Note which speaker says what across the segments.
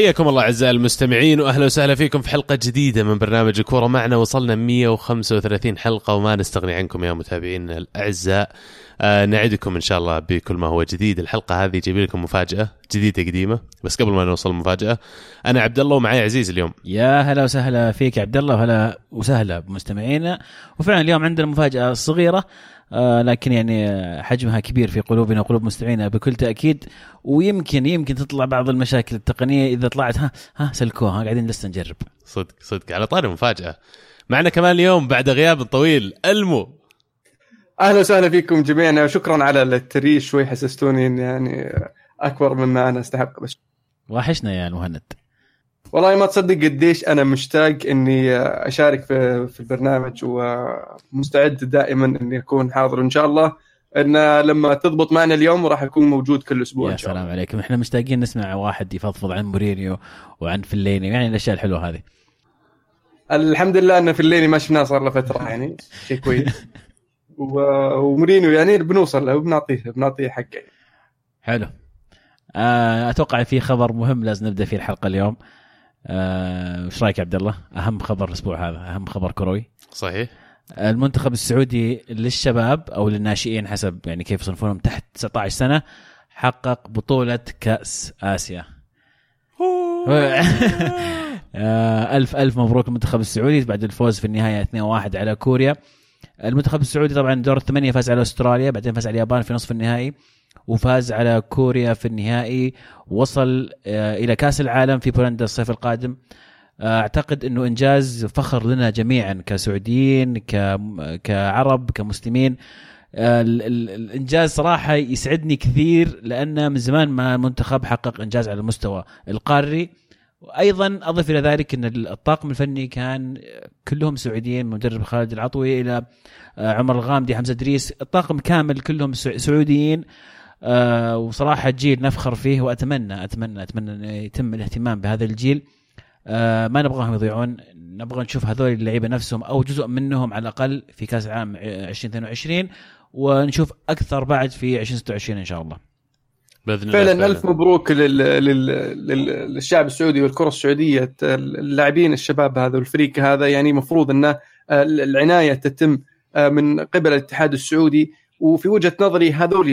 Speaker 1: حياكم الله أعزائي المستمعين واهلا وسهلا فيكم في حلقة جديدة من برنامج الكوره معنا. وصلنا 135 حلقة وما نستغني عنكم يا متابعينا الأعزاء. آه نعدكم إن شاء الله بكل ما هو جديد. الحلقة هذه جايب لكم مفاجأة جديدة قديمة بس قبل ما نوصل المفاجاه أنا عبد الله ومعي عزيز اليوم.
Speaker 2: يا هلا وسهلا فيك عبد الله وهلا وسهلا بمستمعينا وفعلا اليوم عندنا مفاجأة صغيرة. آه لكن يعني حجمها كبير في قلوبنا وقلوب مستمعينا بكل تأكيد. ويمكن يمكن تطلع بعض المشاكل التقنية إذا طلعت. ها ها سلكوها قاعدين لسه نجرب.
Speaker 1: صدق صدق على طاري مفاجاه معنا كمان اليوم بعد غياب طويل ألمو.
Speaker 3: أهلا وسهلا فيكم جميعا وشكرا على التريش شوي حسستوني إني يعني أكبر مما أنا أستحق. بس
Speaker 2: وحشنا يا المهند.
Speaker 3: والله ما تصدق قديش أنا مشتاق إني أشارك في في البرنامج ومستعد دائما إني أكون حاضر. إن شاء الله إن لما تضبط معنا اليوم راح اكون موجود كل أسبوع
Speaker 2: يا سلام عليكم. إحنا مشتاقين نسمع واحد يفضفض عن مورينيو وعن فليني يعني الأشياء الحلوة هذه.
Speaker 3: الحمد لله إن فليني ما شفناه صار له فترة يعني شيء كويس. ومورينيو يعني بنوصل له بنعطيه بنعطيه حقه.
Speaker 2: حلو. آه، أتوقع في خبر مهم لازم نبدأ فيه الحلقة اليوم. آه، وش رأيك يا عبد الله؟ أهم خبر الأسبوع هذا أهم خبر كروي.
Speaker 1: صحيح.
Speaker 2: المنتخب السعودي للشباب أو للناشئين حسب يعني كيف يصنفونهم تحت 19 سنة حقق بطولة كأس آسيا. آه، ألف ألف مبروك المنتخب السعودي بعد الفوز في النهاية 2-1 على كوريا. المنتخب السعودي طبعا دور الثمانية فاز على أستراليا بعدين فاز على اليابان في نصف النهائي. وفاز على كوريا في النهائي وصل آه، إلى كأس العالم في بولندا الصيف القادم. آه، أعتقد إنه إنجاز فخر لنا جميعا كسعوديين كعرب كمسلمين. آه، الإنجاز صراحة يسعدني كثير لأن من زمان ما المنتخب حقق إنجاز على المستوى القاري. وأيضا أضف إلى ذلك إن الطاقم الفني كان كلهم سعوديين مدرب خالد العطوي إلى عمر الغامدي حمزة ادريس الطاقم كامل كلهم سعوديين. آه وصراحة جيل نفخر فيه وأتمنى أتمنى أتمنى أن يتم الاهتمام بهذا الجيل. آه ما نبغاهم يضيعون نبغى نشوف هذول اللعيبة نفسهم أو جزء منهم على الأقل في كأس العالم 2022 ونشوف أكثر بعد في 2026 إن شاء الله.
Speaker 3: بإذن الله فعلا, فعلا. ألف مبروك لل... لل... للشعب السعودي والكرة السعودية اللاعبين الشباب هذا والفريق هذا يعني مفروض أن العناية تتم آه، من قبل الاتحاد السعودي. وفي وجهة نظري هذول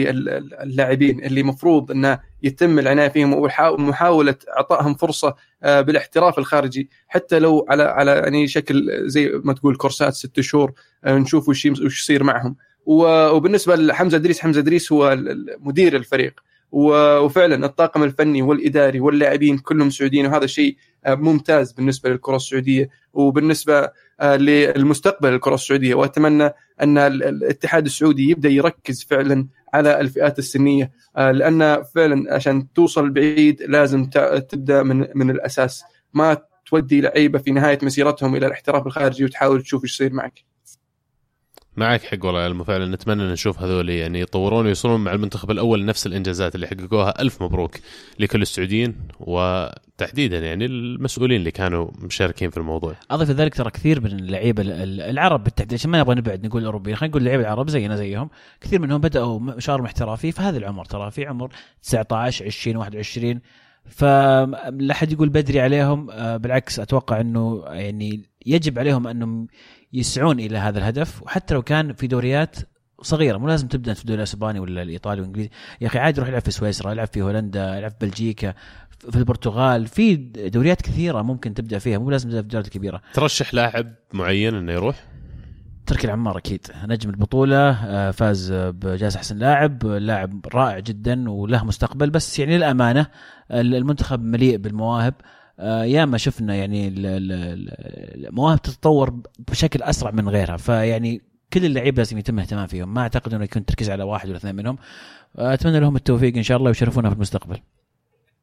Speaker 3: اللاعبين اللي مفروض انه يتم العناية فيهم ومحاولة إعطائهم فرصة آه، بالاحتراف الخارجي. حتى لو على على يعني شكل زي ما تقول كورسات ست شهور آه، نشوف وش وش يصير معهم. وبالنسبة لحمزة ادريس حمزة ادريس هو مدير الفريق. وفعلا الطاقم الفني والإداري واللاعبين كلهم سعوديين وهذا شيء آه، ممتاز بالنسبة للكرة السعودية وبالنسبة آه، للمستقبل الكرة السعودية وأتمنى أن الاتحاد السعودي يبدأ يركز فعلا على الفئات السنية آه، لأن فعلا عشان توصل بعيد لازم تبدأ من من الأساس ما تودي لعيبة في نهاية مسيرتهم إلى الاحتراف الخارجي وتحاول تشوف إيش يصير معك.
Speaker 1: معك حق والله يا فعلا نتمنى نشوف هذول يعني يطورون ويوصلون مع المنتخب الأول نفس الإنجازات اللي حققوها. ألف مبروك لكل السعوديين وتحديدا يعني المسؤولين اللي كانوا مشاركين في الموضوع.
Speaker 2: اضف ذلك ترى كثير من اللعيبة العرب بالتحديد عشان ما نبغى نبعد نقول أوروبيين خلينا نقول اللعيبة العرب زينا زيهم. كثير منهم بدأوا مشوارهم احترافي في هذا العمر ترى في عمر 19 20 21 فلا حد يقول بدري عليهم آه، بالعكس أتوقع إنه يعني يجب عليهم أنهم يسعون إلى هذا الهدف. وحتى لو كان في دوريات صغيرة مو لازم تبدأ في الدوري الأسباني ولا الإيطالي والإنجليزي. يا أخي عادي يروح يلعب في سويسرا يلعب في هولندا يلعب في بلجيكا في البرتغال. في دوريات كثيرة ممكن تبدأ فيها مو لازم تبدأ في الدوريات الكبيرة.
Speaker 1: ترشح لاعب معين إنه يروح؟
Speaker 2: تركي العمار أكيد. نجم البطولة آه، فاز بجائزة أحسن لاعب لاعب رائع جدا وله مستقبل بس يعني للأمانة المنتخب مليء بالمواهب. آه، ياما شفنا يعني المواهب تتطور بشكل أسرع من غيرها. فيعني كل اللعيبة لازم يتم الاهتمام فيهم. ما أعتقد إنه يكون تركيز على واحد ولا اثنين منهم. آه، أتمنى لهم التوفيق إن شاء الله ويشرفونا في المستقبل.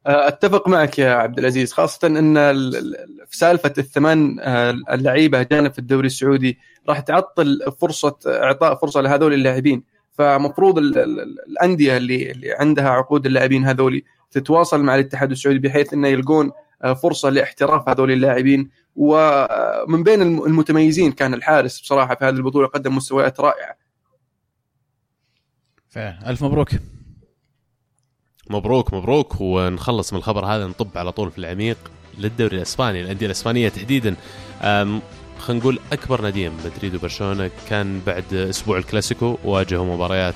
Speaker 3: أتفق معك يا عبد العزيز خاصة إن في سالفة الثمان اللعيبة جانب في الدوري السعودي راح تعطل فرصة إعطاء فرصة لهذول اللاعبين فمفروض الأندية اللي اللي عندها عقود اللاعبين هذول تتواصل مع الاتحاد السعودي بحيث انه يلقون آه، فرصة لاحتراف هذول اللاعبين ومن بين المتميزين كان الحارس بصراحة في هذه البطولة قدم مستويات رائعة.
Speaker 2: فعلا ألف مبروك.
Speaker 1: مبروك مبروك. ونخلص من الخبر هذا نطب على طول في العميق للدوري الإسباني. الأندية الإسبانية تحديدا خلينا نقول أكبر ناديين مدريد وبرشلونة. كان بعد أسبوع الكلاسيكو واجهوا مباريات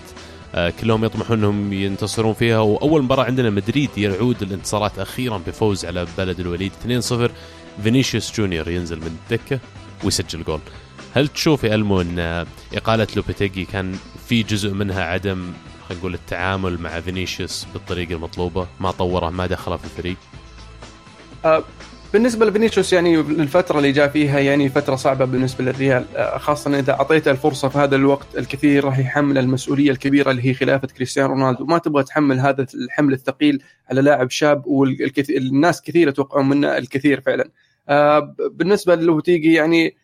Speaker 1: آه، كلهم يطمحون إنهم ينتصرون فيها. وأول مباراة عندنا مدريد يعود للانتصارات أخيرا بفوز على بلد الوليد. 2-0 فينيسيوس جونيور ينزل من الدكه ويسجل جول. هل تشوف يا ألمو إن إقالة لوبيتيجي؟ كان في جزء منها عدم خلينا نقول التعامل مع فينيسيوس بالطريقة المطلوبة ما طوره ما دخله في الفريق.
Speaker 3: أه بالنسبة لفينيسيوس يعني الفترة اللي جاء فيها يعني فترة صعبة بالنسبة للريال أه، خاصة إذا اعطيته الفرصة في هذا الوقت الكثير راح يحمل المسؤولية الكبيرة اللي هي خلافة كريستيانو رونالدو. ما تبغى تحمل هذا الحمل الثقيل على لاعب شاب والناس كثير يتوقعون منه الكثير فعلا. أه، بالنسبة لوتيجي يعني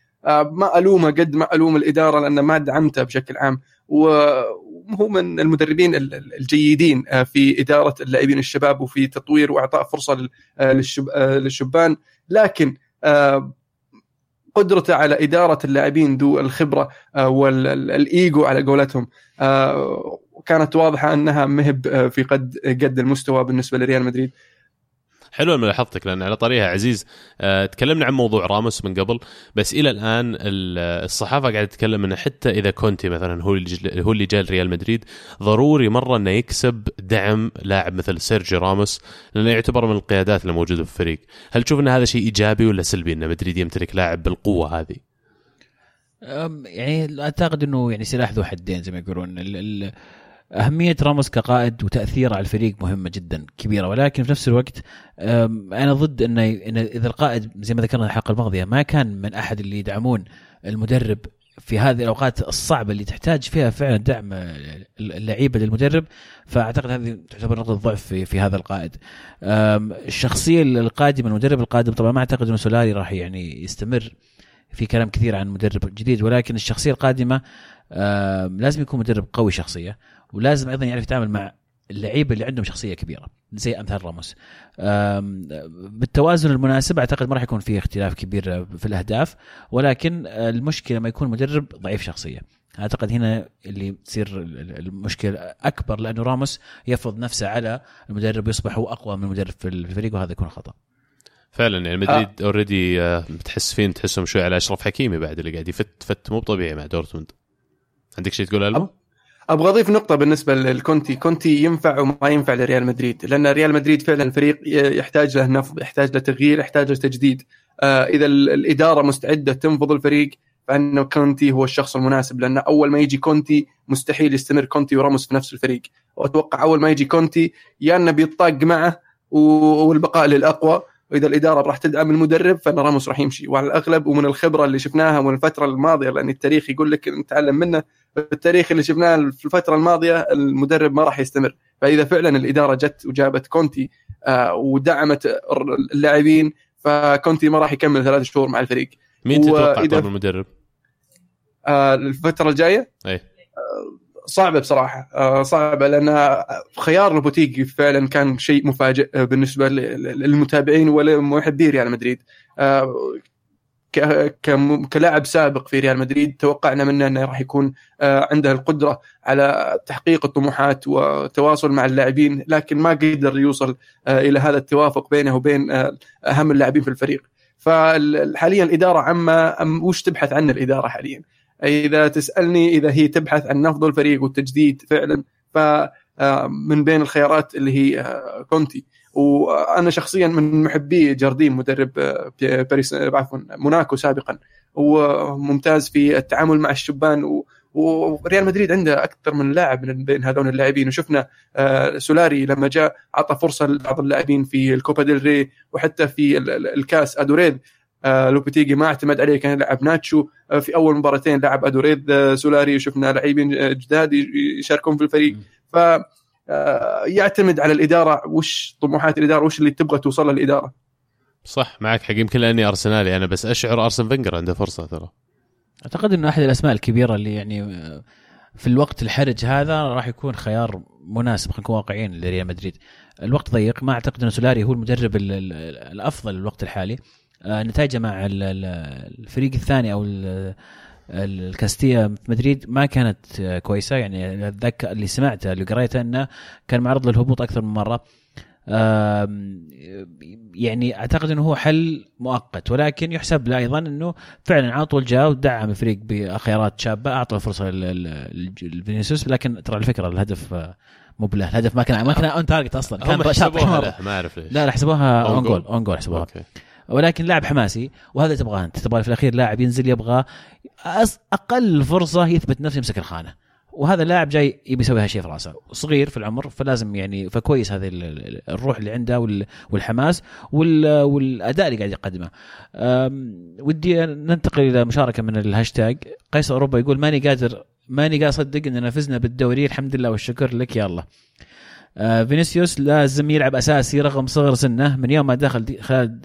Speaker 3: ما ألومه قد ما ألوم الإدارة لأن ما دعمته بشكل عام. وهو من المدربين الجيدين آه، في إدارة اللاعبين الشباب وفي تطوير وإعطاء فرصة آه، آه، للشبان. لكن قدرته على إدارة اللاعبين ذو الخبرة والايجو على قولتهم كانت واضحة أنها مهب في قد قد المستوى بالنسبة لريال مدريد.
Speaker 1: حلوة ملاحظتك لأن على طاريها عزيز آه تكلمنا عن موضوع راموس من قبل بس إلى الآن الصحافة قاعدة تتكلم إنه حتى إذا كونتي مثلا هو اللي هو اللي جاء لريال مدريد ضروري مرة إنه يكسب دعم لاعب مثل سيرجي راموس لأنه يعتبر من القيادات اللي موجودة في الفريق. هل تشوف إن هذا شيء إيجابي ولا سلبي إن مدريد يمتلك لاعب بالقوة هذه؟
Speaker 2: يعني أعتقد إنه يعني سلاح ذو حدين زي ما يقولون. أهمية راموس كقائد وتأثيره على الفريق مهمة جدا كبيرة ولكن في نفس الوقت أنا ضد أنه إذا القائد زي ما ذكرنا الحلقة الماضية ما كان من أحد اللي يدعمون المدرب في هذه الأوقات الصعبة اللي تحتاج فيها فعلا دعم اللعيبة للمدرب فأعتقد هذه تعتبر نقطة ضعف في, في هذا القائد. الشخصية القادمة المدرب القادم طبعا ما أعتقد إنه سولاري راح يعني يستمر في كلام كثير عن مدرب جديد ولكن الشخصية القادمة لازم يكون مدرب قوي شخصية ولازم أيضا يعرف يتعامل مع اللعيبة اللي عندهم شخصية كبيرة زي امثال راموس. بالتوازن المناسب أعتقد ما راح يكون في اختلاف كبير في الأهداف ولكن المشكلة ما يكون مدرب ضعيف شخصيه أعتقد هنا اللي تصير المشكلة أكبر لأنه راموس يفرض نفسه على المدرب ويصبح هو أقوى من المدرب في الفريق وهذا يكون خطأ.
Speaker 1: فعلا يعني مدريد آه. already آه، بتحس فين تحسهم شوي على أشرف حكيمي بعد اللي قاعد يفت فت مو طبيعي مع دورتموند. عندك شيء تقول ألمو؟
Speaker 3: أبغى أضيف نقطة بالنسبة للكونتي. كونتي ينفع وما ينفع لريال مدريد لأن ريال مدريد فعلا فريق يحتاج له نفض يحتاج له تغيير يحتاج له تجديد. آه إذا الإدارة مستعدة تنفض الفريق فإنه كونتي هو الشخص المناسب لأن أول ما يجي كونتي مستحيل يستمر كونتي وراموس في نفس الفريق. وأتوقع أول ما يجي كونتي يا إنه بيطاق معه والبقاء للأقوى. وإذا الإدارة راح تدعم المدرب فإن راموس راح يمشي. وعلى الأغلب ومن الخبرة اللي شفناها من الفترة الماضية لأن التاريخ يقول لك نتعلم منه التاريخ اللي شفناه في الفترة الماضية المدرب ما راح يستمر. فإذا فعلا الإدارة جت وجابت كونتي آه ودعمت اللاعبين فكونتي ما راح يكمل ثلاث شهور مع الفريق.
Speaker 1: مين تتوقع طيب المدرب؟
Speaker 3: آه الفترة الجاية؟
Speaker 1: اي آه
Speaker 3: صعبة بصراحة. صعبة لأن خيار لوبوتيجي فعلا كان شيء مفاجئ بالنسبة للمتابعين ولمحبي ريال مدريد. كلاعب سابق في ريال مدريد توقعنا منه أنه راح يكون آه، عنده القدرة على تحقيق الطموحات وتواصل مع اللاعبين لكن ما قدر يوصل آه، إلى هذا التوافق بينه وبين آه، أهم اللاعبين في الفريق. فحاليا الإدارة عما وش تبحث عنه الإدارة حاليا؟ إذا تسألني إذا هي تبحث عن نفض الفريق والتجديد فعلا فمن بين الخيارات اللي هي كونتي. وأنا شخصيا من محبي جاردين مدرب آه، باريس آه، عفوا موناكو سابقا. هو ممتاز في التعامل مع الشبان و وريال مدريد عنده أكثر من لاعب من بين هذول اللاعبين. وشفنا آه، سولاري لما جاء اعطى فرصة لبعض اللاعبين في الكوبا ديل ري وحتى في الكاس أودريوزولا. لوبيتيجي ما اعتمد عليه كان يلعب ناتشو. في أول مباراتين لعب أودريوزولا سولاري وشفنا لاعبين جداد يشاركون في الفريق. ف يعتمد على الإدارة وش طموحات الإدارة وش اللي تبغى توصل الإدارة.
Speaker 1: صح معك حق. يمكن لأني أرسنالي أنا بس أشعر أرسن فينجر عنده فرصة ترى.
Speaker 2: أعتقد إنه أحد الأسماء الكبيرة اللي يعني آه، في الوقت الحرج هذا راح يكون خيار مناسب خلينا نكون واقعيين لريال مدريد. الوقت ضيق. ما أعتقد إنه سولاري هو المدرب الأفضل الوقت الحالي. آه، نتائجه مع الفريق الثاني أو الكاستيا في مدريد ما كانت كويسة. يعني أتذكر اللي سمعته اللي قريته إنه كان معرض للهبوط أكثر من مرة. يعني أعتقد إنه هو حل مؤقت ولكن يحسب له أيضا إنه فعلا على طول جاء ودعم الفريق بخيارات شابة أعطى فرصة لفينيسيوس لكن ترى الفكرة الهدف مو بالله الهدف ما كان ما كان on target أصلا. كان
Speaker 1: حسبوها ما أعرف ليش.
Speaker 2: لا لا حسبوها own goal own goal حسبوها. okay. ولكن لاعب حماسي وهذا تبغاه أنت. تبغى في الأخير لاعب ينزل يبغى أقل فرصة يثبت نفسه يمسك الخانة. وهذا اللاعب جاي يبي يسوي هالشيء في راسه. صغير في العمر فلازم يعني فكويس هذه الروح اللي عنده والحماس والأداء اللي قاعد يقدمه. ودي ننتقل إلى مشاركة من الهاشتاج. قيس أوروبا يقول ماني قادر ماني قادر أصدق اننا فزنا بالدوري الحمد لله والشكر لك يا الله. فينيسيوس لازم يلعب أساسي رغم صغر سنه. من يوم ما دخل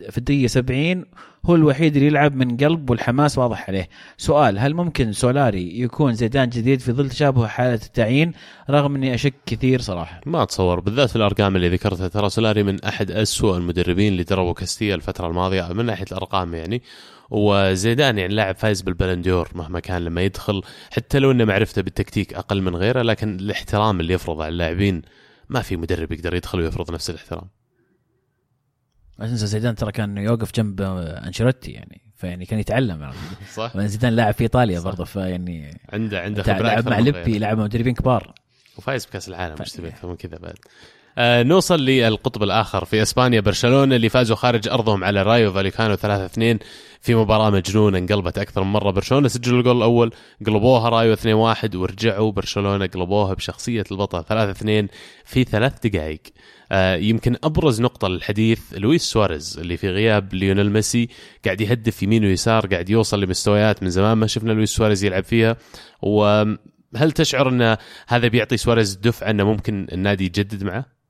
Speaker 2: في الدقيقة 70 هو الوحيد اللي يلعب من قلب والحماس واضح عليه. سؤال هل ممكن سولاري يكون زيدان جديد في ظل تشابه حالة التعيين؟ رغم إني أشك كثير صراحة.
Speaker 1: ما أتصور. بالذات في الأرقام اللي ذكرتها ترى سولاري من أحد أسوأ المدربين اللي دربوا كاستيا الفترة الماضية من ناحية الأرقام يعني. وزيدان يعني لاعب فايز بالبلندور مهما كان لما يدخل. حتى لو إنه معرفته بالتكتيك أقل من غيره لكن الاحترام اللي يفرضه على اللاعبين ما في مدرب يقدر يدخل ويفرض نفس الاحترام.
Speaker 2: ما تنسى زيدان ترى كان يوقف جنب أنشيلوتي يعني فيعني كان يتعلم
Speaker 1: صح.
Speaker 2: زيدان لاعب في إيطاليا برضه فيعني
Speaker 1: عنده عنده خبرة
Speaker 2: لعب مع لبي لعب مع مدربين كبار.
Speaker 1: وفايز بكأس العالم إيش تبي أكثر من كذا بعد. نوصل للقطب الآخر في إسبانيا. برشلونة اللي فازوا خارج أرضهم على رايو فاليكانو 3-2 في مباراة مجنونة انقلبت أكثر من مرة. برشلونة سجلوا الجول الأول قلبوها رايو 2-1 ورجعوا. برشلونة قلبوها بشخصية البطل 3-2 في ثلاث دقائق. آه يمكن أبرز نقطة للحديث لويس سواريز اللي في غياب ليونيل ميسي قاعد يهدف يمين ويسار قاعد يوصل لمستويات من زمان ما شفنا لويس سواريز يلعب فيها. وهل تشعر أن هذا بيعطي سواريز دفعة أنه ممكن النادي يجدد معه؟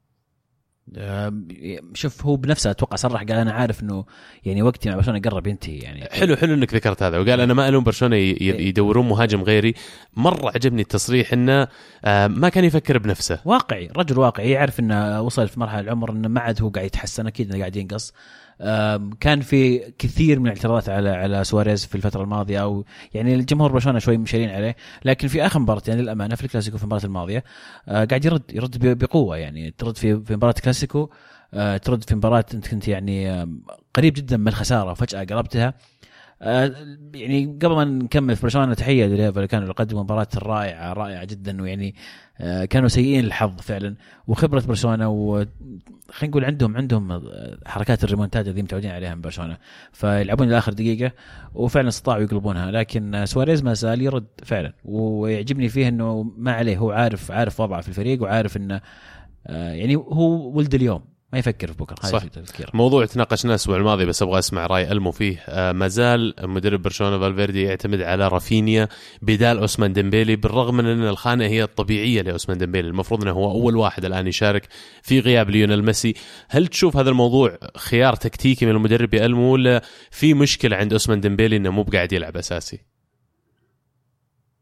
Speaker 2: شوف هو بنفسه أتوقع صرح قال أنا عارف إنه يعني وقتي مع برشلونة قرب ينتهي يعني.
Speaker 1: حلو حلو إنك ذكرت هذا. وقال أنا ما ألوم برشلونة إيه. يدورون مهاجم غيري. مرة عجبني التصريح إنه ما كان يفكر بنفسه.
Speaker 2: واقعي رجل واقعي يعرف إنه وصل في مرحلة العمر إنه ما عاد هو قاعد يتحسن أكيد إنه قاعد ينقص. كان في كثير من الاعتراضات على على سواريز في الفترة الماضية أو يعني الجمهور برشلونة شوي مشارين عليه لكن في آخر مباراة يعني للأمانة في الكلاسيكو في المباراة الماضية آه، قاعد يرد يرد بقوة يعني ترد في في مباراة الكلاسيكو آه، ترد في مباراة أنت كنت يعني قريب جدا من الخسارة وفجأة قلبتها. يعني قبل ما نكمل في برشلونة تحية لفاليكانو يقدموا مباراة رائعة رائعة جدا ويعني آه، كانوا سيئين الحظ فعلا. وخبرة برشلونة و خلينا نقول عندهم عندهم حركات الريمونتادا اللي متعودين عليها من برشلونة. فيلعبون إلى آخر دقيقة وفعلا استطاعوا يقلبونها. لكن سواريز ما زال يرد فعلا. ويعجبني فيه إنه ما عليه هو عارف عارف وضعه في الفريق وعارف إنه آه، يعني هو ولد اليوم. ما يفكر في بكرة
Speaker 1: صح. موضوع تناقشناه الأسبوع الماضي بس أبغى أسمع رأي ألمو فيه. آه ما زال مدرب برشلونة فالفيردي يعتمد على رافينيا بدال أوسمان ديمبيلي بالرغم من أن الخانة هي الطبيعية لأوسمان ديمبيلي. المفروض أنه هو أول واحد الآن يشارك في غياب ليونيل ميسي. هل تشوف هذا الموضوع خيار تكتيكي من المدرب المو ولا في مشكلة عند أوسمان ديمبيلي إنه مو بقاعد يلعب أساسي؟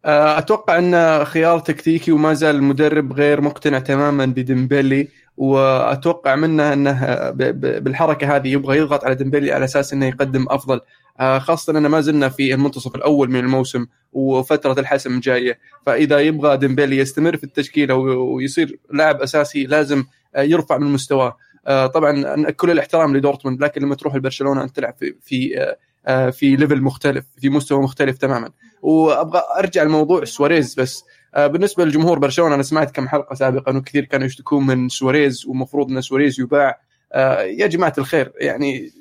Speaker 3: آه، أتوقع انه خيار تكتيكي وما زال المدرب غير مقتنع تماما بديمبيلي. وأتوقع منه إنه بالحركة هذه يبغى يضغط على ديمبلي على أساس إنه يقدم أفضل. آه، خاصة ان ما زلنا في المنتصف الأول من الموسم وفترة الحسم جاية. فإذا يبغى ديمبلي يستمر في التشكيلة ويصير لاعب أساسي لازم آه، يرفع من مستواه. آه، طبعا كل الاحترام لدورتموند لكن لما تروح لبرشلونة أنت تلعب في في في level مختلف في مستوى مختلف تماما. وأبغى أرجع لموضوع سواريز بس. بالنسبة لجمهور برشلونة أنا سمعت كم حلقة سابقا وكثير كانوا يشتكون من سواريز ومفروض إن سواريز يباع. آه، يا جماعة الخير يعني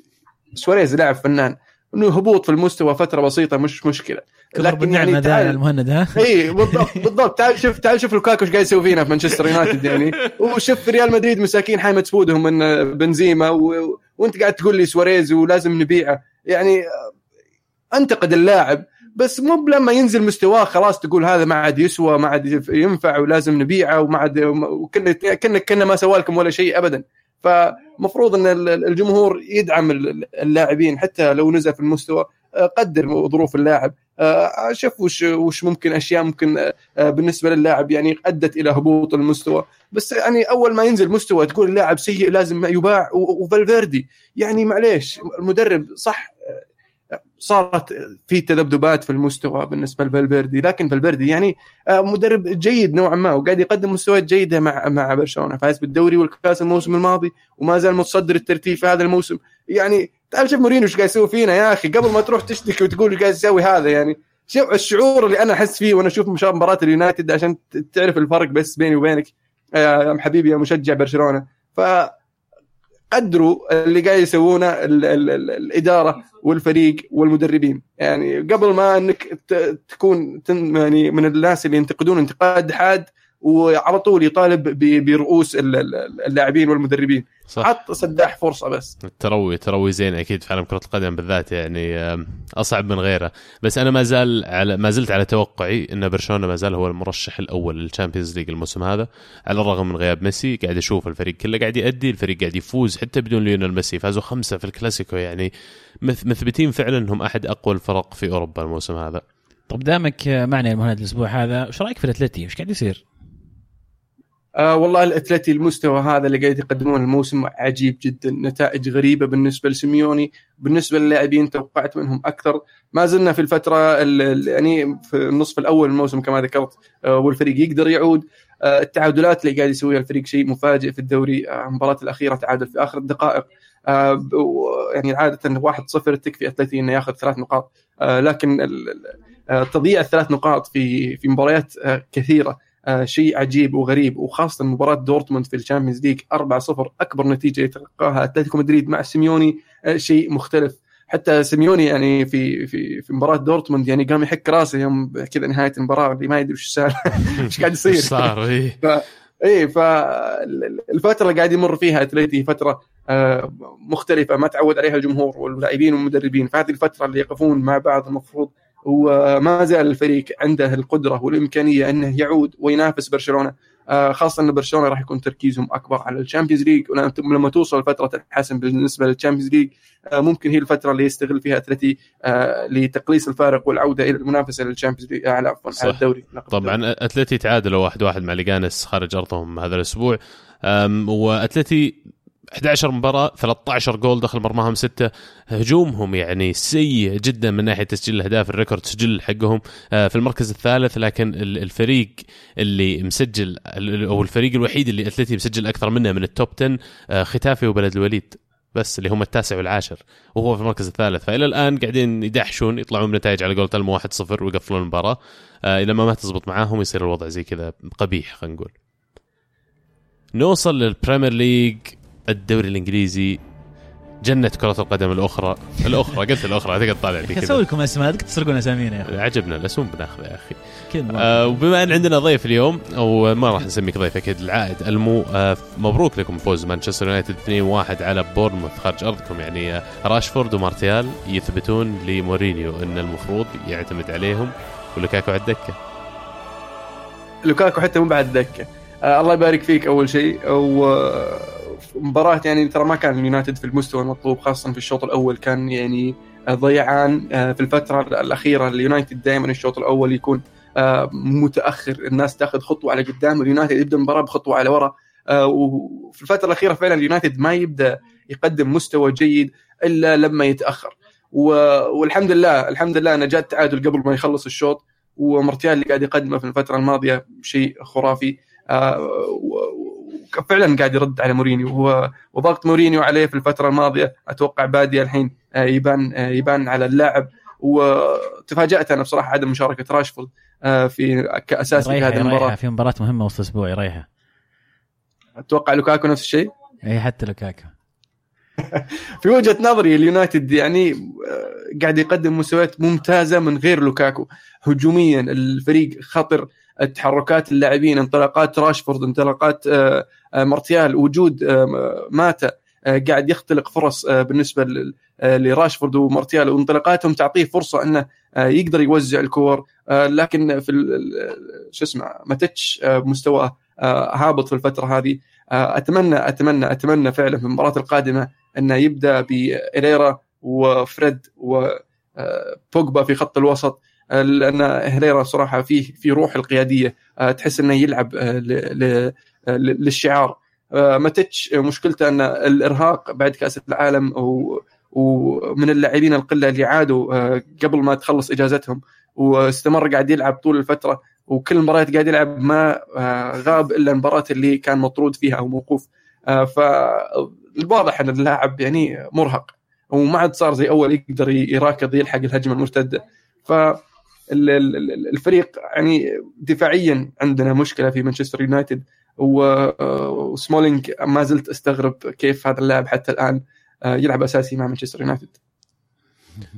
Speaker 3: سواريز لاعب فنان. إنه هبوط في المستوى فترة بسيطة مش مشكلة.
Speaker 2: لكن يعني تعال المهند ها؟
Speaker 3: اي بالضبط بالضبط. تعال شوف تعال شوف لوكاكو إيش قاعد يسوي فينا في مانشستر يونايتد يعني. وشوف في ريال مدريد مساكين حايمة كبودهم من بنزيما و... وأنت قاعد تقول لي سواريز ولازم نبيعه. يعني أنتقد اللاعب بس مو لما ينزل مستواه خلاص تقول هذا ما عاد يسوى ما عاد ينفع ولازم نبيعه وما عاد وكنا كنا كنا ما سوى لكم ولا شيء ابدا. فمفروض إن الجمهور يدعم اللاعبين حتى لو نزل في المستوى. آه، قدر ظروف اللاعب. آه، شوف وش وش ممكن أشياء ممكن آه، بالنسبة للاعب يعني أدت إلى هبوط المستوى. بس يعني أول ما ينزل مستوى تقول اللاعب سيء لازم يباع. وفالفيردي يعني معليش المدرب صح صارت في تذبذبات في المستوى بالنسبة لفالفيردي لكن فالفيردي يعني آه، مدرب جيد نوعا ما وقاعد يقدم مستويات جيدة مع مع برشلونة فاز بالدوري والكاس الموسم الماضي وما زال متصدر الترتيب في هذا الموسم. يعني تعال شوف مورينيو إيش قاعد يسوي فينا يا أخي قبل ما تروح تشتكي وتقول إيش قاعد يسوي هذا يعني. شوف الشعور اللي أنا أحس فيه وأنا أشوف مباراة اليونايتد عشان تعرف الفرق بس بيني وبينك يا حبيبي يا مشجع برشلونة. ف قدروا اللي قاعد يسوونه الإدارة. والفريق والمدربين. يعني قبل ما إنك تكون يعني من الناس اللي ينتقدون انتقاد حاد وعلى طول يطالب برؤوس اللاعبين والمدربين. صح. عط الناس فرصة بس.
Speaker 1: التروي تروي زين أكيد في عالم كرة القدم بالذات يعني أصعب من غيره. بس أنا ما زال على ما زلت على توقعي إن برشلونة ما زال هو المرشح الأول لل Champions League الموسم هذا على الرغم من غياب ميسي. قاعد أشوف الفريق كله قاعد يأدي الفريق قاعد يفوز حتى بدون ليونيل ميسي. فازوا خمسة في الكلاسيكو يعني مثبتين فعلا انهم أحد أقوى الفرق في أوروبا الموسم هذا.
Speaker 2: طب دامك معنا المهند الأسبوع هذا إيش رأيك في الأتلتي؟ إيش قاعد يصير؟
Speaker 3: آه والله الأتلتي المستوى هذا اللي قاعد يقدمونه الموسم عجيب جدا نتائج غريبة بالنسبة لسيميوني بالنسبة للاعبين توقعت منهم أكثر. ما زلنا في الفترة يعني في النصف الأول من الموسم كما ذكرت آه والفريق يقدر يعود. آه التعادلات اللي قاعد يسويها الفريق شيء مفاجئ في الدوري آه المباراة الأخيرة تعادل في آخر الدقائق. آه يعني عادة 1-0 تكفي أتلتي إنه ياخذ ثلاث نقاط. آه لكن آه، تضييع الثلاث نقاط في في مباريات آه، كثيرة. شيء عجيب وغريب. وخاصة مباراة دورتموند في ال Champions League 4-0 أكبر نتيجة يتلقاها أتلتيكو مدريد مع سيميوني آه شيء مختلف. حتى سيميوني يعني في في في مباراة دورتموند يعني قام يحك راسه يوم كذا نهاية المباراة اللي ما يدري وش صار إيش قاعد يصير؟
Speaker 1: صار؟ اي
Speaker 3: اي فالفتره اللي قاعد يمر فيها أتلتي فترة آه، مختلفة ما تعود عليها الجمهور واللاعبين والمدربين. فهذه الفترة اللي يقفون مع بعض المفروض وما زال الفريق عنده القدرة والإمكانية أنه يعود وينافس برشلونة. آه، خاصة أن برشلونة راح يكون تركيزهم أكبر على ال Champions League. ولما توصل فترة الحسم بالنسبة لل Champions League آه، ممكن هي الفترة اللي يستغل فيها أتلتي آه، لتقليص الفارق والعودة إلى المنافسة لل Champions League على على الدوري
Speaker 1: طبعا أتلتي تعادلوا واحد واحد مع ليجانس خارج أرضهم هذا الأسبوع. وأتلتي 11 مباراة 13 جول دخل مرماهم ستة. هجومهم يعني سيء جدا من ناحية تسجيل الأهداف ال record سجل حقهم آه، في المركز الثالث لكن الفريق اللي مسجل أو الفريق الوحيد اللي أتلتي مسجل أكثر منه من ال top 10 آه، ختافي وبلد الوليد بس اللي هم التاسع والعاشر وهو في المركز الثالث. فإلى الآن قاعدين يدحشون يطلعون بنتائج على قولة المو 1-0 ويقفلون المباراة. آه اذا ما ما تزبط معاهم يصير الوضع زي كذا قبيح خلينا نقول. نوصل لل Premier League الدوري الإنجليزي جنة كرة القدم الأخرى الأخرى قلت الأخرى تقعد تطالع
Speaker 2: لي أسوي لكم أسماء تسرقون أسامينا يا أخي
Speaker 1: عجبنا الأسهم بناخذها يا أخي. آه وبما أن عندنا ضيف اليوم أو ما راح نسميك ضيف أكيد العائد المو آه مبروك لكم فوز مانشستر يونايتد 2-1 على بورنموث خارج أرضكم. يعني آه راشفورد ومارتيال يثبتون لمورينيو أن المفروض يعتمد عليهم. ولوكاكو على الدكة.
Speaker 3: لوكاكو حتى مو بعد الدكة. آه الله يبارك فيك أول شيء و مباراة يعني ترى ما كان اليونايتد في المستوى المطلوب خاصه في الشوط الأول كان يعني ضيعان آه، في الفترة الأخيرة اليونايتد دائما الشوط الأول يكون آه، متأخر الناس تأخذ خطوة على قدام اليونايتد يبدأ المباراة بخطوة على ورا آه، وفي الفترة الأخيرة فعلا اليونايتد ما يبدأ يقدم مستوى جيد إلا لما يتأخر. والحمد لله الحمد لله انه جاء التعادل قبل ما يخلص الشوط ومرتيال اللي قاعد يقدمه في الفترة الماضية شيء خرافي فعلا قاعد يرد على مورينيو. وضغط مورينيو عليه في الفترة الماضية. أتوقع بادي الحين آه، يبان آه، يبان على اللاعب. وتفاجأت أنا بصراحة عدم مشاركة راشفورد آه، في كاساس في هذه المباراة.
Speaker 2: في مباراة مهمة وسط أسبوع يريحها
Speaker 3: أتوقع لوكاكو نفس الشيء؟
Speaker 2: إي حتى لوكاكو.
Speaker 3: في وجهة نظري اليونايتد يعني قاعد يقدم مستويات ممتازة من غير لوكاكو. هجوميا الفريق خطر تحركات اللاعبين انطلاقات راشفورد انطلاقات مارتيال وجود ماتا قاعد يختلق فرص بالنسبة لراشفورد ومارتيال. وانطلاقاتهم تعطيه فرصة أنه يقدر يوزع الكور لكن في شو اسمه ماتتش مستواه هابط في الفترة هذه. أتمنى أتمنى أتمنى فعلا في المباراة القادمة أنه يبدأ بإليرا وفريد وبوجبا في خط الوسط. لأن هريرا صراحة فيه في روح القيادية. تحس أنه يلعب للشعار. آه، ماتيتش مشكلته أن الإرهاق بعد كأس العالم ومن اللاعبين القلة اللي عادوا آه، قبل ما تخلص إجازتهم واستمر قاعد يلعب طول الفترة وكل المباريات قاعد يلعب ما آه، غاب إلا المباراة اللي كان مطرود فيها أو موقوف. فالواضح أن اللاعب يعني مرهق وما عاد صار زي أول يقدر يراكض يلحق الهجمة المرتدة. ف الفريق يعني دفاعيا عندنا مشكلة في مانشستر يونايتد. وسمولينج ما زلت استغرب كيف هذا اللاعب حتى الآن آه، يلعب أساسي مع مانشستر يونايتد.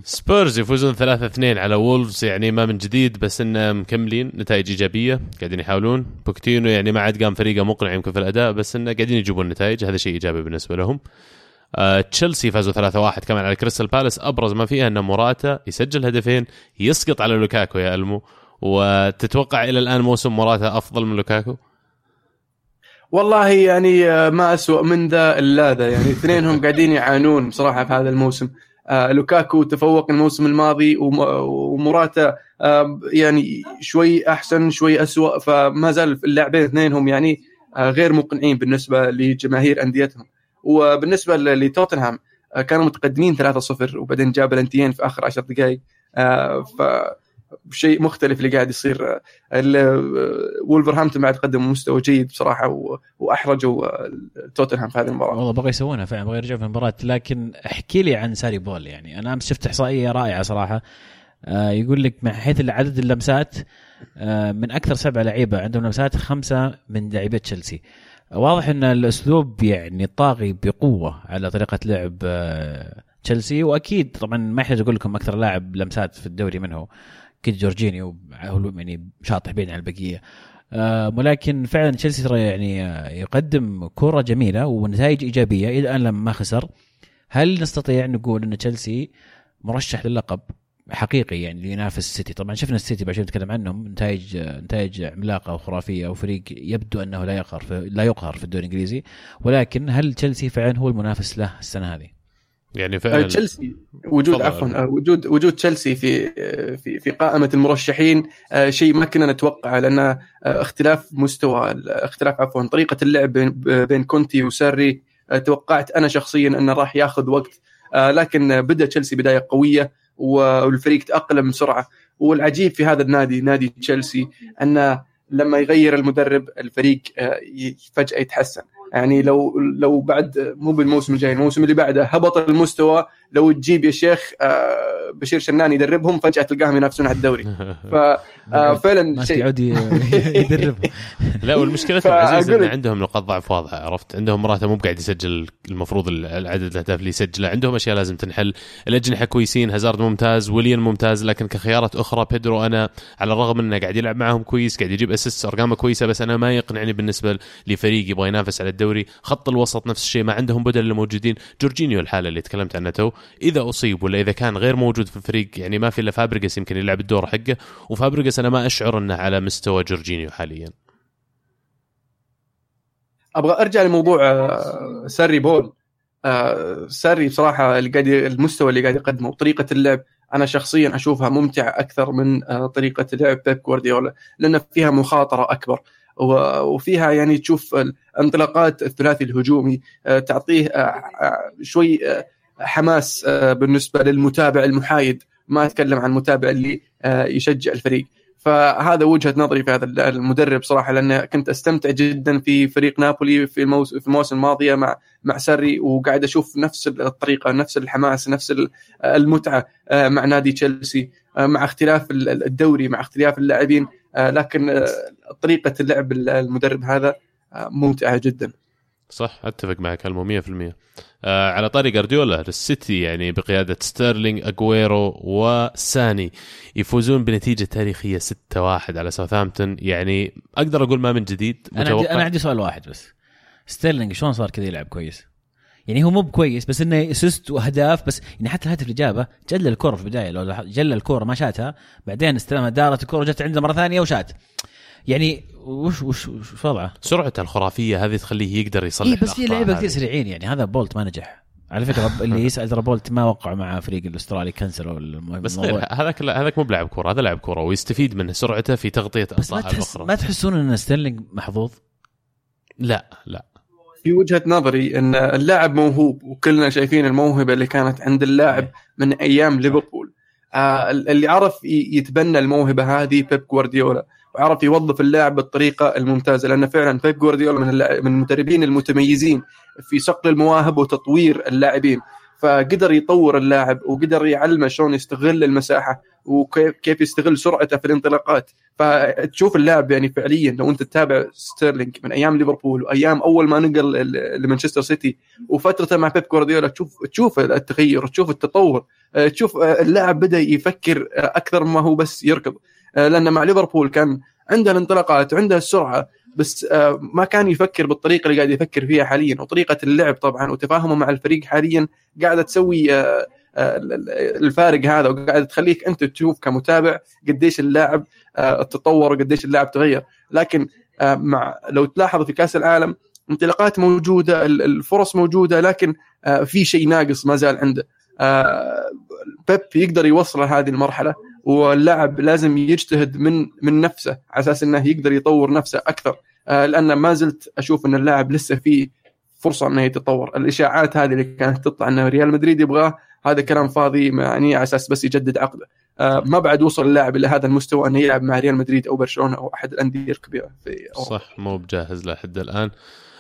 Speaker 1: سبيرز يفوزون 3 2 على وولفز يعني ما من جديد بس انه مكملين نتائج إيجابية قاعدين يحاولون. بوكتينو يعني ما عاد قام فريقه مقنع يمكن في الأداء بس انه قاعدين يجيبون نتائج هذا شيء إيجابي بالنسبة لهم. آه، تشيلسي فازوا 3-1 كمان على كريستال بالاس. أبرز ما فيها إن موراتا يسجل هدفين يسقط على لوكاكو يا ألمو. وتتوقع إلى الآن موسم موراتا أفضل من لوكاكو؟
Speaker 3: والله يعني آه، ما أسوأ من ذا إلا ذا. يعني اثنينهم قاعدين يعانون بصراحة في هذا الموسم. آه لوكاكو تفوق الموسم الماضي ومراتا آه يعني شوي أحسن شوي أسوأ. فما زال اللاعبين اثنينهم يعني آه غير مقنعين بالنسبة لجماهير أنديتهم. وبالنسبة لتوتنهام آه، كانوا متقدمين 3-0 وبعدين جاب الانتين في آخر 10 دقائق آه، ف شيء مختلف اللي قاعد يصير. آه، وولفرهامبتون بعد قدموا مستوى جيد بصراحة وأحرجوا توتنهام في هذه المباراة.
Speaker 2: والله بغى يسوونها فعلا بغى يرجعوا في المباراة. لكن احكي لي عن ساري بول يعني أنا أمس شفت إحصائية رائعة صراحة. يقول لك من حيث عدد اللمسات من أكثر سبعه لعيبة عندهم لمسات خمسة من لاعبي تشيلسي. واضح أن الأسلوب يعني طاغي بقوة على طريقة لعب آه، تشيلسي. وأكيد طبعا ما يحتاج أقول لكم أكثر لاعب لمسات في الدوري منه أكيد جورجينيو يعني شاطح بين على البقية. آه، ولكن فعلا تشيلسي ترى يعني يقدم كرة جميلة ونتائج إيجابية إلى الآن لما ما خسر. هل نستطيع نقول أن تشيلسي مرشح للقب؟ حقيقي يعني ينافس السيتي طبعا شفنا السيتي بعد نتكلم عنهم. نتائج نتائج عملاقة وخرافية وفريق يبدو أنه لا يقهر لا يقهر في الدوري الإنجليزي. ولكن هل تشيلسي فعلا هو المنافس له السنة هذه؟
Speaker 3: يعني فعلا. تشيلسي. وجود عفوا آه، وجود وجود تشيلسي في في في قائمة المرشحين آه، شيء ما كنا نتوقعه لأن آه، اختلاف مستوى اختلاف عفوا طريقة اللعب بين كونتي وساري توقعت أنا شخصيا أنه راح ياخذ وقت لكن بدأ تشيلسي بداية قوية والفريق تأقلم بسرعة. والعجيب في هذا النادي نادي تشيلسي أنه لما يغير المدرب الفريق آه، فجأة يتحسن. يعني لو لو بعد مو بالموسم الجاي الموسم اللي بعده هبط المستوى لو تجيب يا شيخ آه، بشير شنان يدربهم فجأة تلقاهم ينافسون على الدوري. ففعلا
Speaker 2: آه، شيء. يعود يدربهم.
Speaker 1: لا والمشكلة عزيز إن عندهم نقاط ضعف واضحة عرفت؟ عندهم مراته مو قاعد يسجل المفروض العدد الأهداف اللي يسجله. عندهم أشياء لازم تنحل. الأجنحة كويسين هازارد ممتاز ويليان ممتاز لكن كخيارات أخرى بيدرو أنا على الرغم إنه قاعد يلعب معهم كويس قاعد يجيب assist أرقامه كويسة بس أنا ما يقنعني بالنسبة لفريق يبغى ينافس على الدوري. خط الوسط نفس الشيء ما عندهم بدل اللي موجودين جورجينيو الحالة اللي تكلمت عنها تو إذا أصيب ولا إذا كان غير موجود في الفريق يعني ما في إلا فابريجاس يمكن يلعب الدور حقه. وفابريجاس أنا ما أشعر إنه على مستوى جورجينيو حاليا.
Speaker 3: أبغى أرجع لموضوع آه، ساري بول. آه، ساري بصراحة اللي قاعد المستوى اللي قاعد يقدمه وطريقة اللعب أنا شخصيا أشوفها ممتعة أكثر من آه، طريقة لعب بيب جوارديولا لأن فيها مخاطرة أكبر. وفيها يعني تشوف انطلاقات الثلاثي الهجومي تعطيه شوي حماس بالنسبة للمتابع المحايد. ما أتكلم عن المتابع اللي يشجع الفريق. فهذا وجهة نظري في هذا المدرب صراحة لأن كنت أستمتع جدا في فريق نابولي في الموسم في المواسم الماضيه مع مع سري وقاعد أشوف نفس الطريقة نفس الحماس نفس المتعة آه، مع نادي تشيلسي آه، مع اختلاف الدوري مع اختلاف اللاعبين. آه، لكن طريقة اللعب المدرب هذا ممتعة جدا.
Speaker 1: صح؟ أتفق معك هالمو 100% آه على طاري جارديولا السيتي يعني بقيادة ستيرلينج اجويرو وساني يفوزون بنتيجة تاريخية 6-1 على ساوثهامبتون. يعني أقدر أقول ما من جديد
Speaker 2: أنا عندي أنا عندي سؤال واحد بس. ستيرلينج شلون صار كذا يلعب كويس؟ يعني هو مو بكويس بس إنه assist وأهداف بس يعني حتى الهدف اللي جابه جل الكره في البداية. لو جل الكره ما شاتها بعدين استلمها دارت الكره جت عنده مرة ثانية وشات. يعني وش وش وش وضعه؟
Speaker 1: سرعته الخرافية هذه تخليه يقدر يصلح
Speaker 2: إيه بس في لعيبه كثير سريعين يعني. هذا بولت ما نجح. على فكرة اللي يسأل ترى بولت ما وقع مع فريق الأسترالي كنسلوا
Speaker 1: بس هذاك هذاك مو بلاعب كورة هذا لاعب كورة ويستفيد من سرعته في تغطية
Speaker 2: اخطاء الأخرى. ما تحسون إن ستيرلينج محظوظ؟
Speaker 1: لا لا.
Speaker 3: في وجهة نظري إن اللاعب موهوب وكلنا شايفين الموهبة اللي كانت عند اللاعب من أيام ليفربول. آه اللي عرف يتبنى الموهبة هذه بيب جوارديولا. وعرف يوظف اللاعب بالطريقة الممتازة لأن فعلا بيب جوارديولا من من المدربين المتميزين في صقل المواهب وتطوير اللاعبين. فقدر يطور اللاعب وقدر يعلمه شلون يستغل المساحة وكيف يستغل سرعته في الانطلاقات. فتشوف اللاعب يعني فعليا لو أنت تتابع ستيرلينج من أيام ليفربول وأيام أول ما نقل لمانشستر سيتي وفترته مع بيب جوارديولا تشوف تشوف التغير تشوف التطور تشوف اللاعب بدأ يفكر أكثر ما هو بس يركض. لأن مع ليفربول كان عنده الانطلاقات وعنده السرعة بس ما كان يفكر بالطريقة اللي قاعد يفكر فيها حاليا. وطريقة اللعب طبعا وتفاهمه مع الفريق حاليا قاعدة تسوي الفارق هذا وقاعد تخليك أنت تشوف كمتابع قديش اللاعب تطور وقديش اللاعب تغير. لكن مع لو تلاحظ في كأس العالم انطلاقات موجودة الفرص موجودة لكن في شيء ناقص ما زال عنده. بيب يقدر يوصل هذه المرحلة. واللاعب لازم يجتهد من من نفسه على أساس إنه يقدر يطور نفسه أكثر. لأن ما زلت أشوف إن اللاعب لسه فيه فرصة إنه يتطور. الإشاعات هذه اللي كانت تطلع انه ريال مدريد يبغاه هذا كلام فاضي يعني على أساس بس يجدد عقده. ما بعد وصل اللاعب إلى هذا المستوى إنه يلعب مع ريال مدريد أو برشلونة أو أحد الأندية الكبيرة في
Speaker 1: أوروبا. صح مو بجاهز لحد الآن.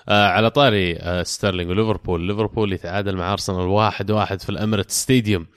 Speaker 1: آه على طاري آه ستيرلينج وليفربول. ليفربول يتعادل مع أرسنال واحد واحد في ال Emirates Stadium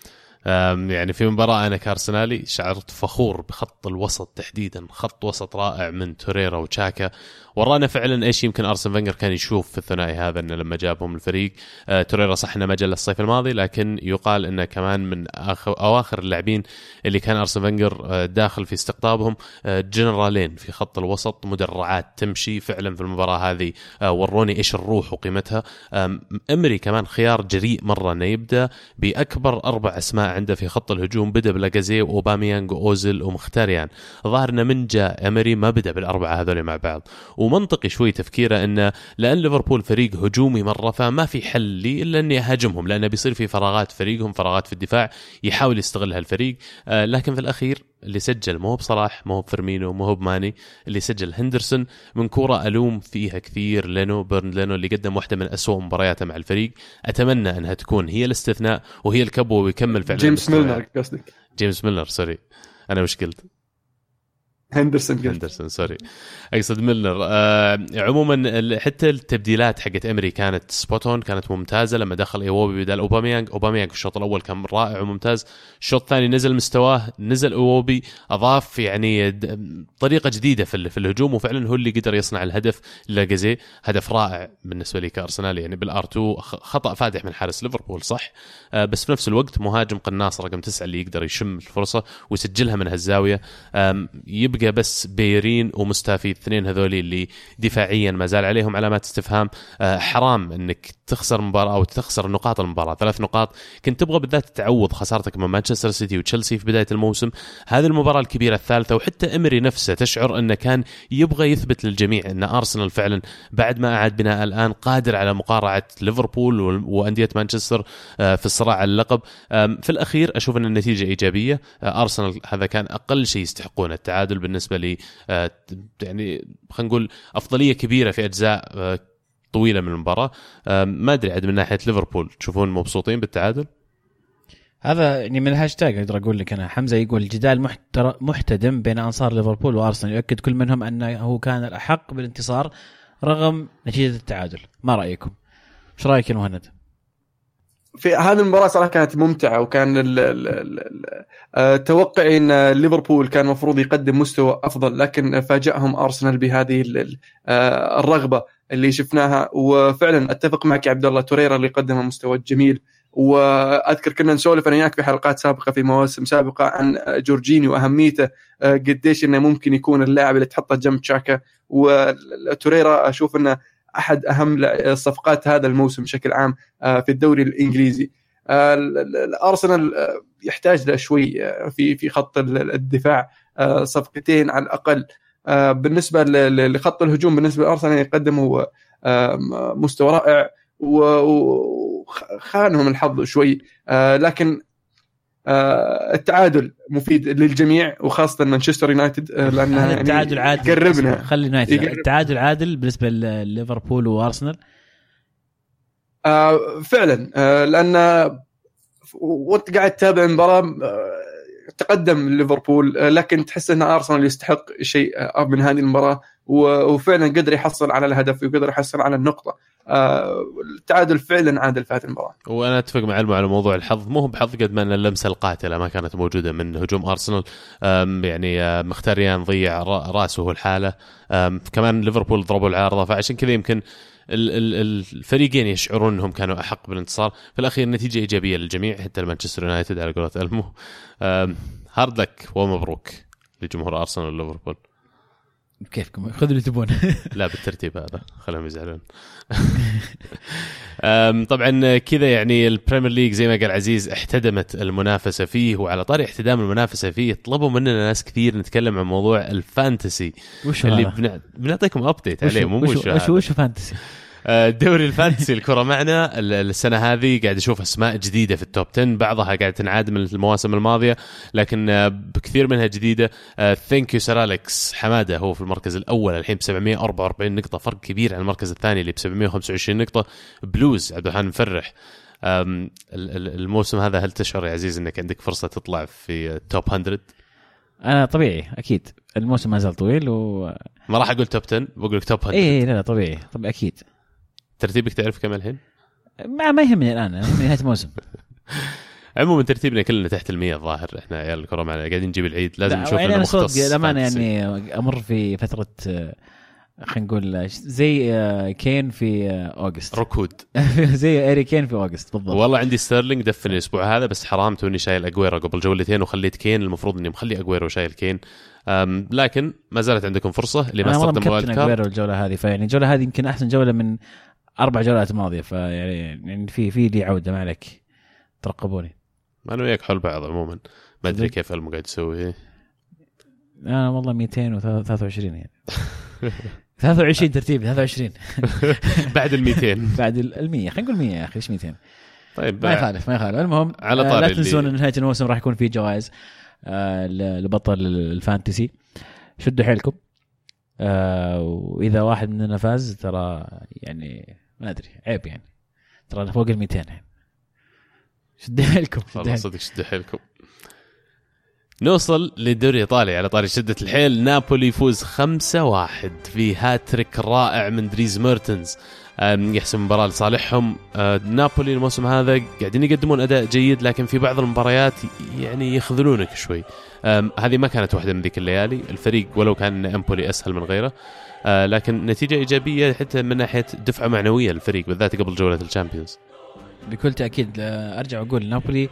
Speaker 1: يعني في مباراة أنا كأرسنالي شعرت فخور بخط الوسط تحديدا خط وسط رائع من توريرا وتشاكا. ورانا فعلا إيش يمكن أرسن فنجر كان يشوف في الثنائي هذا إنه لما جابهم الفريق. آه توريرا صح إنه ما الصيف الماضي لكن يقال إنه كمان من آخر أواخر اللاعبين اللي كان أرسن فنجر آه داخل في استقطابهم آه جنرالين في خط الوسط مدرعات تمشي فعلا في المباراة هذه آه وروني إيش الروح وقيمتها. آه إمري كمان خيار جريء مرة إنه يبدأ بأكبر أربع أسماء عنده في خط الهجوم بدأ بلاجازي واوباميانج واوزل ومختاريان. ظاهر إنه من جاء إمري ما بدأ بالأربعة هذول مع بعض. ومنطقي شوي تفكيره انه لأن ليفربول فريق هجومي مرة فما في حل لي إلا إني أهاجمهم لأنه بيصير في فراغات فريقهم فراغات في الدفاع يحاول يستغلها الفريق. آه لكن في الأخير اللي سجل مو بصلاح مو بفيرمينو مو بماني اللي سجل هندرسون من كوره ألوم فيها كثير. لينو بيرند لينو اللي قدم واحدة من أسوأ مبارياته مع الفريق. أتمنى إنها تكون هي الاستثناء وهي الكبوة ويكمل فعلا
Speaker 3: جيمس ميلنر قصدك.
Speaker 1: جيمس ميلنر sorry. أنا وش قلت؟
Speaker 3: هندرسون
Speaker 1: هندرسون sorry. أقصد ميلنر. آه عموما حتى التبديلات حقت أمري كانت spot on كانت ممتازة. لما دخل إيوبي بدل أوباميانج أوباميانج في الشوط الأول كان رائع وممتاز. الشوط الثاني نزل مستواه نزل إيوبي أضاف يعني طريقة جديدة في, في الهجوم وفعلا هو اللي قدر يصنع الهدف لاكازيت هدف رائع بالنسبة لي كأرسنال يعني بال R2 خطأ فادح من حارس ليفربول صح؟ آه بس في نفس الوقت مهاجم قناص رقم تسعة اللي يقدر يشم الفرصة ويسجلها من هالزاوية. يبقى بس بيرين ومستافي الاثنين هذول اللي دفاعيا ما زال عليهم علامات استفهام. حرام إنك تخسر مباراة أو تخسر نقاط المباراة. ثلاث نقاط كنت تبغى بالذات تعوض خسارتك من مانشستر سيتي وتشيلسي في بداية الموسم. هذه المباراة الكبيرة الثالثة وحتى امري نفسه تشعر إنه كان يبغى يثبت للجميع إن أرسنال فعلا بعد ما أعاد بناء الآن قادر على مقارعة ليفربول وأندية مانشستر في الصراع على اللقب في الأخير أشوف إن النتيجة إيجابية. أرسنال هذا كان أقل شيء يستحقون التعادل بالنسبة لي يعني خلينا نقول أفضلية كبيرة في أجزاء طويلة من المباراة ما أدري عاد من ناحية ليفربول تشوفون مبسوطين بالتعادل؟
Speaker 2: هذا يعني من الهاشتاج أقدر أقول لك أنا حمزة يقول الجدال محتدم بين أنصار ليفربول وأرسنال يؤكد كل منهم انه كان الأحق بالانتصار رغم نتيجة التعادل ما رأيكم؟ إيش رأيك يا مهند؟
Speaker 3: في هذه المباراة صراحة كانت ممتعة وكان توقعي ان ليفربول كان المفروض يقدم مستوى أفضل لكن فاجأهم أرسنال بهذه الرغبة اللي شفناها. وفعلا أتفق معك يا عبد الله توريرا اللي قدم مستوى جميل. وأذكر كنا نسولف أنا وياك في حلقات سابقة في مواسم سابقة عن جورجينيو وأهميته قديش إنه ممكن يكون اللاعب اللي تحطه جنب تشاكا. وتوريرا أشوف إنه أحد أهم الصفقات هذا الموسم بشكل عام في الدوري الإنجليزي. الارسنال يحتاج له شوي في في خط الدفاع صفقتين على الأقل. بالنسبة لخط الهجوم بالنسبة لأرسنال يقدموا مستوى رائع وخانهم الحظ شوي. لكن التعادل مفيد للجميع وخاصة مانشستر يونايتد لأن
Speaker 2: يعني التعادل عادل قربنا خلي يونايتد. التعادل عادل بالنسبة لليفربول وأرسنال.
Speaker 3: آه فعلا. آه لأن وأنت قاعد تتابع المباراة آه تقدم ليفربول آه لكن تحس إن أرسنال يستحق شيء آه من هذه المباراة وفعلا قدر يحصل على الهدف وقدر يحصل على النقطة. آه التعادل فعلا عادل في هذه المباراه
Speaker 1: وأنا أتفق مع المو على موضوع الحظ. مو بحظ قد ما أن اللمسة القاتلة ما كانت موجودة من هجوم أرسنال. يعني مختاريان ضيع رأسه الحاله كمان ليفربول ضربوا العارضة. فعشان كذا يمكن الفريقين يشعرون إنهم كانوا أحق بالانتصار. في الأخير نتيجة إيجابية للجميع حتى مانشستر يونايتد على قولة المو. هارد لك ومبروك لجمهور أرسنال وليفربول.
Speaker 2: كيفكم؟ خذوا اللي تبون.
Speaker 1: لا بالترتيب هذا. خليهم يزعلون. طبعا كذا يعني ال Premier League زي ما قال عزيز احتدمت المنافسة فيه وعلى طاري احتدام المنافسة فيه طلبوا مننا ناس كثير نتكلم عن موضوع ال fantasy
Speaker 2: وش
Speaker 1: اللي. بنعطيكم update عليه مو
Speaker 2: وش وش, وش fantasy؟
Speaker 1: الدوري ال fantasy الكرة معنا. السنة هذه قاعد أشوف أسماء جديدة في ال top 10 بعضها قاعد تنعاد من المواسم الماضية لكن بكثير منها جديدة. thank you Sir Alex حمادة هو في المركز الأول الحين ب 744 نقطة. فرق كبير عن المركز الثاني اللي ب 725 نقطة. بلوز عبد الرحمن مفرح. الموسم هذا هل تشعر يا عزيز إنك عندك فرصة تطلع في ال top 100
Speaker 2: أنا طبيعي أكيد. الموسم ما زال طويل و
Speaker 1: ما راح أقول top 10 بقول لك top 100
Speaker 2: اي لا لا طبيعي طبعا أكيد.
Speaker 1: ترتيبك تعرف كم الحين؟
Speaker 2: ما ما يهمني الآن نهاية الموسم.
Speaker 1: عموما ترتيبنا كلنا تحت المية الظاهر إحنا عيال الكره معنا قاعدين نجيب العيد لازم نشوف
Speaker 2: يعني أنا صدق الامانه يعني أمر في فترة خلينا نقول زي كين في August.
Speaker 1: ركود
Speaker 2: زي هاري كين في August بالضبط.
Speaker 1: والله عندي ستيرلينج دفن الأسبوع هذا بس حرام توني شايل اجويرو قبل جولتين وخليت كين المفروض إني مخلي اجويرو شايل كين. لكن ما زالت عندكم فرصة اللي ما استخدم
Speaker 2: wild card الجولة هذه فيعني الجولة هذه يمكن أحسن جولة من أربع جولات ماضية فيعني يعني في في لي عودة ما عليك. ترقبوني.
Speaker 1: أنا وياك حول بعض عموما. ما أدري كيف المو قاعد يسوي
Speaker 2: أنا والله 223 يعني. 23 ترتيبي 23
Speaker 1: بعد ال 200
Speaker 2: بعد ال 100 خلينا نقول 100 يا أخي إيش 200
Speaker 1: طيب
Speaker 2: ما يخالف ما يخالف. المهم
Speaker 1: على طاري
Speaker 2: لا تنسون إن نهاية الموسم راح يكون في جوائز آه لبطل الفانتسي. شدوا حيلكم. آه وإذا واحد مننا فاز ترى يعني ما أدري عيب يعني. ترى فوق ال 200 يعني شدوا حيلكم
Speaker 1: والله صدق شدوا حيلكم. نوصل للدوري الايطالي على طاري شدة الحيل. نابولي يفوز 5-1 في هاتريك رائع من دريس ميرتنز. يحسم المباراه لصالحهم. آه، نابولي الموسم هذا قاعدين يقدمون أداء جيد لكن في بعض المباريات يعني يخذلونك شوي. هذه ما كانت واحدة من ذيك الليالي. الفريق ولو كان امبولي أسهل من غيره. لكن نتيجة إيجابية حتى من ناحية دفعة معنوية للفريق بالذات قبل جولة ال Champions.
Speaker 2: بكل تأكيد أرجع أقول نابولي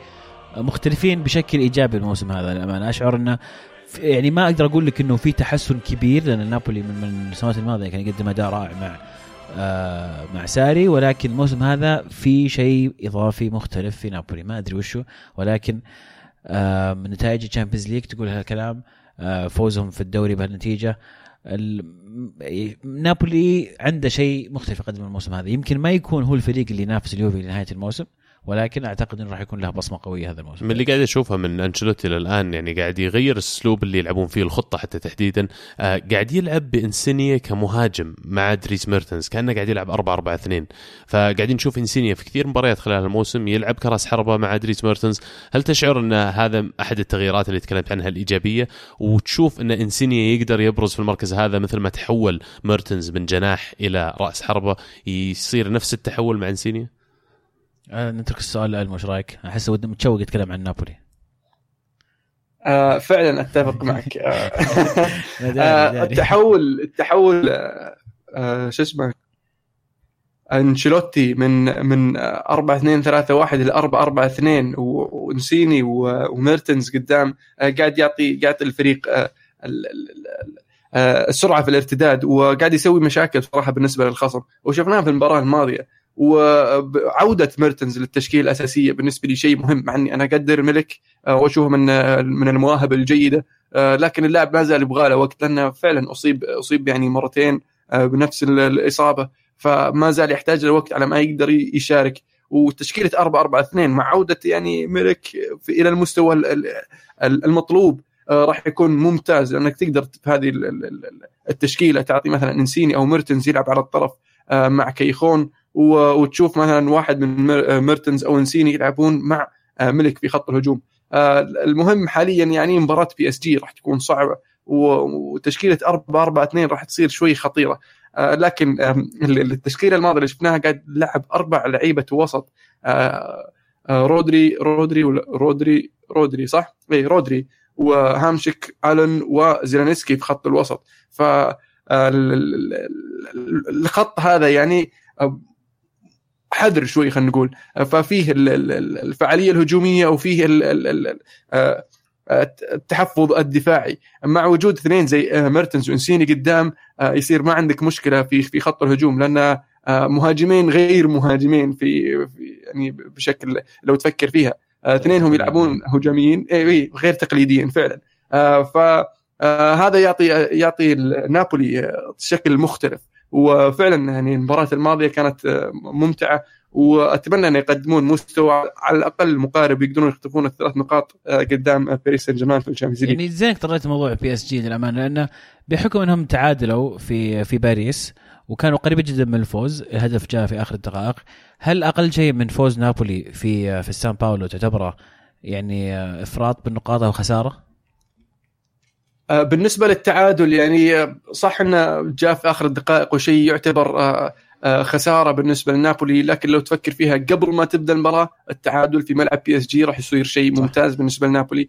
Speaker 2: مختلفين بشكل إيجابي الموسم هذا للأمانة. أشعر إنه يعني ما أقدر أقول لك إنه في تحسن كبير لأن نابولي من من السنوات الماضية كان يقدم أداء رائع مع آه مع ساري ولكن الموسم هذا في شيء إضافي مختلف في نابولي. ما أدري وشو ولكن آه من نتائج الشامبيونز ليج تقول هالكلام آه فوزهم في الدوري بهالنتيجة. نابولي عنده شيء مختلف يقدم الموسم هذا. يمكن ما يكون هو الفريق اللي ينافس اليوفي لنهاية الموسم ولكن أعتقد إنه راح يكون له بصمة قوية هذا الموسم.
Speaker 1: من اللي قاعد اشوفها من أنشيلوتي للآن يعني قاعد يغير الأسلوب اللي يلعبون فيه الخطة حتى تحديدا. آه قاعد يلعب بإنسينيا كمهاجم مع دريس ميرتنز كأنه قاعد يلعب 4 4 2 فقاعدين نشوف إنسينيا في كثير مباريات خلال الموسم يلعب كراس حربة مع دريس ميرتنز. هل تشعر إن هذا أحد التغييرات اللي تكلمت عنها الإيجابية؟ وتشوف إن إنسينيا يقدر يبرز في المركز هذا مثل ما تحول ميرتنز من جناح إلى رأس حربة يصير نفس التحول مع إنسينيا؟
Speaker 2: آه نترك السؤال لألمو إيش رأيك؟ أحس ودي متشوق يتكلم عن نابولي.
Speaker 3: آه فعلا أتفق معك. آه. آه التحول التحول آه شو اسمه؟ أنشيلوتي من من 4 2 3 1 إلى 4 4 2 ونسيني وميرتنز قدام قاعد يعطي قاعد الفريق السرعة في الارتداد وقاعد يسوي مشاكل صراحة بالنسبة للخصم. وشفناها في المباراة الماضية. وعودة ميرتنز للتشكيلة الأساسية بالنسبة لي شيء مهم مع إني أنا أقدر ملك آه، وأشوفه من من المواهب الجيدة آه، لكن اللاعب ما زال يبغى له وقت لأنه فعلا أصيب أصيب يعني مرتين آه، بنفس الإصابة فما زال يحتاج لوقت على ما يقدر يشارك. وتشكيلة 4 4 2 مع عودة يعني ملك إلى المستوى المطلوب راح يكون ممتاز لأنك تقدر في هذه التشكيلة تعطي مثلا إنسينيي أو ميرتنز يلعب على الطرف مع كاييخون وتشوف مثلا واحد من ميرتنز أو انسيني يلعبون مع ميليك في خط الهجوم. المهم حاليا يعني مباراة PSG راح تكون صعبة وتشكيلة 4 4 2 راح تصير شوي خطيرة. لكن التشكيلة الماضية اللي شفناها قاعد يلعب أربع لعيبة وسط. رودري رودري رودري رودري صح؟ اي رودري وهامشيك آلن وزيلانسكي في خط الوسط. ف الخط هذا يعني حذر شوي خلينا نقول. ففيه الفعالية الهجومية وفيه التحفظ الدفاعي. مع وجود اثنين زي ميرتنز وإنسيني قدام يصير ما عندك مشكلة في في خط الهجوم لأن مهاجمين غير مهاجمين في, في يعني بشكل لو تفكر فيها. اثنينهم يلعبون هجوميين. اي غير تقليديين فعلا. فهذا يعطي يعطي نابولي شكل مختلف. وفعلا يعني المباراة الماضية كانت ممتعة وأتمنى أن يقدمون مستوى على الأقل مقارب يقدرون يخطفون الثلاث نقاط قدام باريس سان جيرمان في الشامبيونز
Speaker 2: يعني زينك طريت موضوع PSG للأمانة لأنه بحكم أنهم تعادلوا في في باريس وكانوا قريبين جدا من الفوز الهدف جاء في آخر الدقائق هل أقل شيء من فوز نابولي في في سان باولو تعتبره يعني تفريط بالنقاط أو خسارة؟
Speaker 3: آه، بالنسبة للتعادل يعني آه، صح انه جاء في آخر الدقائق وشيء يعتبر آه، خسارة بالنسبة لنابولي لكن لو تفكر فيها قبل ما تبدأ المباراة التعادل في ملعب PSG راح يصير شيء ممتاز بالنسبة لنابولي.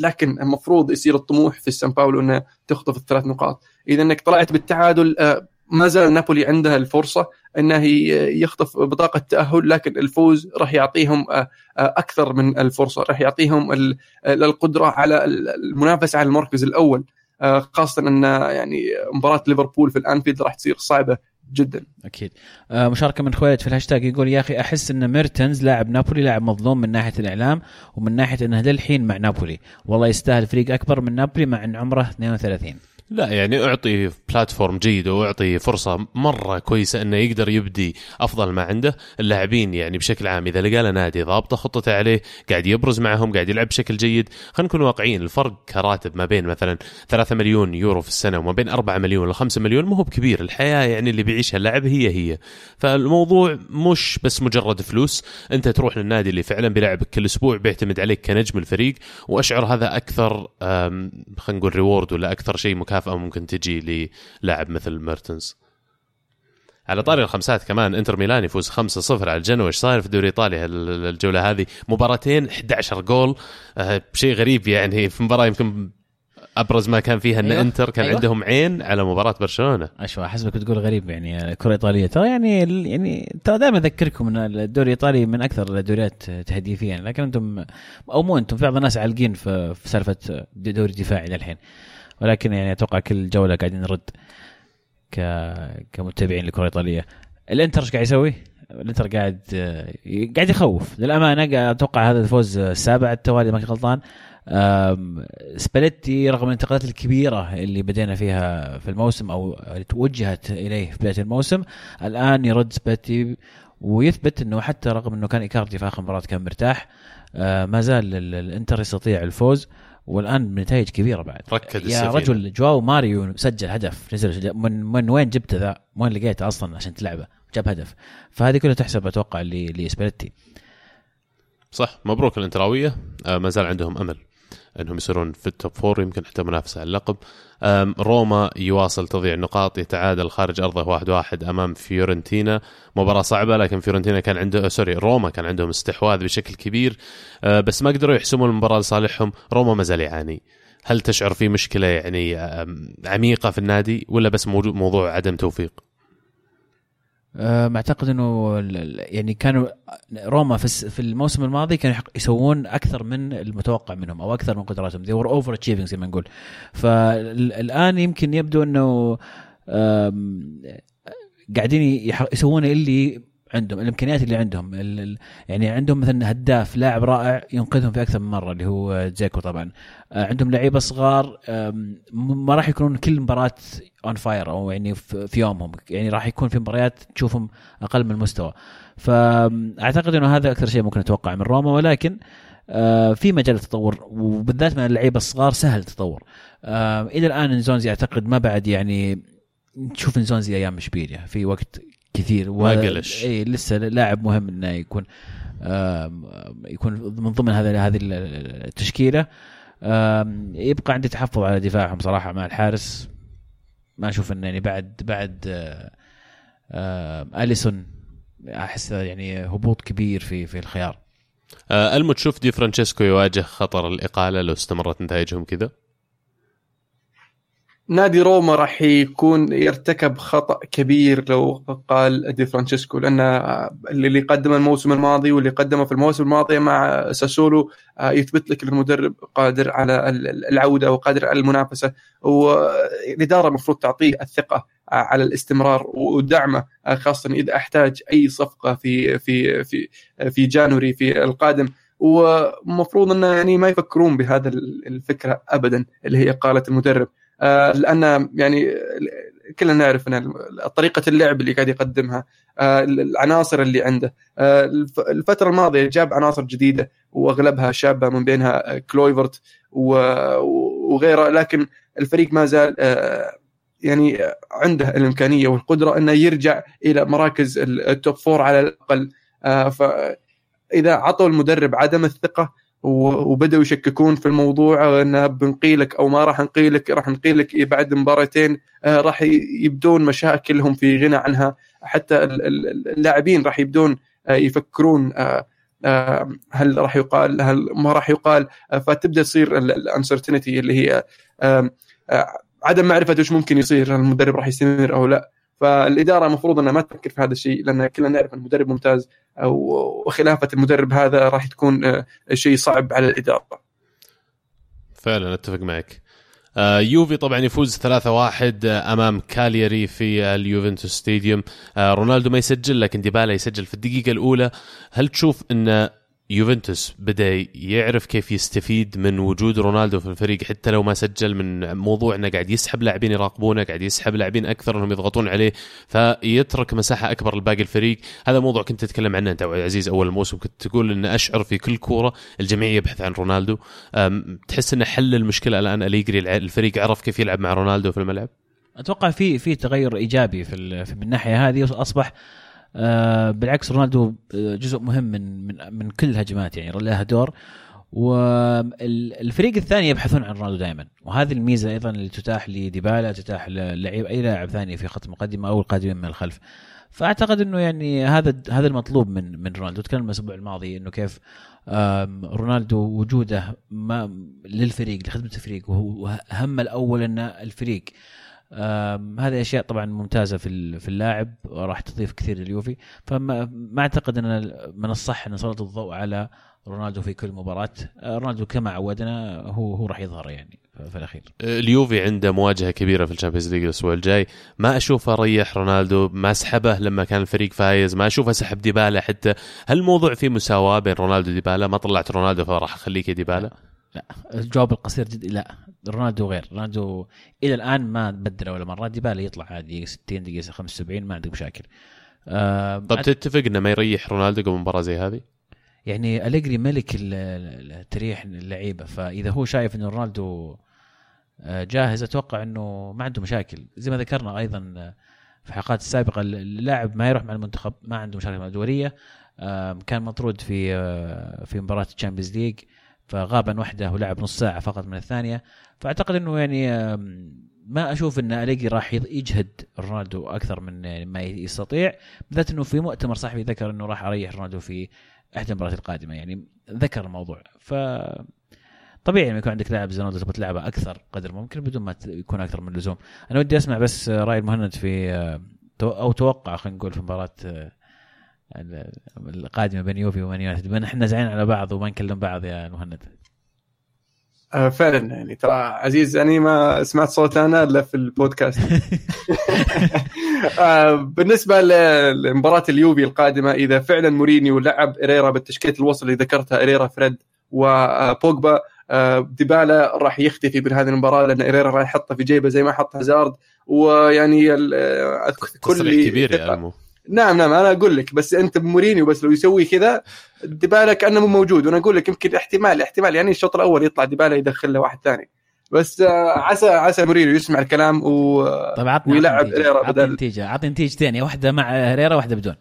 Speaker 3: لكن المفروض يصير الطموح في سان باولو إنه تخطف الثلاث نقاط. إذا إنك طلعت بالتعادل ما زال نابولي عندها الفرصة إنه يخطف بطاقة تأهل لكن الفوز راح يعطيهم آه، آه، أكثر من الفرصة راح يعطيهم القدرة على المنافسة على المركز الأول. آه، خاصة إن يعني مباراة ليفربول في الأنفيلد راح تصير صعبة جدا.
Speaker 2: أكيد. مشاركة من خويلد في الهاشتاج يقول يا أخي أحس إن ميرتنز لاعب نابولي لاعب مظلوم من ناحية الإعلام ومن ناحية إنه للحين مع نابولي. والله يستاهل فريق أكبر من نابولي مع إن عمره 32
Speaker 1: لا يعني أعطي بلاتفورم جيد وأعطي فرصة مرة كويسة إنه يقدر يبدي أفضل ما عنده اللاعبين يعني بشكل عام. إذا لقى له نادي ضابطة خطته عليه قاعد يبرز معهم قاعد يلعب بشكل جيد. خلينا نكون واقعيين الفرق كراتب ما بين مثلا 3 مليون يورو في السنة وما بين 4 مليون ل 5 مليون ما هو بكبير. الحياة يعني اللي بيعيشها اللاعب هي هي. فالموضوع مش بس مجرد فلوس. أنت تروح للنادي اللي فعلا بيلعبك كل أسبوع بيعتمد عليك كنجم الفريق وأشعر هذا أكثر خلينا نقول reward ولا أكثر شيء مكافئ مكافاه ممكن تجي للاعب مثل ميرتنز. على طاري الخمسات كمان إنتر ميلان يفوز 5-0 على الجنوة إيش صاير في الدوري الإيطالي الجولة هذه؟ مباراتين 11 جول. آه شيء غريب يعني في مباراة يمكن أبرز ما كان فيها إن أيوة. إنتر كان أيوة. عندهم عين على مباراة برشلونة.
Speaker 2: أشوى حسبك تقول غريب يعني الكره الايطاليه ترى يعني يعني ترى دائما أذكركم إن الدوري الإيطالي من أكثر الدوريات تهديفيا لكن أنتم أو مو أنتم في بعض الناس عالقين في, في سالفة دوري دفاعي للحين. ولكن يعني أتوقع كل جولة قاعدين نرد ك كمتابعين للكره الايطاليه الإنتر إيش قاعد يسوي؟ الإنتر قاعد قاعد يخوف. للأمانة أتوقع هذا الفوز السابع التوالي ما غلطان. سباليتي رغم الانتقادات الكبيرة اللي بدينا فيها في الموسم أو توجهت إليه في بداية الموسم الآن يرد سباليتي ويثبت إنه حتى رغم إنه كان إيكاردي في آخر مباراة كان مرتاح آه، ما زال الإنتر يستطيع الفوز. والآن بنتائج كبيرة بعد
Speaker 1: ركد
Speaker 2: يا السفينة. رجل جواو ماريو سجل هدف نزل من من وين جبته ذا؟ وين لقيته أصلا عشان تلعبه؟ جاب هدف فهذه كلها تحسب أتوقع لسباليتي
Speaker 1: صح مبروك الإنتراوية آه ما زال عندهم أمل انهم يصيرون في ال top four يمكن حتى منافسة على اللقب. روما يواصل تضيع نقاط يتعادل خارج أرضه واحد واحد أمام فيورنتينا. مباراة صعبة لكن فيورنتينا كان عنده sorry روما كان عندهم استحواذ بشكل كبير. أه، بس ما قدروا يحسمون المباراة لصالحهم. روما ما زال يعاني. هل تشعر في مشكلة يعني عميقة في النادي ولا بس موضوع عدم توفيق؟
Speaker 2: اعتقد إنه يعني كانوا روما في الموسم الماضي كانوا يسوون أكثر من المتوقع منهم أو أكثر من قدراتهم. They were overachieving زي ما نقول. فالآن يمكن يبدو إنه قاعدين يسوون اللي عندهم الإمكانيات اللي عندهم يعني عندهم مثلا هداف لاعب رائع ينقذهم في أكثر من مرة اللي هو دجيكو طبعا. آه، عندهم لعيبة صغار ما راح يكونون كل مباراة on fire أو يعني في يومهم يعني راح يكون في مباريات تشوفهم أقل من المستوى. فاعتقد إنه هذا أكثر شيء ممكن أتوقع من روما ولكن آه، في مجال التطور وبالذات من اللعيبة الصغار سهل التطور. إلى الآن إنزونزي أعتقد ما بعد يعني نشوف إنزونزي أيام اشبيليا في وقت كثير
Speaker 1: ما قلش.
Speaker 2: اي لسه لاعب مهم إنه يكون يكون من ضمن هذا هذه التشكيلة. يبقى عندي تحفظ على دفاعهم صراحة مع الحارس. ما أشوف إنه يعني بعد بعد أليسون أحس يعني هبوط كبير في في الخيار.
Speaker 1: آه المو تشوف دي فرانشيسكو يواجه خطر الإقالة لو استمرت نتائجهم كذا؟
Speaker 3: نادي روما راح يكون يرتكب خطأ كبير لو أقال دي فرانشيسكو لأن اللي قدمه الموسم الماضي واللي قدمه في الموسم الماضي مع ساسولو آه، يثبت لك المدرب قادر على العودة وقادر على المنافسة والإدارة المفروض تعطيه الثقة على الاستمرار ودعمه آه، خاصة إذا أحتاج أي صفقة في في في في January في القادم. ومفروض انه يعني ما يفكرون بهذا الفكرة ابدا اللي هي قاله المدرب. آه، لأن يعني كلنا نعرف إن طريقة اللعب اللي قاعد يقدمها آه، العناصر اللي عنده. آه، الفترة الماضية جاب عناصر جديدة وأغلبها شابة من بينها كلويفرت وغيره لكن الفريق ما زال يعني عنده الإمكانية والقدرة إنه يرجع إلى مراكز ال top four على الأقل. فاذا عطوا المدرب عدم الثقة وبدأوا يشككون في الموضوع انه بنقيلك أو ما راح نقيلك راح نقيلك بعد مباراتين آه، راح يبدون مشاكلهم في غنى عنها. حتى اللاعبين راح يبدون آه، يفكرون آه، هل راح يقال هل ما راح يقال. فتبدأ تصير الانسرتينتي اللي هي عدم معرفة إيش ممكن يصير المدرب راح يستمر أو لا. فالإدارة المفروض أنها ما تفكر في هذا الشيء لأن كلنا نعرف المدرب ممتاز وخلافة المدرب هذا راح تكون آه، شيء صعب على الإدارة.
Speaker 1: فعلا أتفق معك. آه، يوفي طبعا يفوز 3-1 آه، أمام كاليري في اليوفنتوس ستاديوم رونالدو ما يسجل لكن ديبالا يسجل في الدقيقة الأولى هل تشوف إن يوفنتوس بدأ يعرف كيف يستفيد من وجود رونالدو في الفريق حتى لو ما سجل من موضوع إنه قاعد يسحب لاعبين يراقبونه قاعد يسحب لاعبين أكثر إنهم يضغطون عليه فيترك مساحة أكبر لباقي الفريق. هذا موضوع كنت تتكلم عنه أنت عزيز أول الموسم. كنت تقول ان أشعر في كل كورة الجميع يبحث عن رونالدو. تحس إنه حل المشكلة الآن؟ أليجري الفريق عرف كيف يلعب مع رونالدو في الملعب؟
Speaker 2: أتوقع في في تغير إيجابي في من الناحيه هذه اصبح بالعكس رونالدو آه، جزء مهم من من من كل الهجمات يعني له دور. والفريق الثاني يبحثون عن رونالدو دائما. وهذه الميزة أيضا اللي تتاح لديبالا تتاح للعيب أي لاعب ثاني في خط المقدمه أو القادمين من الخلف. فأعتقد إنه يعني هذا هذا المطلوب من من رونالدو. تكلم الأسبوع الماضي إنه كيف رونالدو وجوده ما للفريق لخدمة الفريق وهو هم الأول إن الفريق هذه أشياء طبعا ممتازة في في اللاعب وراح تضيف كثير لليوفي. فما ما أعتقد أن من الصح أن نسلط الضوء على رونالدو في كل مباراة. آه، رونالدو كما عودنا هو هو راح يظهر يعني في الأخير.
Speaker 1: اليوفي عنده مواجهة كبيرة في ال Champions League الأسبوع الجاي. ما أشوفه ريح رونالدو ما سحبه لما كان الفريق فايز ما أشوفه سحب ديبالا حتى. هل الموضوع فيه مساواة بين رونالدو وديبالا؟ ما طلعت رونالدو فراح أخليك ديبالا؟
Speaker 2: لا الجواب القصير جدا لا رونالدو غير. رونالدو إلى الآن ما بدل ولا مرة ديبالا يطلع عادي دقيقة 60 دقيقه 75 ما عندك مشاكل
Speaker 1: آه طب تتفق إنه ما يريح رونالدو قبل مباراه زي هذه؟
Speaker 2: يعني أليجري ملك تريح اللعيبة فإذا هو شايف إنه رونالدو آه، جاهز أتوقع إنه ما عنده مشاكل. زي ما ذكرنا أيضا آه، في الحلقات السابقة اللاعب ما يروح مع المنتخب ما عنده مشاكل مع الدوليه كان مطرود في آه، في مباراة ال Champions League. فغاب عن وحده ولعب نص ساعة فقط من الثانية. فأعتقد إنه يعني ما أشوف إن أليغري راح يجهد رونالدو أكثر من يعني ما يستطيع بالذات إنه في مؤتمر صحفي ذكر إنه راح أريح رونالدو في إحدى المباريات القادمة يعني ذكر الموضوع. ف طبيعي لما يكون عندك لاعب زي رونالدو تبغى تلعبه أكثر قدر ممكن بدون ما يكون أكثر من اللزوم. أنا ودي أسمع بس رأي المهند في أو توقع خلينا نقول في مباراة القادمة بين يوفي ومان يونايتد. بما إحنا زعلانين على بعض وما نكلم بعض يا مهند.
Speaker 3: آه فعلا يعني ترى عزيز يعني ما سمعت صوت أنا إلا في البودكاست. آه بالنسبة لمباراة اليوفي القادمة إذا فعلا مورينيو لعب إريرا بالتشكيلة الوسط اللي ذكرتها إريرا فريد وبوجبا آه ديبالا راح يختفي من هذه المباراة لأن إريرا راح يحطه في جيبه زي ما حط هازارد. ويعني
Speaker 1: كل كبير يا ألمو.
Speaker 3: نعم نعم أنا أقول لك بس أنت مورينيو بس لو يسوي كذا ديبالا كانه مو موجود. وأنا أقول لك يمكن احتمال احتمال يعني الشوط الأول يطلع ديبالا يدخل له واحد ثاني. بس آه، عسى عسى مورينيو يسمع الكلام و
Speaker 2: طيب عطني
Speaker 3: ويلعب
Speaker 2: هيريرا بدل نتيجة عطني نتيجة ثانية واحدة مع هيريرا واحدة بدون.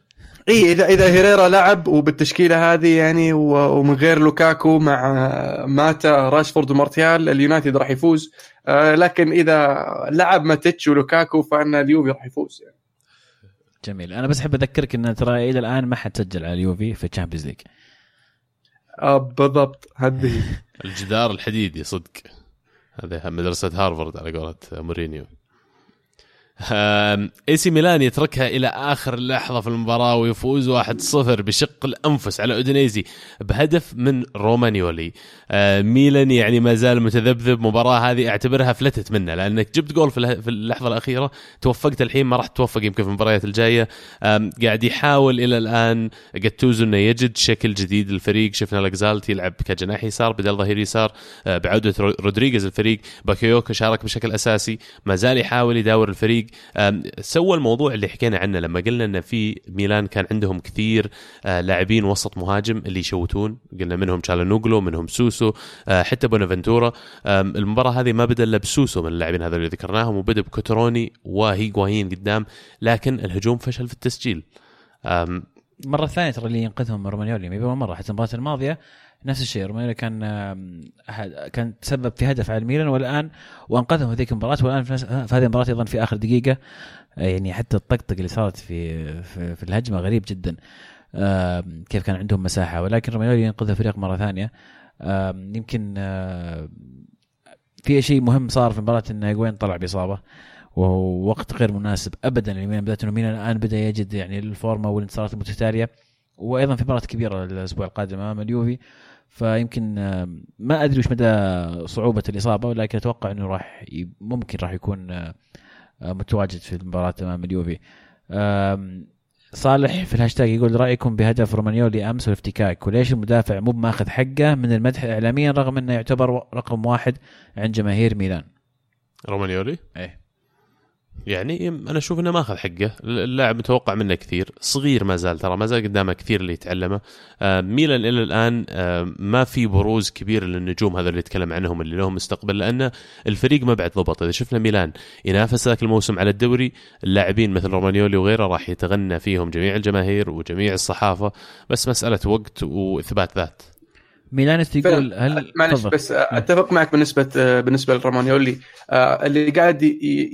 Speaker 3: إي إذا إذا هيريرا لعب وبالتشكيلة هذه يعني ومن غير لوكاكو مع ماتا راشفورد ومارتيال اليونايتد راح يفوز. آه، لكن إذا لعب ماتيتش ولوكاكو فإن اليوفي راح يفوز يعني.
Speaker 2: جميل. أنا بس أحب أذكرك إن ترى إلى الآن ما حد سجل على اليوفي في ال Champions League
Speaker 3: آه بالضبط. هذه.
Speaker 1: الجدار الحديدي صدق. هذه مدرسة هارفارد على قولة مورينيو. إي سي ميلان يتركها إلى آخر لحظة في المباراة ويفوز 1-0 بشق الأنفس على أودينيزي بهدف من رومانيولي. ميلان يعني ما زال متذبذب مباراة هذه أعتبرها فلتت منه لأنك جبت جول في اللحظة الأخيرة توفقت الحين ما راح توفق يمكن في المباريات الجاية. قاعد يحاول إلى الآن جاتوزو إنه يجد شكل جديد للفريق. شفنا لاكسالت يلعب كجناح يسار بدل ظهير يسار بعودة رودريغيز الفريق. باكايوكو شارك بشكل أساسي ما زال يحاول يداور الفريق. سوى الموضوع اللي حكينا عنه لما قلنا إن في ميلان كان عندهم كثير لاعبين وسط مهاجم اللي يشوتون. قلنا منهم تشالانوغلو منهم سوسو حتى بونافنتورا. المباراة هذه ما بدأ إلا بسوسو من اللاعبين هذول اللي ذكرناهم وبدأ بكوتروني وهيغوايين قدام لكن الهجوم فشل في التسجيل.
Speaker 2: مرة ثانية ترى اللي ينقذهم رومانيولي ما مرة حتى المباراة الماضية نفس الشيء رومانيولي كان كان تسبب في هدف على الميلان والآن وأنقذهم هذيك المباراة والآن في هذه المباراة أيضا في آخر دقيقة يعني حتى الطقطقة اللي صارت في في, في الهجمة غريب جدا كيف كان عندهم مساحة ولكن رومانيولي ينقذ الفريق مرة ثانية يمكن في شيء مهم صار في المباراه إن هيجوين طلع بإصابة وهو وقت غير مناسب ابدا لميلان بالذات إنه ميلان الآن بدأ يجد يعني الفورمة والانتصارات المتتالية وأيضا في مباراة كبيرة الأسبوع القادم أمام اليوفي. فيمكن ما أدري وش مدى صعوبة الإصابة ولكن أتوقع إنه راح ممكن راح يكون متواجد في المباراة أمام اليوفي. صالح في الهاشتاج يقول رأيكم بهدف رومانيولي أمس والافتكاك؟ وليش المدافع مو ماخذ حقه من المدح اعلاميا رغم إنه يعتبر رقم واحد عند جماهير ميلان؟
Speaker 1: رومانيولي؟
Speaker 2: إيه.
Speaker 1: يعني أنا أشوف إنه ما أخذ حقه. اللاعب متوقع منه كثير. صغير ما زال ترى ما زال قدامه كثير اللي يتعلمه. آه ميلان إلى الآن آه ما في بروز كبير للنجوم هذا اللي يتكلم عنهم اللي لهم مستقبل لأن الفريق ما بعد ضبط. إذا شفنا ميلان ينافس ذاك الموسم على الدوري اللاعبين مثل رومانيولي وغيره راح يتغنى فيهم جميع الجماهير وجميع الصحافة. بس مسألة وقت وإثبات ذات.
Speaker 2: ميلانس يقول هل
Speaker 3: معلش بس أتفق معك بالنسبة بالنسبة لرومانيولي اللي قاعد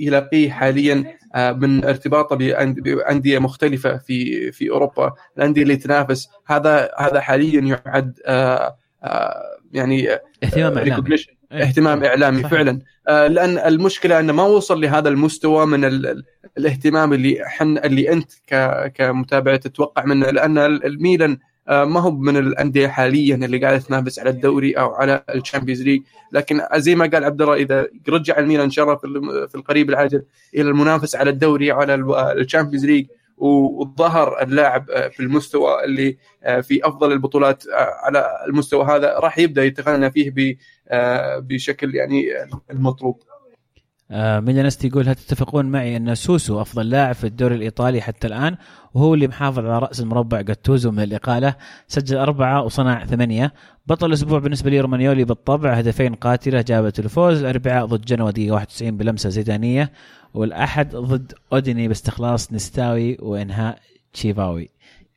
Speaker 3: يلاقيه حاليا من ارتباطه بأندية مختلفة في في أوروبا الأندية اللي تنافس هذا هذا حاليا يعد يعني
Speaker 2: اهتمام إعلامي.
Speaker 3: اهتمام إعلامي صحيح. فعلا. لأن المشكلة إنه ما وصل لهذا المستوى من الاهتمام اللي حن اللي أنت كمتابع تتوقع منه لأن الميلان ما هو من الأندية حاليا اللي قاعدة تنافس على الدوري أو على ال Champions League. لكن زي ما قال عبد الله إذا رجع الميلان إن شاء الله في القريب العاجل إلى المنافسه على الدوري وعلى ال Champions League وظهر اللاعب في المستوى اللي في أفضل البطولات على المستوى هذا راح يبدأ يتغنى فيه بشكل يعني المطلوب.
Speaker 2: آه ميلانست يقول هل تتفقون معي أن سوسو أفضل لاعب في الدوري الإيطالي حتى الآن؟ وهو اللي محافظ على رأس المربع جاتوزو من الإقالة سجل أربعة وصنع ثمانية. بطل الأسبوع بالنسبة لي رومانيولي بالطبع هدفين قاتلة جابت الفوز الاربعاء ضد جنوا دقيقه 91 بلمسة زيدانية والأحد ضد أوديني باستخلاص نستاوي وإنهاء تشيفاوي.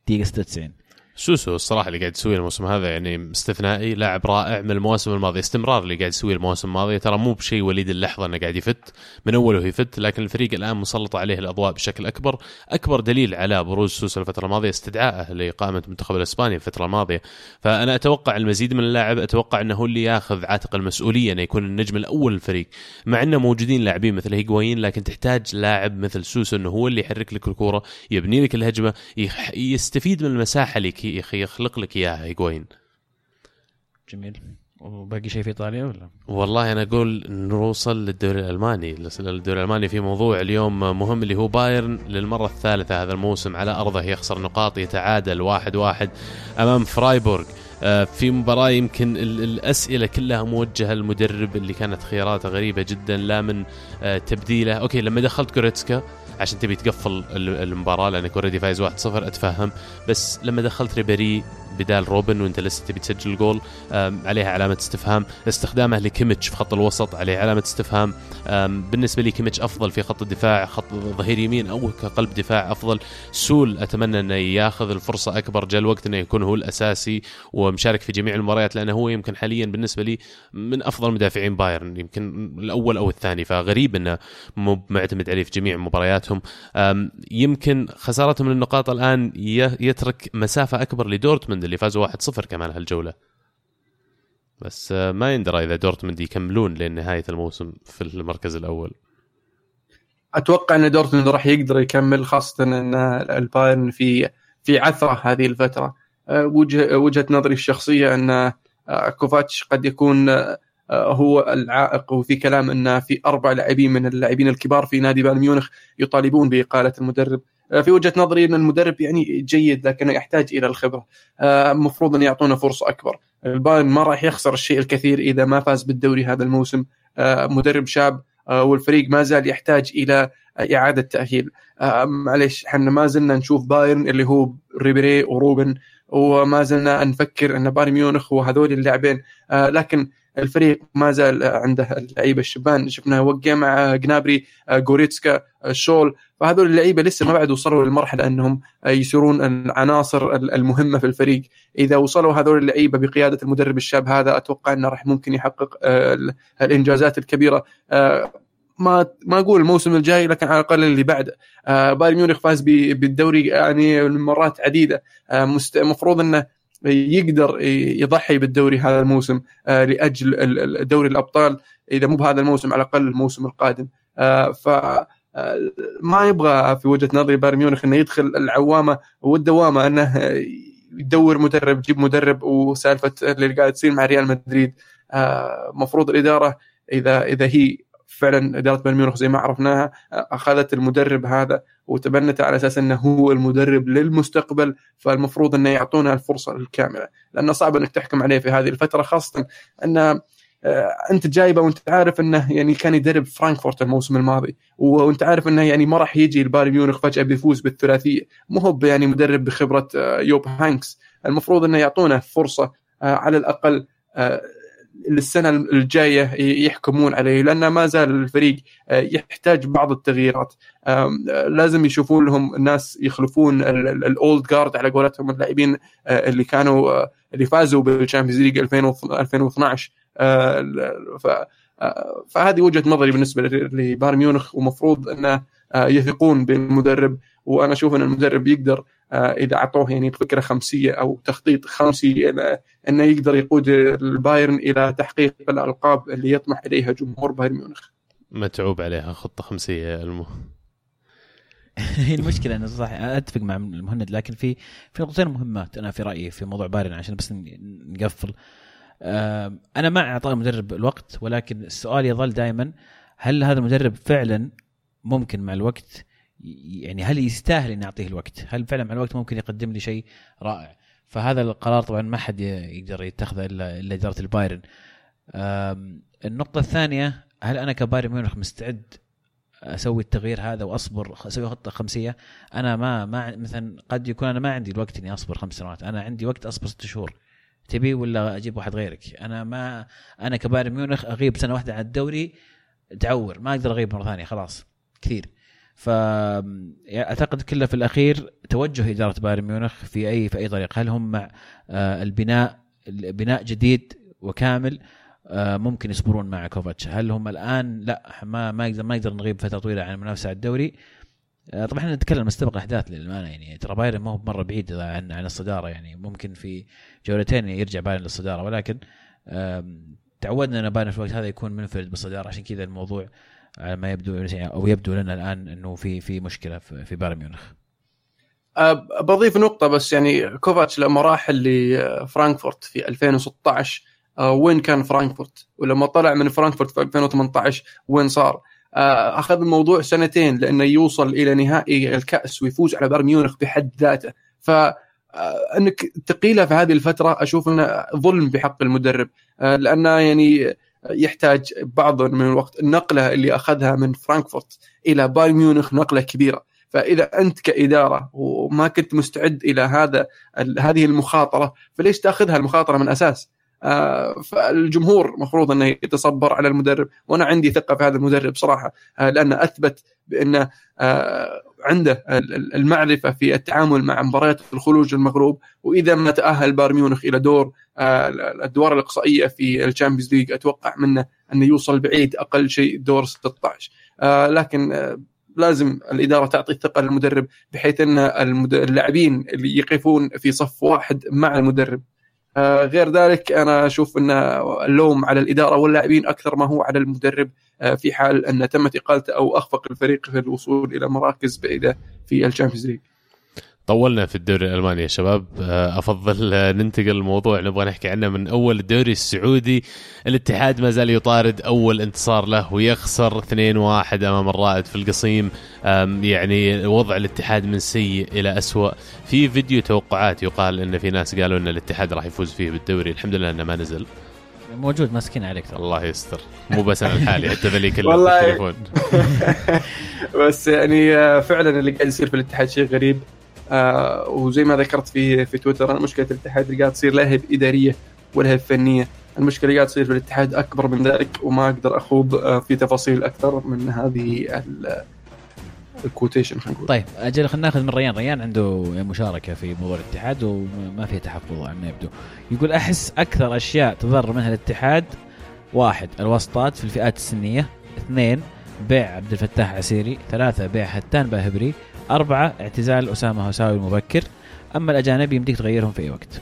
Speaker 2: دقيقة 96
Speaker 1: سوسو الصراحة اللي قاعد يسويه الموسم هذا؟ يعني استثنائي لاعب رائع من المواسم الماضية. استمرار اللي قاعد يسويه المواسم الماضيه ترى مو بشيء وليد اللحظة إنه قاعد يفت. من أوله يفت لكن الفريق الآن مسلط عليه الأضواء بشكل أكبر. أكبر دليل على بروز سوسو الفترة الماضية استدعائه لقائمه المنتخب الإسباني الفترة الماضية. فأنا أتوقع المزيد من اللاعب أتوقع إنه هو اللي ياخذ عاتق المسؤولية إنه يكون النجم الأول للفريق مع إنه موجودين لاعبين مثل هيغوايين لكن تحتاج لاعب مثل سوسو إنه هو اللي يحرك لك الكورة يبني لك الهجمة يستفيد من المساحة اللي يخلق لك إياها هيجوين
Speaker 2: جميل. وباقي شيء في إيطاليا ولا؟
Speaker 1: والله أنا أقول نوصل للدوري الألماني، الدوري الألماني في موضوع اليوم مهم اللي هو بايرن للمرة الثالثة هذا الموسم. على أرضه يخسر نقاط يتعادل واحد واحد أمام فرايبورغ. في مباراة يمكن الأسئلة كلها موجهة للمدرب اللي كانت خياراته غريبة جدا لا من تبديله. okay لما دخلت جوريتسكا عشان تبي تقفل المباراة لأنك already فايز 1-0 أتفهم. بس لما دخلت ريبيري بدال روبن وانت لسه تبي تسجل جول عليها علامة استفهام. استخدامه لكيميتش في خط الوسط عليه علامة استفهام. بالنسبة لي كيميتش أفضل في خط الدفاع خط ظهير يمين أو كقلب دفاع أفضل. so أتمنى أنه ياخذ الفرصة أكبر جاء الوقت أنه يكون هو الأساسي ومشارك في جميع المباريات لأنه هو يمكن حاليا بالنسبة لي من أفضل مدافعين بايرن يمكن الأول أو الثاني. فغريب أنه مو معتمد عليه في جميع مبارياتهم. يمكن خسارتهم للنقاط الآن يترك مسافة أكبر لدورتموند. اللي فازوا 1-0 كمان هالجولة. بس آه، ما يندرى إذا دورتموند يكملون لنهاية الموسم في المركز الأول.
Speaker 3: أتوقع إن دورتموند راح يقدر يكمل خاصة إن البايرن في في عثرة هذه الفترة. آه، وجه وجهة نظري الشخصية إن آه، كوفاتش قد يكون هو العائق وفي كلام إن في أربع لاعبين من اللاعبين الكبار في نادي بايرن ميونخ يطالبون بإقالة المدرب. في وجهة نظري إن المدرب يعني جيد لكنه يحتاج إلى الخبرة. المفروض أن يعطونا فرصة أكبر. البايرن ما راح يخسر الشيء الكثير إذا ما فاز بالدوري هذا الموسم. مدرب شاب والفريق ما زال يحتاج إلى إعادة تأهيل. معليش إحنا ما زلنا نشوف بايرن اللي هو ريبيري وروبن وما زلنا نفكر إن بايرن ميونخ هو هذول اللاعبين لكن الفريق ما زال عنده اللعيبة الشبان. شفنا وقع مع جنابري جوريتسكا سوله. فهذول اللعيبة لسه ما بعد وصلوا للمرحلة أنهم يصيرون العناصر المهمة في الفريق. إذا وصلوا هذول اللعيبة بقيادة المدرب الشاب هذا أتوقع إنه راح ممكن يحقق الإنجازات الكبيرة. ما ما أقول الموسم الجاي لكن على الأقل اللي بعده بايرن ميونخ فاز بالدوري يعني مرات عديدة. المفروض إنه يقدر يضحي بالدوري هذا الموسم آه، لأجل دوري الأبطال إذا مو بهذا الموسم على الأقل الموسم القادم. آه، ف آه، ما يبغى في وجهة نظري بايرن ميونخ إنه يدخل العوامة والدوامة إنه يدور مدرب يجيب مدرب وسالفة اللي قاعد تصير مع ريال مدريد. مفروض الإدارة إذا إذا هي فعلا إدارة بايرن ميونخ زي ما عرفناها أخذت المدرب هذا وتبنته على أساس إنه هو المدرب للمستقبل فالمفروض إنه يعطونا الفرصة الكاملة. لأنه صعب إنك تحكم عليه في هذه الفترة خاصة إن أنت جايبه وأنت عارف إنه يعني كان يدرب فرانكفورت الموسم الماضي وأنت عارف إنه يعني ما راح يجي البايرن ميونخ فجأة بيفوز بالثلاثية. مو هو يعني مدرب بخبرة يوب هاينكس. المفروض إنه يعطونا فرصة على الأقل للسنة الجاية يحكمون عليه لأن ما زال الفريق آه، يحتاج بعض التغييرات. لازم يشوفون لهم الناس يخلفون ال old guard على قولتهم اللاعبين آه، اللي كانوا آه، اللي فازوا بالشامبيونز ليج 2012 فهذه وجهة نظري بالنسبة لبايرن ميونخ ومفروض أنه يثقون بالمدرب وأنا أشوف أن المدرب يقدر آه، إذا أعطوه يعني فكرة خمسية أو تخطيط خمسي إنه يقدر يقود البايرن إلى تحقيق الألقاب اللي يطمح إليها جمهور بايرن ميونخ.
Speaker 1: متعوب عليها خطة خمسية المو
Speaker 2: هي المشكلة انه صح أتفق مع المهند لكن في في نقطتين مهمات أنا في رأيي في موضوع بايرن عشان بس نقفل أنا مع اعطاء المدرب الوقت ولكن السؤال يظل دائما هل هذا المدرب فعلا ممكن مع الوقت يعني هل يستاهل إني أعطيه الوقت؟ هل فعلا مع الوقت ممكن يقدم لي شيء رائع؟ فهذا القرار طبعا ما حد يقدر يتخذه الا إلا إدارة البايرن. النقطة الثانية هل أنا كبايرن ميونخ مستعد أسوي التغيير هذا وأصبر أسوي خطة خمسية؟ أنا ما ما مثلا قد يكون أنا ما عندي الوقت إني أصبر خمس سنوات. أنا عندي وقت أصبر ست شهور. تبي ولا أجيب واحد غيرك؟ أنا ما أنا كبايرن ميونخ أغيب سنة واحدة عن الدوري تعور. ما أقدر أغيب مرة ثانية خلاص. كثير. فاعتقد كله في الأخير توجه إدارة بايرن ميونخ في أي في أي طريق. هل هم مع آه، البناء بناء جديد وكامل آه، ممكن يصبرون مع كوفاتش؟ هل هم الآن؟ لا ما ما يقدر ما يقدر نغيب فترة طويلة عن المنافسه على الدوري. آه، طبعا إحنا نتكلم مستبق الأحداث للأمانة يعني ترى بايرن ما هو مرة بعيد عن عن الصدارة يعني ممكن في جولتين يرجع بايرن للصدارة. ولكن تعودنا إن بايرن في الوقت هذا يكون منفرد بالصدارة عشان كذا الموضوع على ما يبدو أو يبدو لنا الآن إنه في في مشكلة في بايرن ميونخ.
Speaker 3: بضيف نقطة بس يعني كوفاتش لما راح لفرانكفورت في 2016 آه، وين كان فرانكفورت؟ ولما طلع من فرانكفورت في 2018 وين صار؟ آه، أخذ الموضوع سنتين لأنه يوصل إلى نهائي الكأس ويفوز على بايرن ميونخ بحد ذاته. ف أنك تقيله في هذه الفترة أشوف إنه ظلم بحق المدرب. لأنه يعني يحتاج بعض من الوقت النقله اللي أخذها من فرانكفورت إلى بايرن ميونخ نقلة كبيرة فإذا أنت كإدارة وما كنت مستعد إلى هذا هذه المخاطرة فليش تأخذها المخاطرة من أساس؟ آه، فالجمهور مفروض أنه يتصبر على المدرب وأنا عندي ثقة في هذا المدرب صراحة آه، لأنه أثبت بأنه آه، عنده المعرفة في التعامل مع مباريات الخروج المغلوب وإذا ما تأهل بايرن ميونخ إلى دور الادوار الإقصائية في الشامبيونز ليج أتوقع منه انه يوصل بعيد أقل شيء دور 16 لكن لازم الإدارة تعطي الثقة للمدرب بحيث أن اللاعبين اللي يقفون في صف واحد مع المدرب آه، غير ذلك أنا أشوف أن اللوم على الإدارة واللاعبين أكثر ما هو على المدرب آه، في حال أن تمت اقالته أو أخفق الفريق في الوصول إلى مراكز بعيدة في الشامبيونز ليج.
Speaker 1: طولنا في الدوري الألماني يا شباب. آه، أفضل ننتقل الموضوع نبغى نحكي عنه من أول الدوري السعودي. الاتحاد ما زال يطارد أول انتصار له ويخسر 2-1 أمام الرائد في القصيم. يعني وضع الاتحاد من سيء إلى اسوء في فيديو توقعات يقال إن في ناس قالوا إن الاتحاد راح يفوز فيه بالدوري. الحمد لله إنه ما نزل.
Speaker 2: موجود ماسكين عليك
Speaker 1: ترى. الله يستر. مو بس أنا لحالي حتى ذولي كله في التليفون
Speaker 3: بس يعني آه، فعلا اللي قاعد يصير في الاتحاد شيء غريب. آه وزي ما ذكرت في في تويتر أنا مشكلة الاتحاد اللي قاعد تصير لا هي اداريه ولا هي فنيه المشكلة اللي قاعد تصير في الاتحاد أكبر من ذلك وما أقدر أخوض آه في تفاصيل أكثر من هذه ال quotation خلينا نقول.
Speaker 2: طيب أجل خلينا ناخذ من ريان. ريان عنده مشاركة في موضوع الاتحاد وما فيها تحفظ على ما يبدو. يقول أحس أكثر أشياء تضر منها الاتحاد واحد الواسطات في الفئات السنية اثنين بيع عبد الفتاح عسيري ثلاثة بيع هتان باهبري أربعة اعتزال أسامة هساوي المبكر. أما الأجانب يمديك تغيرهم في أي وقت.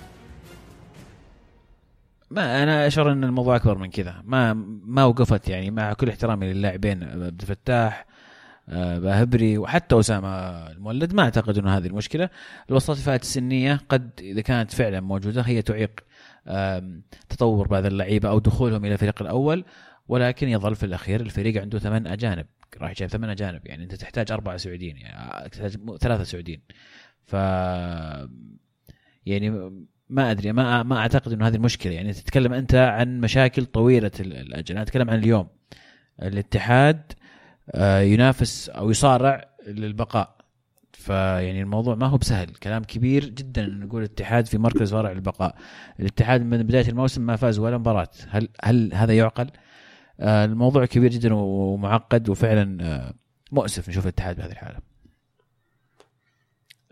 Speaker 2: ما أنا أشعر إن الموضوع أكبر من كذا. ما ما وقفت يعني مع كل احترامي للاعبين عبد الفتاح آه، باهبري وحتى أسامة المولد ما أعتقد إنه هذه المشكلة. الوسطات الفئات السنية قد إذا كانت فعلا موجودة هي تعيق تطور بعض اللعيبة أو دخولهم إلى الفريق الأول ولكن يظل في الأخير الفريق عنده ثمان أجانب. راح جايب ثمان اجانب يعني أنت تحتاج أربعة سعوديين يعني تحتاج ثلاثة سعوديين. ف يعني ما أدري ما ما أعتقد إنه هذه المشكلة. يعني تتكلم أنت عن مشاكل طويلة الأجل. أنا أتكلم عن اليوم. الاتحاد آه، ينافس أو يصارع للبقاء. فيعني الموضوع ما هو بسهل. كلام كبير جدا نقول الاتحاد في مركز ورع البقاء الاتحاد من بداية الموسم ما فاز ولا مباراة. هل هل هذا يعقل؟ الموضوع كبير جدا ومعقد وفعلا آه، مؤسف نشوف الاتحاد بهذه الحالة.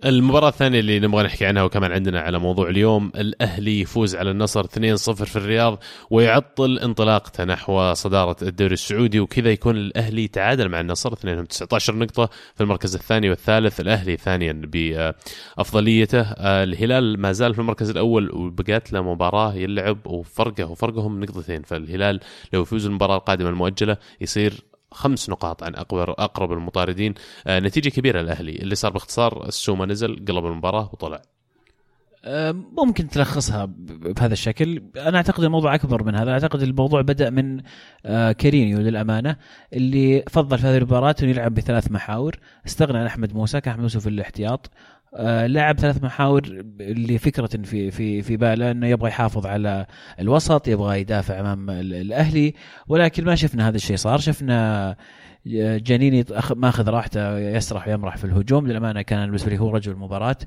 Speaker 1: المباراة الثانية اللي نبغى نحكي عنها وكمان عندنا على موضوع اليوم الأهلي يفوز على النصر 2-0 في الرياض ويعطل انطلاقته نحو صدارة الدوري السعودي وكذا يكون الأهلي تعادل مع النصر اثنينهم 19 نقطة في المركز الثاني والثالث الأهلي ثانيا بأفضليته. الهلال ما زال في المركز الأول وبقات له مباراة يلعب وفرقه وفرقهم نقطتين فالهلال لو يفوز المباراة القادمة المؤجلة يصير خمس نقاط عن اقرب المطاردين. آه نتيجة كبيرة الاهلي اللي صار باختصار السومة نزل قلب المباراة وطلع.
Speaker 2: آه، ممكن تلخصها بهذا الشكل. أنا أعتقد الموضوع أكبر من هذا. أعتقد الموضوع بدأ من آه، كارينيو للأمانة اللي فضل في هذه المباراة إنه يلعب بثلاث محاور. استغنى عن أحمد موسى كان أحمد موسى في الاحتياط. لعب ثلاث محاور لفكره في في في باله انه يبغى يحافظ على الوسط يبغى يدافع أمام الأهلي. ولكن ما شفنا هذا الشيء صار. شفنا جانيني ماخذ راحته يسرح ويمرح في الهجوم. للأمانة كان بالنسبة لي هو رجل المباراة.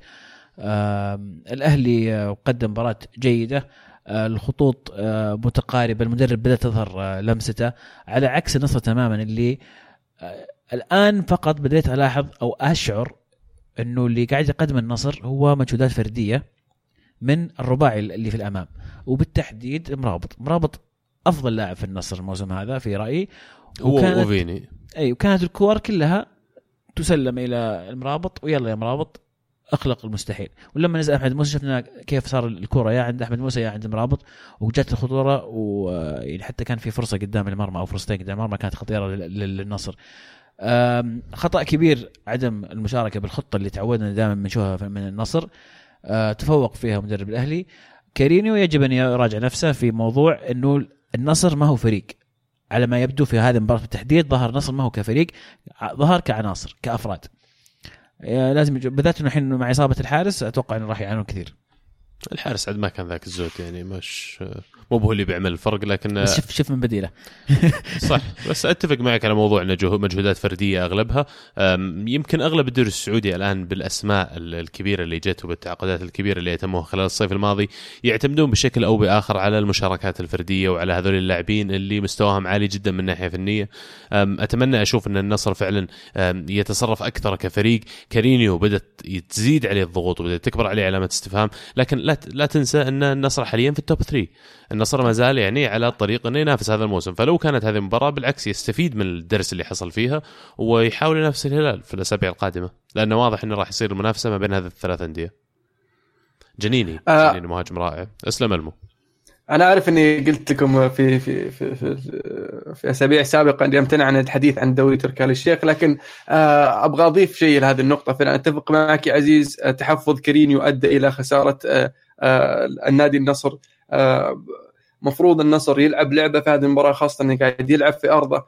Speaker 2: الأهلي قدم مباراة جيدة. آه، الخطوط آه، متقاربة. المدرب بدأ تظهر لمسته. على عكس النصر تماما اللي الآن فقط بديت ألاحظ أو أشعر إنه اللي قاعد يقدم النصر هو مجهودات فردية من الرباعي اللي في الأمام وبالتحديد مرابط. مرابط أفضل لاعب في النصر الموسم هذا في رأيي.
Speaker 1: هو وفيني
Speaker 2: أي وكانت الكور كلها تسلم إلى المرابط ويلا يا مرابط اخلق المستحيل. ولما نزل أحمد موسى شفنا كيف صار الكورة. يا عند أحمد موسى يا عند مرابط. وجت الخطورة ويعني حتى كان في فرصة قدام المرمى أو فرصتين قدام المرمى كانت خطيرة للنصر. خطأ كبير عدم المشاركة بالخطة اللي تعودنا دائما بنشوفها من النصر. أه، تفوق فيها مدرب الأهلي. كارينيو يجب أن يراجع نفسه في موضوع إنه النصر ما هو فريق. على ما يبدو في هذه المباراة بالتحديد ظهر النصر ما هو كفريق ظهر كعناصر كأفراد. لازم بالذات إنه الحين مع إصابة الحارس أتوقع إنه راح يعانون كثير.
Speaker 1: الحارس عاد ما كان ذاك الزود يعني مش مو هو اللي بيعمل الفرق لكن
Speaker 2: شوف شوف من بديله.
Speaker 1: صح. بس أتفق معك على موضوع إنه مجهودات فردية أغلبها. يمكن أغلب الدوري السعودي الآن بالأسماء الكبيرة اللي جت وبالتعاقدات الكبيرة اللي يتموها خلال الصيف الماضي يعتمدون بشكل أو بآخر على المشاركات الفردية وعلى هذول اللاعبين اللي مستواهم عالي جدا من ناحية فنية. أتمنى أشوف إن النصر فعلا يتصرف أكثر كفريق. كارينيو بدأت تزيد عليه الضغوط وبدأت تكبر عليه علامات استفهام لكن لا لا تنسى أن النصر حاليا في ال top 3 النصر ما زال يعني على الطريق إنه ينافس هذا الموسم. فلو كانت هذه المباراة بالعكس يستفيد من الدرس اللي حصل فيها ويحاول ينافس الهلال في الأسابيع القادمة. لأنه واضح إنه راح يصير المنافسة ما بين هذه الثلاث أندية. جنيني آه جنيني مهاجم رائع. أسلم ألمو.
Speaker 3: أنا أعرف إني قلت لكم في في في في, في أسابيع سابقة أني أمتنع عن الحديث عن دوري تركي الشيخ لكن آه أبغى أضيف شيء لهذه النقطة فانا أتفق معك يا عزيز تحفظ كرينيو أدى إلى خسارة آه النادي النصر. آه مفروض النصر يلعب لعبة في هذه المباراة خاصة إنه قاعد يلعب في أرضه.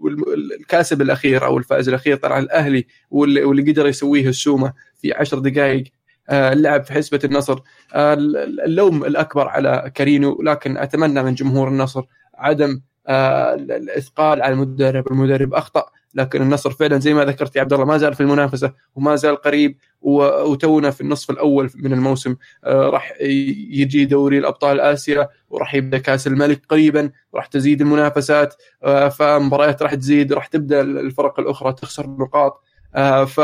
Speaker 3: والكاسب الأخير أو الفائز الأخير طلع الأهلي واللي قدر يسويه السومة في عشر دقائق آه، اللعب في حسبة النصر. آه، اللوم الأكبر على كارينو لكن أتمنى من جمهور النصر عدم آه، الإثقال على المدرب. المدرب أخطأ. لكن النصر فعلا زي ما ذكرت يا عبد الله ما زال في المنافسة وما زال قريب وتونا في النصف الأول من الموسم راح يجي دوري الأبطال آسيا وراح يبدأ كأس الملك قريبا وراح تزيد المنافسات فمباريات راح تزيد راح تبدأ الفرق الأخرى تخسر نقاط ف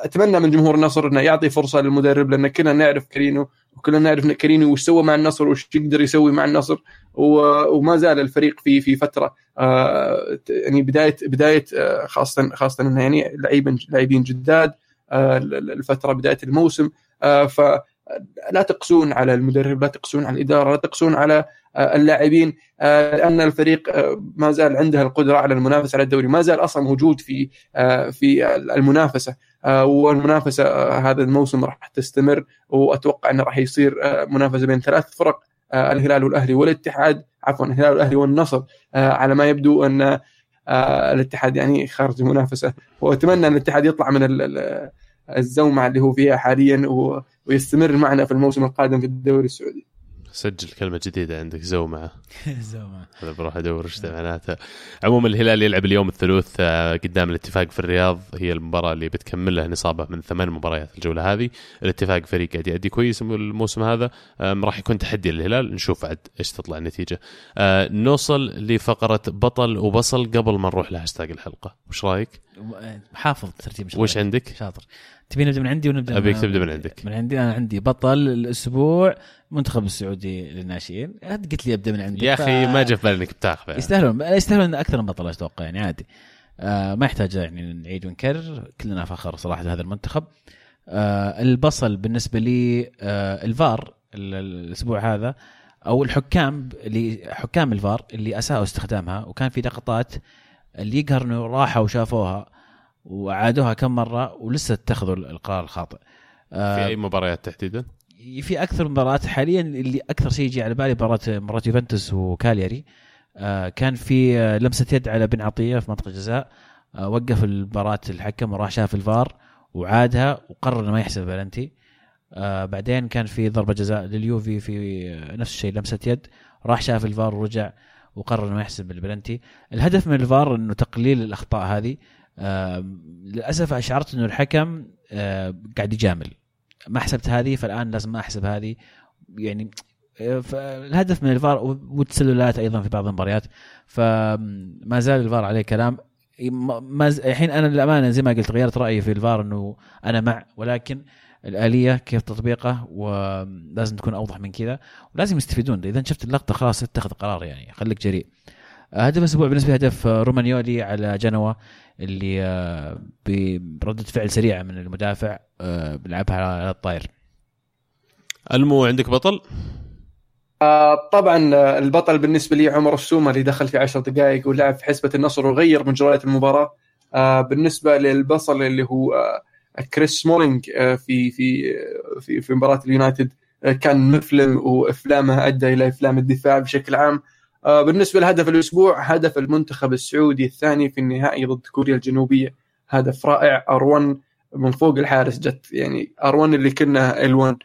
Speaker 3: أتمنى من جمهور النصر إنه يعطي فرصة للمدرب لأن كلنا نعرف كرينو وكلنا نعرف كرينو وش سوى مع النصر وش يقدر يسوي مع النصر وما زال الفريق في في فترة. آه، يعني بداية بداية آه، خاصة خاصة انه يعني لاعبين لاعبين جداد آه، الفترة بداية الموسم. ف لا تقسون على المدرب لا تقسون على الإدارة لا تقسون على اللاعبين. لأن الفريق ما زال عنده القدرة على المنافسة على الدوري. ما زال أصلا موجود في في المنافسة. آه، والمنافسة آه، هذا الموسم راح تستمر وأتوقع إنه راح يصير آه، منافسة بين ثلاث فرق. الهلال والأهلي والاتحاد عفوا الهلال والأهلي والنصر على ما يبدو أن الاتحاد يعني خارج المنافسة وأتمنى أن الاتحاد يطلع من الزومعة اللي هو فيها حاليا ويستمر معنا في الموسم القادم في الدوري السعودي.
Speaker 1: سجل كلمة جديدة عندك زومعه
Speaker 2: زومعه
Speaker 1: هذا بروح أدور إيش معناتها. عموما الهلال يلعب اليوم الثلاث آه، قدام الاتفاق في الرياض. هي المباراة اللي بتكمل له نصابة من ثمان مباريات الجولة هذه. الاتفاق فريق قاعد يأدي كويس الموسم هذا. راح يكون تحدي للهلال. نشوف عاد إيش تطلع النتيجة. آه، نوصل لفقرة بطل وبصل قبل ما نروح لهاشتاج الحلقة. وش رأيك؟
Speaker 2: حافظ ترتيب
Speaker 1: وش عندك؟
Speaker 2: شاطر. تبي نبدأ من عندي ونبدأ
Speaker 1: أبيك تبدأ من عندك.
Speaker 2: من عندي. أنا عندي بطل الأسبوع منتخب السعودي للناشئين. قلت لي أبدأ من عندك
Speaker 1: يا أخي ف... ما جاء في بالي إنك بتاخذه.
Speaker 2: يستاهلون. يستاهلون أكثر من بطل أتوقع يعني عادي. آه ما يحتاج يعني نعيد ونكرر. كلنا فخر صراحة هذا المنتخب. آه البصل بالنسبة لي آه الفار الأسبوع هذا أو الحكام اللي حكام الفار اللي أساءوا استخدامها وكان في لقطات اللي يقهر انه راحوا وشافوها. وعادوها كم مرة ولسه اتخذوا القرار الخاطئ.
Speaker 1: آه في أي مباريات تحديدا؟
Speaker 2: في أكثر مباريات. حاليا اللي أكثر شيء يجي على بالي مباراه مباراة يوفنتوس وكالياري. آه كان في آه، لمسة يد على بن عطية في منطقة الجزاء. آه وقف المباراة الحكم وراح شاف الفار وعادها وقرر إنه ما يحسب بلنتي آه بعدين كان في ضربة جزاء لليوفي في آه، نفس الشيء لمسة يد. راح شاف الفار ورجع وقرر إنه ما يحسب البلنتي الهدف من الفار إنه تقليل الأخطاء هذه. للأسف أشعرت إنه الحكم آه، قاعد يجامل. ما حسبت هذه فالآن لازم ما أحسب هذه. يعني آه، الهدف من الفار والتسللات أيضا في بعض المباريات. فما زال الفار عليه كلام. ما الحين أنا للأمانة زي ما قلت غيرت رأيي في الفار إنه أنا مع ولكن الآلية كيف تطبيقه ولازم تكون أوضح من كذا. ولازم يستفيدون. إذا شفت اللقطة خلاص اتخذ قرار يعني. خليك جريء. هدف الأسبوع بالنسبة لي هدف رومانيولي على جنوا. اللي آه، بردة فعل سريعة من المدافع آه، بيلعبها على الطاير.
Speaker 1: ألمو عندك بطل؟
Speaker 3: آه، طبعا البطل بالنسبة لي عمر السومة اللي دخل في 10 دقائق ولعب في حسبة النصر وغير مجريات المباراة. بالنسبة للبصل اللي هو كريس سمولينج في في في في مباراة اليونايتد كان مفلم وإفلامه أدى إلى إفلام الدفاع بشكل عام. بالنسبة لهدف الأسبوع هدف المنتخب السعودي الثاني في النهائي ضد كوريا الجنوبية. هدف رائع R1 من فوق الحارس جت يعني R1 اللي كنا L1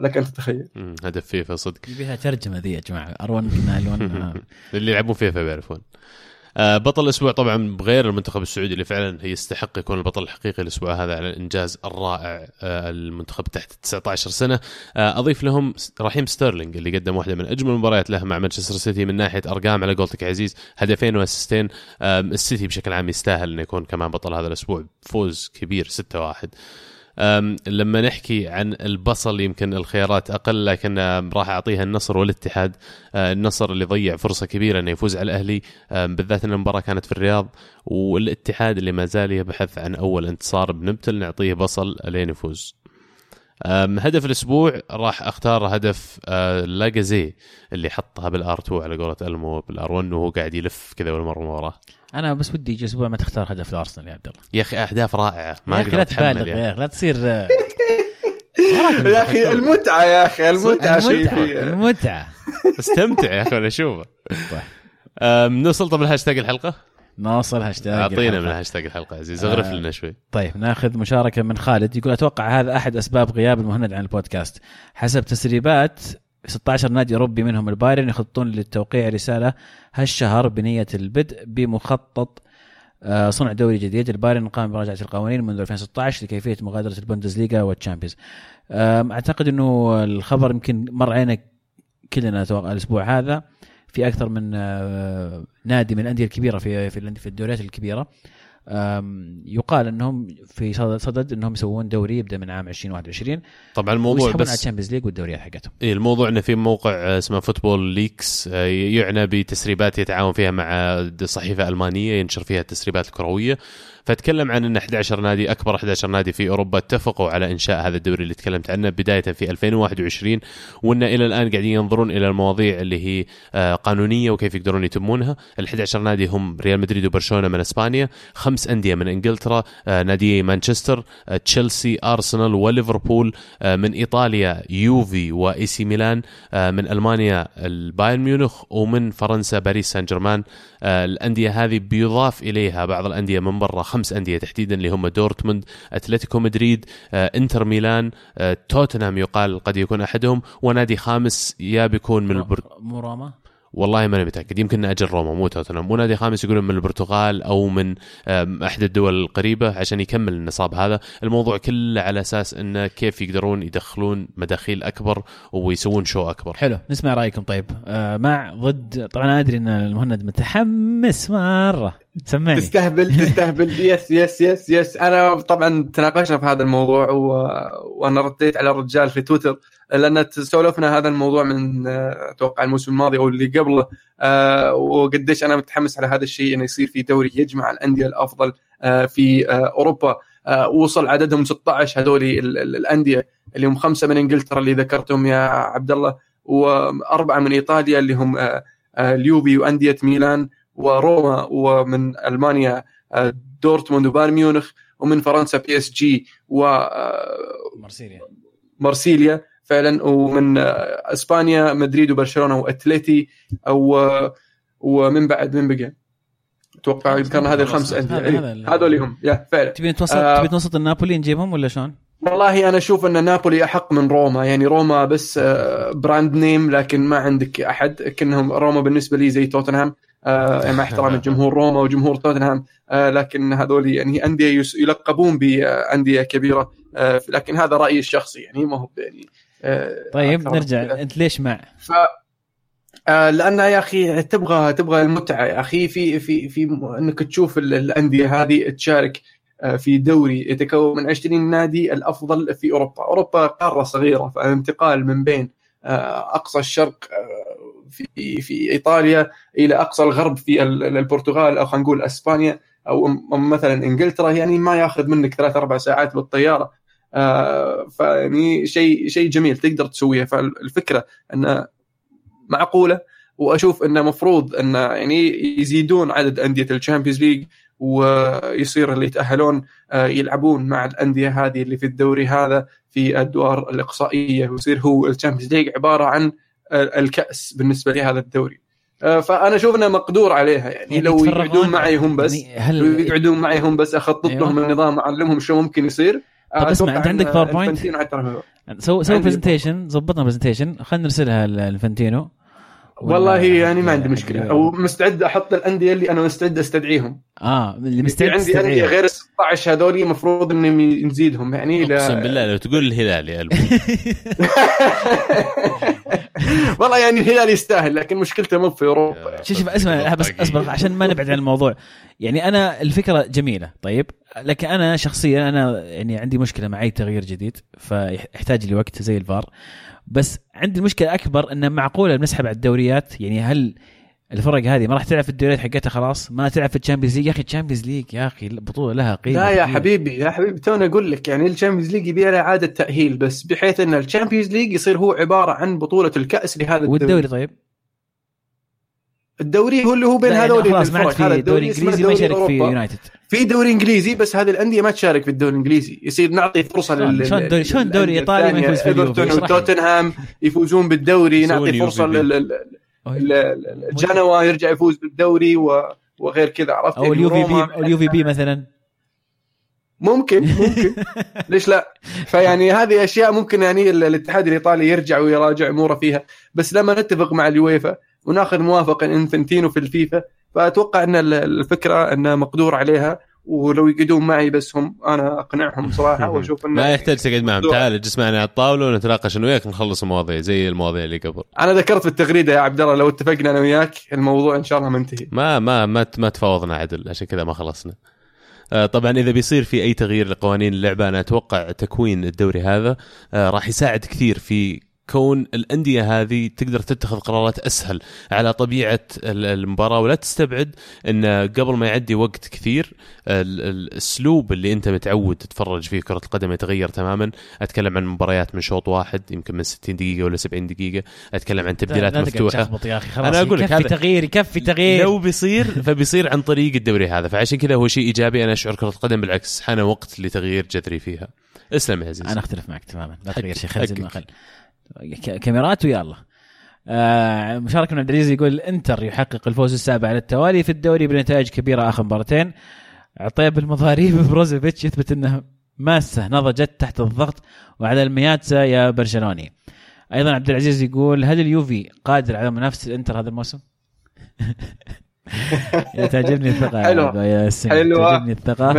Speaker 3: لك أن تتخيل.
Speaker 1: هدف فيفا صدق.
Speaker 2: يبيها ترجمة ذي يا جماعة R1 كنا L1
Speaker 1: اللي يلعبون فيفا بيعرفون. آه، بطل الأسبوع طبعا بغير المنتخب السعودي اللي فعلا يستحق يكون البطل الحقيقي الأسبوع هذا على الإنجاز الرائع آه، المنتخب تحت 19 سنة. آه، أضيف لهم رحيم ستيرلينج اللي قدم واحدة من أجمل المباريات له مع مانشستر سيتي من ناحية أرقام على قولتك عزيز هدفين وأسيستين. السيتي بشكل عام يستاهل إنه يكون كمان بطل هذا الأسبوع فوز كبير 6-1 لما نحكي عن البصل يمكن الخيارات أقل لكن راح أعطيها النصر والاتحاد. أه، النصر اللي ضيع فرصة كبيرة إنه يفوز على الأهلي. بالذات إن المباراة كانت في الرياض والاتحاد اللي ما زال يبحث عن أول انتصار بنبتل نعطيه بصل لين يفوز. هدف الأسبوع راح أختار هدف أه، لاجازي اللي حطها بالآر 2 على قولة ألمو بالار 1 وهو قاعد يلف كذا اول المباراه
Speaker 2: أنا بس ودي يجي أسبوع ما تختار هدف الارسنال يا عبد الله.
Speaker 1: يا أخي أهداف رائعة.
Speaker 2: ما يا أخي لا تبالغ يا أخي لا تصير
Speaker 3: يا أخي المتعة يا أخي المتعة
Speaker 2: المتعة, المتعة.
Speaker 1: استمتع يا أخي أنا أشوفه. نوصل طب الهاشتاج الحلقة؟
Speaker 2: نوصل هاشتاج
Speaker 1: أعطينا من هاشتاج الحلقة عزيز اغرف آه. لنا شوي.
Speaker 2: طيب ناخذ مشاركة من خالد يقول أتوقع هذا أحد أسباب غياب المهند عن البودكاست. حسب تسريبات 16 نادي اوروبي منهم البايرن يخططون للتوقيع رسالة هالشهر بنية البدء بمخطط آه، صنع دوري جديد. البايرن قام بمراجعة القوانين منذ 2016 لكيفية مغادرة البوندسليغا والتشامبيونز. أعتقد إنه الخبر يمكن مر علينا كلنا الأسبوع هذا. في أكثر من آه، نادي من الأندية الكبيرة في في الدوريات الكبيرة. يقال إنهم في صدد إنهم يسوون دوري يبدأ من عام 2021
Speaker 1: طبعا الموضوع بس
Speaker 2: على الشامبيونز ليج والدوريات حقتهم.
Speaker 1: اي الموضوع إنه في موقع اسمه فوتبول ليكس آه، يعنى بتسريبات يتعاون فيها مع صحيفة ألمانية ينشر فيها التسريبات الكروية. فتكلم عن إن 11 نادي أكبر 11 نادي في أوروبا اتفقوا على إنشاء هذا الدوري اللي تكلمت عنه بداية في 2021 وإن إلى الآن قاعدين ينظرون إلى المواضيع اللي هي آه، قانونية وكيف يقدرون يتمونها. ال 11 نادي هم ريال مدريد وبرشلونة من إسبانيا خمس أندية من إنجلترا آه، نادي مانشستر آه، تشيلسي أرسنال وليفربول من إيطاليا يوفي وإي سي ميلان من ألمانيا البايرن ميونخ ومن فرنسا باريس سان جيرمان. الأندية هذه بيضاف إليها بعض الأندية من برا خمس أندية تحديدا اللي هم دورتموند أتلتيكو مدريد آه، إنتر ميلان آه، توتنهام يقال قد يكون أحدهم ونادي خامس بيكون من البر...
Speaker 2: مو روما؟
Speaker 1: والله ماني متأكد يمكن أجل روما مو توتنهام. مو نادي خامس يقولون من البرتغال أو من أحد الدول القريبة عشان يكمل النصاب هذا. الموضوع كله على أساس انه كيف يقدرون يدخلون مداخيل أكبر ويسوون show أكبر.
Speaker 2: حلو نسمع رأيكم. طيب آه مع ضد طبعا أنا أدري إن المهند متحمس مرة. سمعني
Speaker 3: تستهبل تستهبل. yes yes yes yes أنا طبعا تناقشنا في هذا الموضوع و... وأنا رديت على الرجال في تويتر لأن سولفنا هذا الموضوع من أتوقع الموسم الماضي أو اللي قبله. أه وقديش أنا متحمس على هذا الشيء إنه يصير في دوري يجمع الأندية الأفضل أه في أه أوروبا. أه وصل عددهم 16 هذول الأندية. اللي هم خمسة من إنجلترا اللي ذكرتهم يا عبد الله وأربعة من إيطاليا اللي هم أه, آه، اليوفي وأندية ميلان. وروما ومن ألمانيا أه دورتموند وبايرن ميونخ ومن فرنسا بي إس جي و
Speaker 2: أه، مارسيليا.
Speaker 3: مارسيليا فعلا ومن إسبانيا مدريد وبرشلونة وأتليتي أو ومن بعد من بقى؟ أتوقع ذكرنا هذه الخمس أندية. هذول هم يا فعلا.
Speaker 2: تبي توسط آه تبي توسط النابولي نجيبهم ولا شلون؟
Speaker 3: والله أنا أشوف أن نابولي أحق من روما. يعني روما بس آه brand name لكن ما عندك أحد. كانهم روما بالنسبة لي زي توتنهام. آه مع احترام الجمهور روما وجمهور توتنهام. آه لكن هذول يعني أندية يلقبون بأندية كبيرة. آه لكن هذا رأيي الشخصي يعني ما هو يعني
Speaker 2: آه، طيب نرجع. أنت ليش مع؟ ف
Speaker 3: آه لأن يا أخي تبغى تبغى المتعة يا أخي. في في في إنك تشوف الأندية هذه تشارك آه، في دوري يتكون من 20 نادي الأفضل في أوروبا، أوروبا قارة صغيرة فالانتقال من بين أقصى الشرق في في إيطاليا إلى أقصى الغرب في البرتغال أو خلينا نقول إسبانيا أو مثلا إنجلترا. يعني ما يأخذ منك ثلاث أربع ساعات بالطيارة. آه فيعني شيء شيء جميل تقدر تسويه. فالفكرة انه معقولة. وأشوف انه مفروض انه يعني يزيدون عدد أندية الشامبيونز ليج ويصير اللي يتأهلون آه، يلعبون مع الأندية هذه اللي في الدوري هذا في الادوار الإقصائية. ويصير هو الشامبيونز ليج عبارة عن الكأس بالنسبة لهذا الدوري. آه، فأنا أشوف إنه مقدور عليها. يعني, يعني لو يقعدون معي هم بس يعني هل... لو يقعدون معي هم بس أخطط أيوة. لهم النظام أعلمهم شو ممكن يصير.
Speaker 2: طب اسمع أنت عندك باوربوينت سوي سوي presentation ظبطنا presentation خلينا نرسلها لإنفانتينو
Speaker 3: والله يعني ما عندي مشكلة. أو مستعد أحط الأندية اللي أنا مستعد أستدعيهم.
Speaker 2: آه اللي مستعد
Speaker 3: عندي انديه غير ال 16 هذول المفروض إني نزيدهم يعني
Speaker 1: أقسم بالله لو تقول الهلال يا
Speaker 3: والله يعني الهلال يستاهل لكن مشكلته مو في أوروبا.
Speaker 2: شوف شوف اسمع بس اصبر عشان ما نبعد عن الموضوع. يعني أنا الفكرة جميلة طيب؟ لكن أنا شخصيا أنا يعني عندي مشكلة مع أي تغيير جديد فيحتاج لي وقت زي الفار. بس عندي مشكلة أكبر إنه معقولة بنسحب على الدوريات؟ يعني هل الفرق هذه ما راح تلعب في الدوريات حقتها خلاص؟ ما تلعب في الشامبيونز ليج؟ يا أخي الشامبيونز ليج يا أخي البطولة لها قيمة
Speaker 3: لا يا حبيبي يا حبيبي تونا أقول لك يعني الشامبيونز ليج يبي لها إعادة تأهيل بس بحيث إن الشامبيونز ليج يصير هو عبارة عن بطولة الكأس لهذا الدوري.
Speaker 2: والدوري طيب؟
Speaker 3: الدوري هو اللي هو بين هذول
Speaker 2: خلاص ما في دوري إنجليزي ما يشارك في يونايتد.
Speaker 3: في دوري إنجليزي بس هذه الأندية ما تشارك في الدوري الإنجليزي. يصير نعطي فرصة
Speaker 2: لل شلون دوري شلون دوري ايطالي ما يفوز في
Speaker 3: إيفرتون وتوتنهام يفوزون بالدوري نعطي فرصة جنوا يرجع يفوز بالدوري وغير كذا عرفت؟
Speaker 2: أو اليوفي B اليوفي B مثلا.
Speaker 3: ممكن ممكن. ليش لا؟ فيعني هذه أشياء ممكن يعني الاتحاد الإيطالي يرجع ويراجع أموره فيها. بس لما نتفق مع اليويفا وناخذ موافقه انفنتينو في الفيفا فأتوقع إن الفكرة انه مقدور عليها ولو يقعدون معي بس هم أنا أقنعهم صراحة وأشوف انه
Speaker 1: ما يحتاج تقعد معهم. تعال اجلس معنا على الطاولة ونتناقش أنا وياك نخلص المواضيع زي المواضيع اللي قبل.
Speaker 3: أنا ذكرت في التغريدة يا عبد الله لو اتفقنا أنا وياك الموضوع إن شاء الله منتهي.
Speaker 1: ما ما ما ما تفاوضنا عدل عشان كذا ما خلصنا. آه، طبعا إذا بيصير في أي تغيير لقوانين اللعبة أنا أتوقع تكوين الدوري هذا آه، راح يساعد كثير في كون الأندية هذه تقدر تتخذ قرارات أسهل على طبيعة المباراة ولا تستبعد إن قبل ما يعدي وقت كثير الأسلوب اللي أنت متعود تتفرج فيه كرة القدم يتغير تماما. أتكلم عن مباريات من شوط واحد يمكن من 60 دقيقة ولا 70 دقيقة. أتكلم عن تبديلات مفتوحة.
Speaker 2: يا أخي خلاص أنا أقول لك يكفي تغيير يكفي تغيير.
Speaker 1: لو بيصير فبيصير عن طريق الدوري هذا. فعشان كذا هو شيء إيجابي أنا أشعر كرة القدم بالعكس حان وقت لتغيير جذري فيها. اسلم يا عزيز
Speaker 2: أنا أختلف معك تماما. لا تغير شيء خل خل كاميرات ويلا. آه مشاركة من عبد العزيز يقول إنتر يحقق الفوز السابع على التوالي في الدوري بنتائج كبيرة آخر مباراتين عطيب المضاريب بروزوفيتش يثبت إنه ماسة نضجت تحت الضغط وعلى المياتسا يا برشلوني. أيضا عبد العزيز يقول هل اليوفي قادر على منافسة الإنتر هذا الموسم؟ تعجبني الثقة حلوة يا حلوة تعجبني الثقة.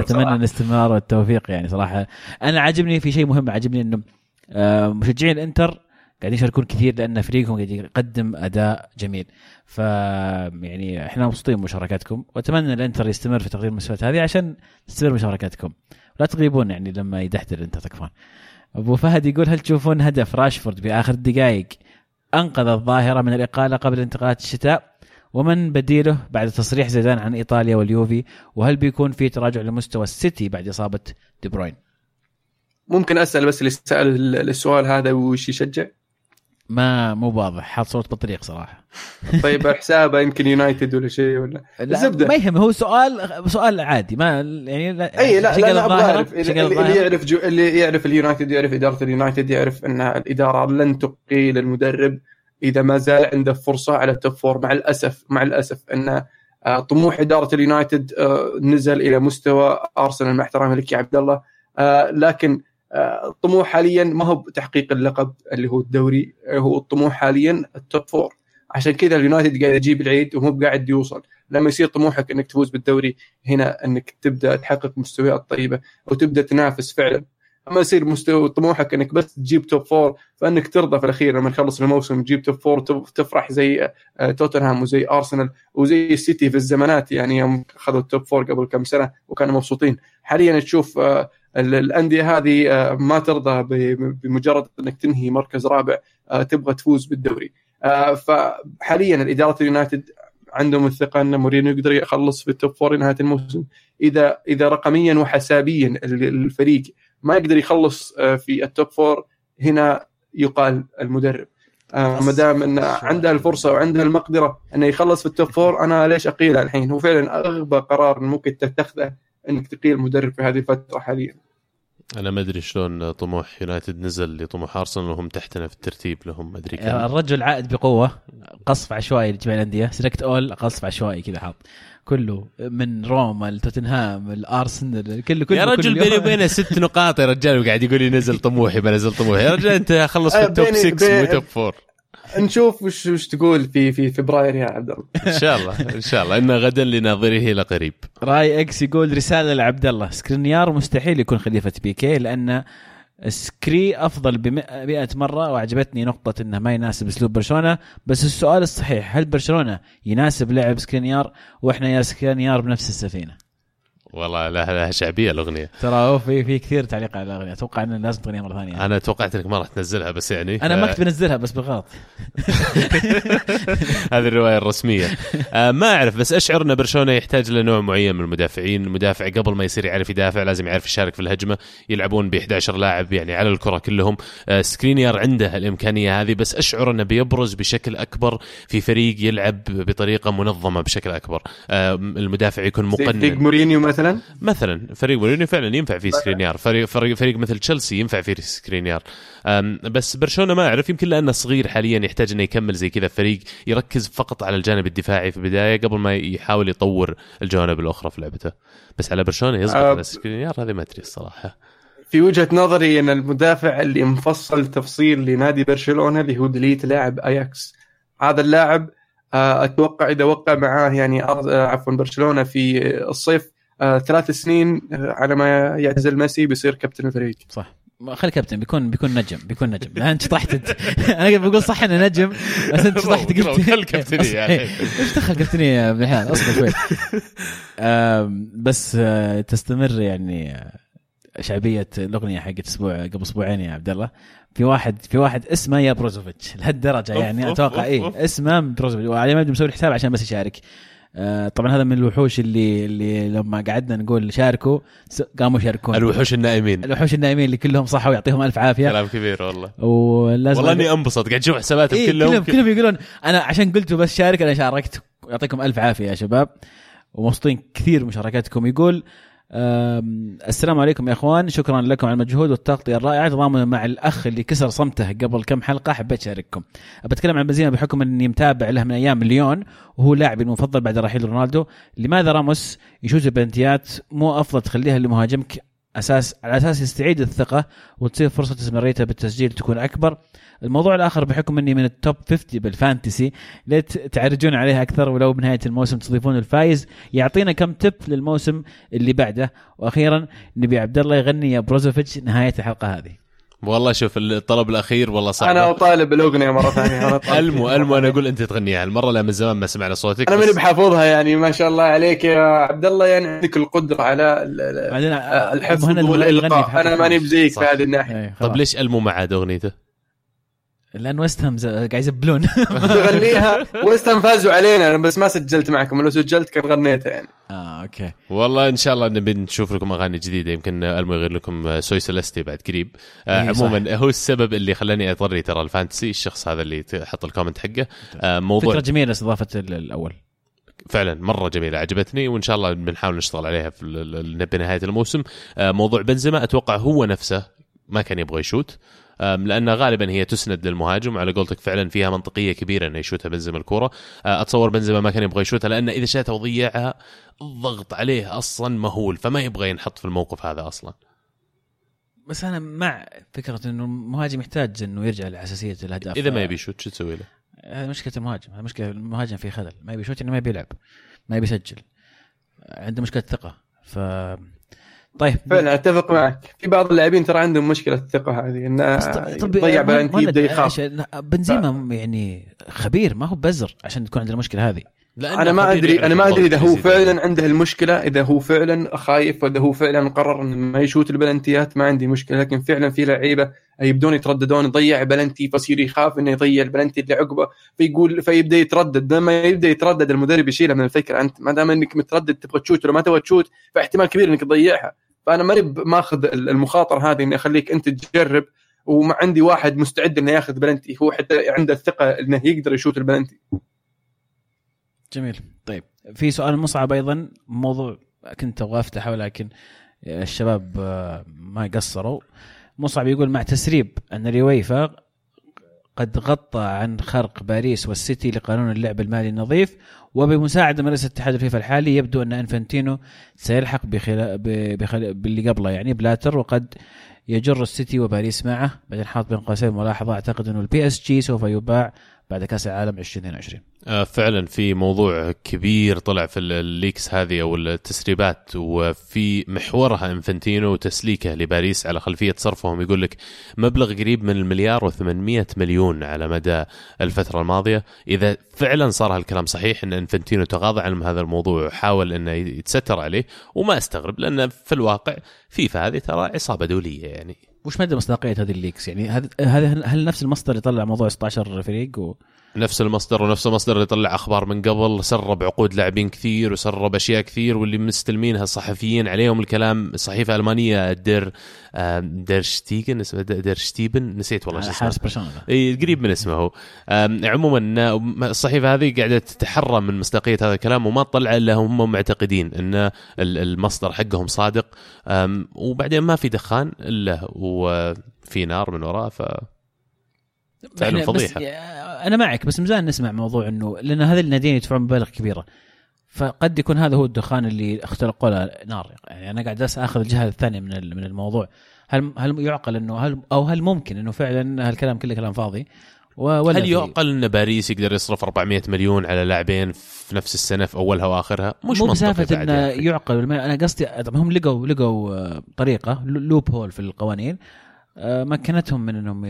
Speaker 2: أتمنى الاستمرار والتوفيق يعني صراحة. أنا عاجبني في شيء مهم عاجبني إنه مشجعين الانتر قاعدين يشاركون كثير لأن فريقهم قاعد يقدم أداء جميل. ف يعني إحنا مبسوطين بمشاركاتكم. وأتمنى الانتر يستمر في تقديم المستويات هذه عشان تستمر مشاركاتكم. لا تغيبون يعني لما يدحدر الانتر تكفون. أبو فهد يقول هل تشوفون هدف راشفورد في اخر الدقائق أنقذ الظاهرة من الإقالة قبل انتقالات الشتاء؟ ومن بديله بعد تصريح زيدان عن إيطاليا واليوفي؟ وهل بيكون في تراجع لمستوى السيتي بعد إصابة دي بروين؟
Speaker 3: ممكن أسأل بس اللي سأل السؤال هذا وش يشجع؟
Speaker 2: ما مو واضح حاط صوت بطريق صراحة.
Speaker 3: طيب حسابه يمكن يونايتد ولا شيء ولا
Speaker 2: زبده ما يهم هو سؤال سؤال عادي ما يعني
Speaker 3: لا أي لا لا, لا أعرف. اللي, اللي يعرف جو اللي يعرف اليونايتد يعرف إدارة اليونايتد يعرف أن الإدارة لن تقيل المدرب إذا ما زال عنده فرصة على ال top four مع الأسف مع الأسف أن آه، طموح إدارة اليونايتد آه، نزل إلى مستوى أرسنال مع احترامي لك يا عبد الله. آه، لكن الطموح حاليا ما هو تحقيق اللقب اللي هو الدوري هو الطموح حاليا ال top four عشان كذا اليونايتد قاعد يجيب العيد ومو قاعد يوصل. لما يصير طموحك إنك تفوز بالدوري هنا إنك تبدأ تحقق مستويات طيبة وتبدأ تنافس فعلا. أما يصير مستوى طموحك إنك بس تجيب top four فإنك ترضى في الأخير لما نخلص الموسم تجيب top four تفرح زي آه، توتنهام وزي أرسنال وزي السيتي في الزمانات يعني يوم أخذوا ال top four قبل كم سنة وكانوا مبسوطين. حاليا تشوف آه، الأندية هذه آه، ما ترضى بمجرد أنك تنهي مركز رابع آه، تبغى تفوز بالدوري. آه، فحاليا الإدارة اليونايتد عندهم الثقة أن مورينيو يقدر يخلص في ال top four نهاية الموسم. إذا إذا رقميا وحسابيا الفريق ما يقدر يخلص في ال top four هنا يقال المدرب. ما دام انه عنده الفرصة وعنده المقدرة انه يخلص في ال top four أنا ليش اقيله الحين؟ هو فعلا أغبى قرار ممكن تتخذه إنك تقيل مدرب في هذه الفترة حاليا.
Speaker 1: أنا ما أدري شلون طموح يونايتد نزل لطموح أرسنال وهم تحتنا في الترتيب لهم ما أدري كم.
Speaker 2: الرجل عائد بقوة قصف عشوائي لجميع الأندية. سلكت اول قصف عشوائي كذا حاط. كله من روما لتوتنهام الأرسنال كله كله
Speaker 1: يا رجل بيني وبينه ست نقاط يا رجال وقاعد يقول لي نزل طموحي بنزل طموحي. يا رجال أنت خلص في
Speaker 3: آه،
Speaker 1: ال top
Speaker 3: بيني-
Speaker 1: 6
Speaker 3: بين-
Speaker 1: مو top 4
Speaker 3: نشوف وش وش تقول في في فبراير يا عبد الله.
Speaker 1: إن شاء الله إن شاء الله. إن غدا لناظره لقريب
Speaker 2: راي إكس يقول رسالة لعبد الله. سكرينيار مستحيل يكون خليفة بيكي لأن سكري أفضل ب 100 مرة وأعجبتني نقطة إنه ما يناسب أسلوب برشلونة. بس السؤال الصحيح هل برشلونة يناسب لعب سكرينيار؟ وإحنا يا سكرينيار بنفس السفينة.
Speaker 1: والله لها لها شعبية الأغنية.
Speaker 2: ترى هو في في كثير تعليق على الأغنية. أتوقع إن لازم تغنيها مرة ثانية.
Speaker 1: أنا توقعت إنك ما راح تنزلها بس يعني
Speaker 2: أنا ما
Speaker 1: ف-
Speaker 2: كنت بنزلها بس بالغلط.
Speaker 1: هذه الرواية الرسمية. آه ما أعرف بس أشعر إن برشلونة يحتاج لنوع معين من المدافعين. المدافع قبل ما يصير يعرف يدافع لازم يعرف يشارك في الهجمة. يلعبون ب 11 لاعب يعني على الكرة كلهم. آه سكرينيار عنده الإمكانية هذه بس أشعر إنه بيبرز بشكل أكبر في فريق يلعب بطريقة منظمة بشكل أكبر. آه المدافع يكون مقنن.
Speaker 3: مورينيو مثلا؟
Speaker 1: مثلا فريق مورينيو فعلا ينفع فيه سكرينيار فريق فريق, فريق مثل تشيلسي ينفع فيه سكرينيار بس برشلونة ما أعرف يمكن لأنه صغير حاليا يحتاج إنه يكمل زي كذا فريق يركز فقط على الجانب الدفاعي في البداية قبل ما يحاول يطور الجوانب الأخرى في لعبته. بس على برشلونة يزبط
Speaker 3: أه.
Speaker 1: على سكرينيار هذه ما أدري الصراحة.
Speaker 3: في وجهة نظري إن المدافع اللي مفصل تفصيل لنادي برشلونة اللي هو ديليت لاعب أياكس. هذا اللاعب آه، أتوقع إذا وقع معاه يعني آه، عفوا برشلونة في الصيف آه، ثلاث سنين آه، على ما يعتزل ميسي بيصير كابتن الفريق
Speaker 2: صح. خلي كابتن بيكون بيكون نجم بيكون نجم. لا أنت شطحت انت أنا بقول صح إنه نجم بس أنت
Speaker 1: رو-
Speaker 2: قلت
Speaker 1: خل كابتنية يا أخي.
Speaker 2: إيش دخل كابتنية يا ابن الحلال أصبر شوي. بس آه، تستمر يعني شعبية الأغنية حقت أسبوع قبل أسبوعين يا عبد الله. في واحد في واحد اسمه يا بروزوفيتش
Speaker 1: لهالدرجة
Speaker 2: يعني
Speaker 1: أتوقع
Speaker 2: اي. اسمه بروزوفيتش. وعلي ما مسوي الحساب عشان بس يشارك. طبعا هذا من الوحوش اللي اللي لما قعدنا نقول شاركوا قاموا يشاركون
Speaker 1: الوحوش النائمين.
Speaker 2: الوحوش النائمين اللي كلهم صحوا ويعطيهم ألف عافية.
Speaker 1: كلام كبير والله.
Speaker 2: ولازم
Speaker 1: والله إني انبسط قاعد أشوف حساباتهم
Speaker 2: إيه
Speaker 1: كلهم.
Speaker 2: كلهم كلهم يقولون أنا عشان قلتوا بس شارك أنا شاركت. يعطيكم ألف عافية يا شباب. ومبسوطين كثير مشاركاتكم يقول السلام عليكم يا إخوان. شكرا لكم على المجهود والتغطية الرائعة. تضامنا مع الأخ اللي كسر صمته قبل كم حلقة. حبيت أشارككم. بتكلم عن بنزيما بحكم إني متابع له من أيام ليون وهو لاعبي المفضل بعد رحيل رونالدو. لماذا راموس يشوت البلنتيات مو أفضل تخليها لمهاجمك أساس على أساس يستعيد الثقة وتصير فرصة استمراريته بالتسجيل تكون أكبر. الموضوع الآخر بحكم إني من ال top 50 بال fantasy ليت تعرجون عليها أكثر ولو بنهاية الموسم تضيفون الفايز. يعطينا كم tip للموسم اللي بعده؟ وأخيرا نبي عبد الله يغني يا بروزوفيتش نهاية الحلقة هذه.
Speaker 1: والله شوف الطلب الأخير والله صعب
Speaker 3: أنا أطالب الاغنيه مرة ثانية أنا
Speaker 1: المو. المو أنا أقول أنت تغنيها المرة لا من زمان ما سمعنا صوتك أنا
Speaker 3: ماني بحافظها يعني ما شاء الله عليك يا عبد الله يعني عندك القدرة على ال- ال-
Speaker 2: بعدين
Speaker 3: الحفظ
Speaker 2: والإلقاء
Speaker 3: أنا ماني بزيك في. هذه
Speaker 2: الناحية.
Speaker 1: طب ليش ألمو مع عاد أغنيته؟
Speaker 2: لأن ويست هام ز- قاعد يزبلون.
Speaker 3: تغنيها ويست هام فازوا علينا. أنا بس ما سجلت معكم. لو سجلت كان غنيتها يعني.
Speaker 2: آه okay.
Speaker 1: والله إن شاء الله نبي نشوف لكم أغاني جديدة. يمكن ألمو يغير لكم سوي سلستي بعد قريب. آه
Speaker 2: إيه، صح.
Speaker 1: عموما هو السبب اللي خلاني اضطري ترى ال fantasy الشخص هذا اللي حط ال comment حقه. آه موضوع
Speaker 2: فكره جميلة استضافة ال- الأول.
Speaker 1: فعلا مرة جميلة عجبتني. وإن شاء الله بنحاول نشتغل عليها في ال- ال- بنهايه الموسم. آه، موضوع بنزيما أتوقع هو نفسه ما كان يبغى يشوت. لأن غالبا هي تسند للمهاجم وعلى قولتك فعلا فيها منطقية كبيرة إنه يشوتها بنزيما الكوره آه، أتصور بنزيما ما كان يبغى يشوتها لأن إذا شاتها وضيعها الضغط عليه أصلا مهول فما يبغى ينحط في الموقف هذا أصلا.
Speaker 2: بس أنا مع فكرة إنه المهاجم يحتاج إنه يرجع لحساسيه الأهداف.
Speaker 1: إذا ما يبي يشوت شو تسوي له؟
Speaker 2: هذه مشكلة المهاجم هذه مشكلة المهاجم في خلل ما يبي يشوت انه ما يبي يلعب ما يبي يسجل. عنده مشكلة ثقة ف طيب.
Speaker 3: فعلا أتفق معك. في بعض اللاعبين ترى عندهم مشكلة الثقة هذه
Speaker 2: إنه
Speaker 3: يضيع
Speaker 2: ما يبدأ
Speaker 3: يخاف.
Speaker 2: بنزيما يعني خبير ما هو بزر عشان تكون عندنا المشكلة هذه.
Speaker 1: لأنه
Speaker 3: أنا ما
Speaker 1: أدري
Speaker 3: أنا ما أدري
Speaker 1: إذا
Speaker 3: هو. فعلا عنده المشكلة إذا هو فعلا خايف وإذا هو فعلا قرر إنه ما يشوت البلنتيات ما عندي مشكلة. لكن فعلا في لعيبة يبدون يترددون يضيع بلنتي فيصير يخاف إنه يضيع البلنتي اللي عقبه. فيقول فيبدأ يتردد. لما يبدأ يتردد المدرب يشيلها من الفكرة. أنت ما دام إنك متردد تبغى تشوت ولا ما تبغى تشوت فاحتمال كبير إنك تضيعها. فانا ماني ماخذ المخاطرة هذه إني أخليك أنت تجرب وما عندي واحد مستعد إنه ياخذ بلنتي هو حتى عنده الثقة إنه يقدر يشوت البلنتي.
Speaker 2: جميل. طيب في سؤال مصعب أيضا موضوع كنت أبغى أفتحه ولكن الشباب آه، ما قصروا. مصعب يقول مع تسريب أن اليويفا قد غطى عن خرق باريس والسيتي لقانون اللعب المالي النظيف وبمساعدة من رئيس اتحاد الفيفا الحالي يبدو أن إنفنتينو سيلحق بخلا... بخلا... باللي قبله يعني بلاتر وقد يجر السيتي وباريس معه. بعدين حاط بين قوسين ملاحظة أعتقد أنه البي اس جي سوف يباع بعد كاس العالم 2022
Speaker 1: آه، فعلا في موضوع كبير طلع في الليكس هذه أو التسريبات وفي محورها إنفنتينو وتسليكه لباريس على خلفية صرفهم. يقول لك مبلغ قريب من المليار و800 مليون على مدى الفترة الماضية. إذا فعلا صار هالكلام صحيح إن إنفنتينو تغاضى عن هذا الموضوع وحاول إنه يتستر عليه وما أستغرب لأن في الواقع فيفا هذه ترى عصابة دولية يعني.
Speaker 2: وش مدى مصداقية هذه ال leaks؟ يعني هذا هل نفس المصدر يطلع موضوع 16 فريق و...
Speaker 1: نفس المصدر ونفس المصدر اللي طلع أخبار من قبل سرب عقود لاعبين كثير وسرب أشياء كثير واللي مستلمينها الصحفيين عليهم الكلام. صحيفه المانيه دير دير شتيجن اسمه دير شتيبن. نسيت والله
Speaker 2: شو اسمه.
Speaker 1: اي قريب من اسمه هو. عموما الصحيفة هذه قاعدة تتحرى من مصداقية هذا الكلام وما تطلع إلا هم معتقدين إن المصدر حقهم صادق. وبعدين ما في دخان إلا وفي نار من وراه ف فعلا فضيحة.
Speaker 2: أنا معك بس مزال نسمع موضوع إنه لأن هذه الناديين يدفعون مبالغ كبيرة. فقد يكون هذا هو الدخان اللي اختلقوا له نار. يعني أنا قاعد آخذ الجهة الثانية من من الموضوع. هل هل يعقل إنه هل أو هل ممكن إنه فعلا هالكلام كله كلام فاضي؟
Speaker 1: ولا هل يعقل إن باريس يقدر يصرف 400 مليون على لاعبين في نفس السنة في أولها وآخرها؟
Speaker 2: مش مو بسالفة إنه يعقل. أنا قصدي هم لقوا لقوا طريقة لوب هول في القوانين. آه، مكنتهم من إنهم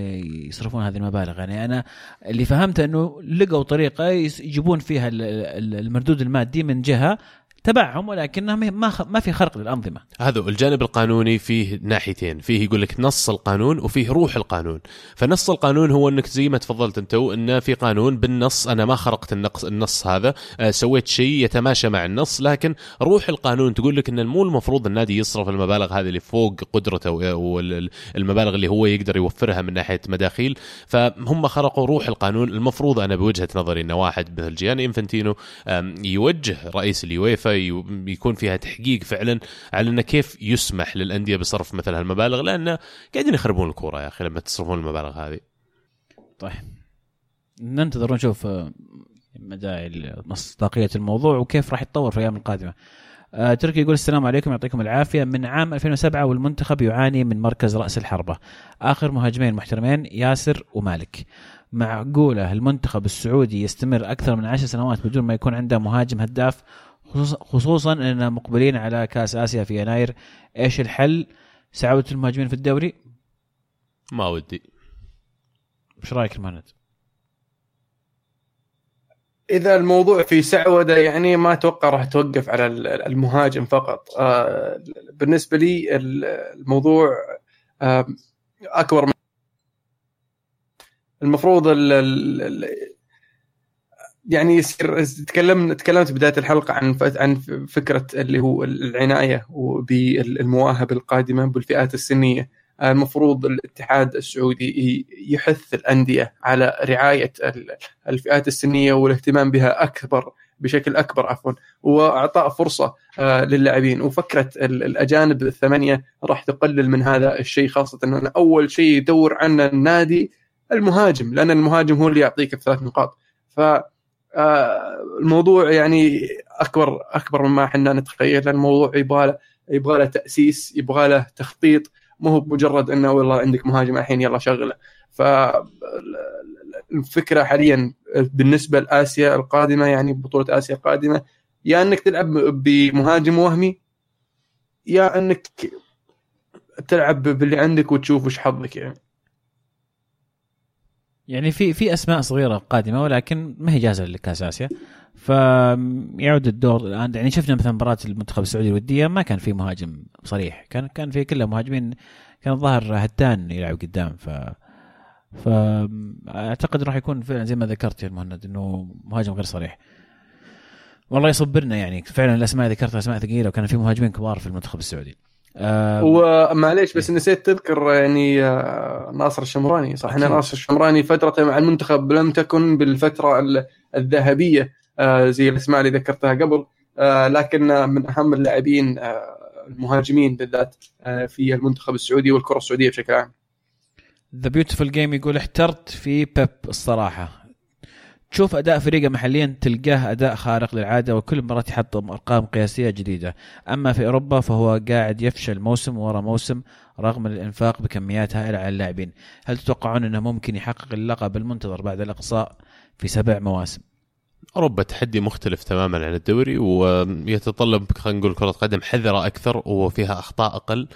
Speaker 2: يصرفون هذه المبالغ. يعني أنا اللي فهمته إنه لقوا طريقة يجيبون فيها المردود المادي من جهة تبعهم ولكنها ما ما في خرق للأنظمة.
Speaker 1: هذا الجانب القانوني فيه ناحيتين، فيه يقول لك نص القانون وفيه روح القانون، فنص القانون هو أنك زي ما تفضلت أنت انه في قانون بالنص أنا ما خرقت النقص النص هذا، آه، سويت شيء يتماشى مع النص، لكن روح القانون تقول لك إن مو المفروض النادي يصرف المبالغ هذه اللي فوق قدرته والمبالغ اللي هو يقدر يوفرها من ناحية مداخيل، فهم خرقوا روح القانون، المفروض أنا بوجهة نظري إن واحد مثل جياني انفنتينو يوجه رئيس اليويفا يكون فيها تحقيق فعلا على إنه كيف يسمح للأندية بصرف مثل هالمبالغ لأن قاعدين يخربون الكورة يا أخي لما تصرفون المبالغ هذه.
Speaker 2: طيب ننتظر ونشوف آه، مدى مصداقيه الموضوع وكيف راح يتطور في الأيام القادمة. آه تركي يقول السلام عليكم يعطيكم العافية من عام 2007 والمنتخب يعاني من مركز رأس الحربة آخر مهاجمين محترمين ياسر ومالك معقولة المنتخب السعودي يستمر أكثر من عشر سنوات بدون ما يكون عنده مهاجم هداف خصوصا اننا مقبلين على كأس آسيا في يناير إيش الحل؟ سعودة المهاجمين في الدوري؟
Speaker 1: ما ودي.
Speaker 2: إيش رأيك مهند
Speaker 3: إذا الموضوع في سعودة يعني ما أتوقع راح توقف على المهاجم فقط. آه، بالنسبة لي الموضوع أكبر من المفروض يعني يصير تكلمنا تكلمت بداية الحلقة عن عن فكرة اللي هو العناية بالمواهب القادمة بالفئات السنية. المفروض الاتحاد السعودي يحث الأندية على رعاية الفئات السنية والاهتمام بها اكبر بشكل أكبر عفوا وأعطاء فرصة آه، للاعبين. وفكرة الأجانب الثمانية راح تقلل من هذا الشيء خاصة انه أول شيء يدور عنه النادي المهاجم لأن المهاجم هو اللي يعطيك الثلاث نقاط. ف الموضوع يعني أكبر أكبر مما إحنا نتخيل. الموضوع يبغى له يبغى له تأسيس يبغى له تخطيط. مو هو بمجرد إنه والله عندك مهاجم الحين يلا شغله. فالفكرة حاليا بالنسبة لآسيا القادمة يعني بطولة آسيا القادمة يا إنك تلعب بمهاجم وهمي يا إنك تلعب باللي عندك وتشوف وش حظك يعني.
Speaker 2: يعني في في أسماء صغيرة قادمة ولكن ما هي جاهزة لكاس اسيا فيعود الدور الآن. يعني شفنا مثلا مباراة المنتخب السعودي الودية ما كان في مهاجم صريح. كان كان في كلها مهاجمين. كان الظاهر هتان يلعب قدام ف فاعتقد راح يكون فعلا زي ما ذكرت يا مهند إنه مهاجم غير صريح. والله يصبرنا يعني. فعلا الأسماء ذكرتها أسماء ثقيلة وكان في مهاجمين كبار في المنتخب السعودي.
Speaker 3: ومعليش بس نسيت تذكر يعني آه، ناصر الشمراني. صح إن ناصر الشمراني فترته مع المنتخب لم تكن بالفترة الذهبية آه، زي الاسماء اللي ذكرتها قبل آه، لكن من أهم اللاعبين المهاجمين بالذات في المنتخب السعودي والكرة السعودية بشكل عام.
Speaker 2: The Beautiful Game يقول احترت في Pep الصراحة. تشوف أداء فريقه محليا تلقاه أداء خارق للعادة وكل مره يحطم أرقام قياسية جديدة. أما في أوروبا فهو قاعد يفشل موسم ورا موسم رغم الإنفاق بكميات هائلة على اللاعبين. هل تتوقعون إنه ممكن يحقق اللقب المنتظر بعد الإقصاء في سبع مواسم؟
Speaker 1: أوروبا تحدي مختلف تماما عن الدوري ويتطلب خلينا نقول كرة قدم حذرة أكثر وفيها أخطاء أقل.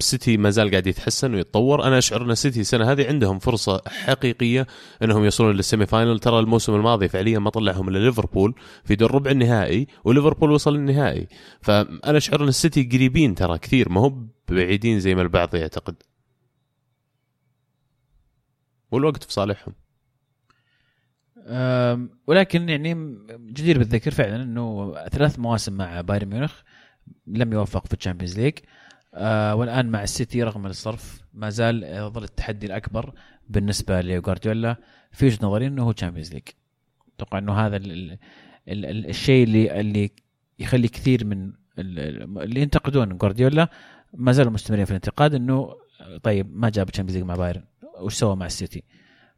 Speaker 1: سيتي ما زال قاعد يتحسن ويتطور. أنا أشعر أن سيتي السنة هذه عندهم فرصة حقيقية إنهم يوصلون لل semi final. ترى الموسم الماضي فعليا ما طلعهم إلا ليفربول في دور ربع النهائي وليفربول وصل للنهائي. فأنا أشعر أن السيتي قريبين ترى كثير ما هو بعيدين زي ما البعض يعتقد. والوقت في صالحهم.
Speaker 2: ولكن يعني جدير بالذكر فعلا إنه ثلاث مواسم مع بايرن ميونخ لم يوفق في ال Champions League. آه والآن مع السيتي رغم الصرف ما زال يظل التحدي الأكبر بالنسبة لجوارديولا في وجهة نظري إنه هو Champions League أتوقع إنه هذا ال ال ال الشيء اللي اللي يخلي كثير من اللي ينتقدون جوارديولا ما زالوا مستمرين في الانتقاد إنه طيب ما جاب Champions League مع بايرن وش سوى مع السيتي؟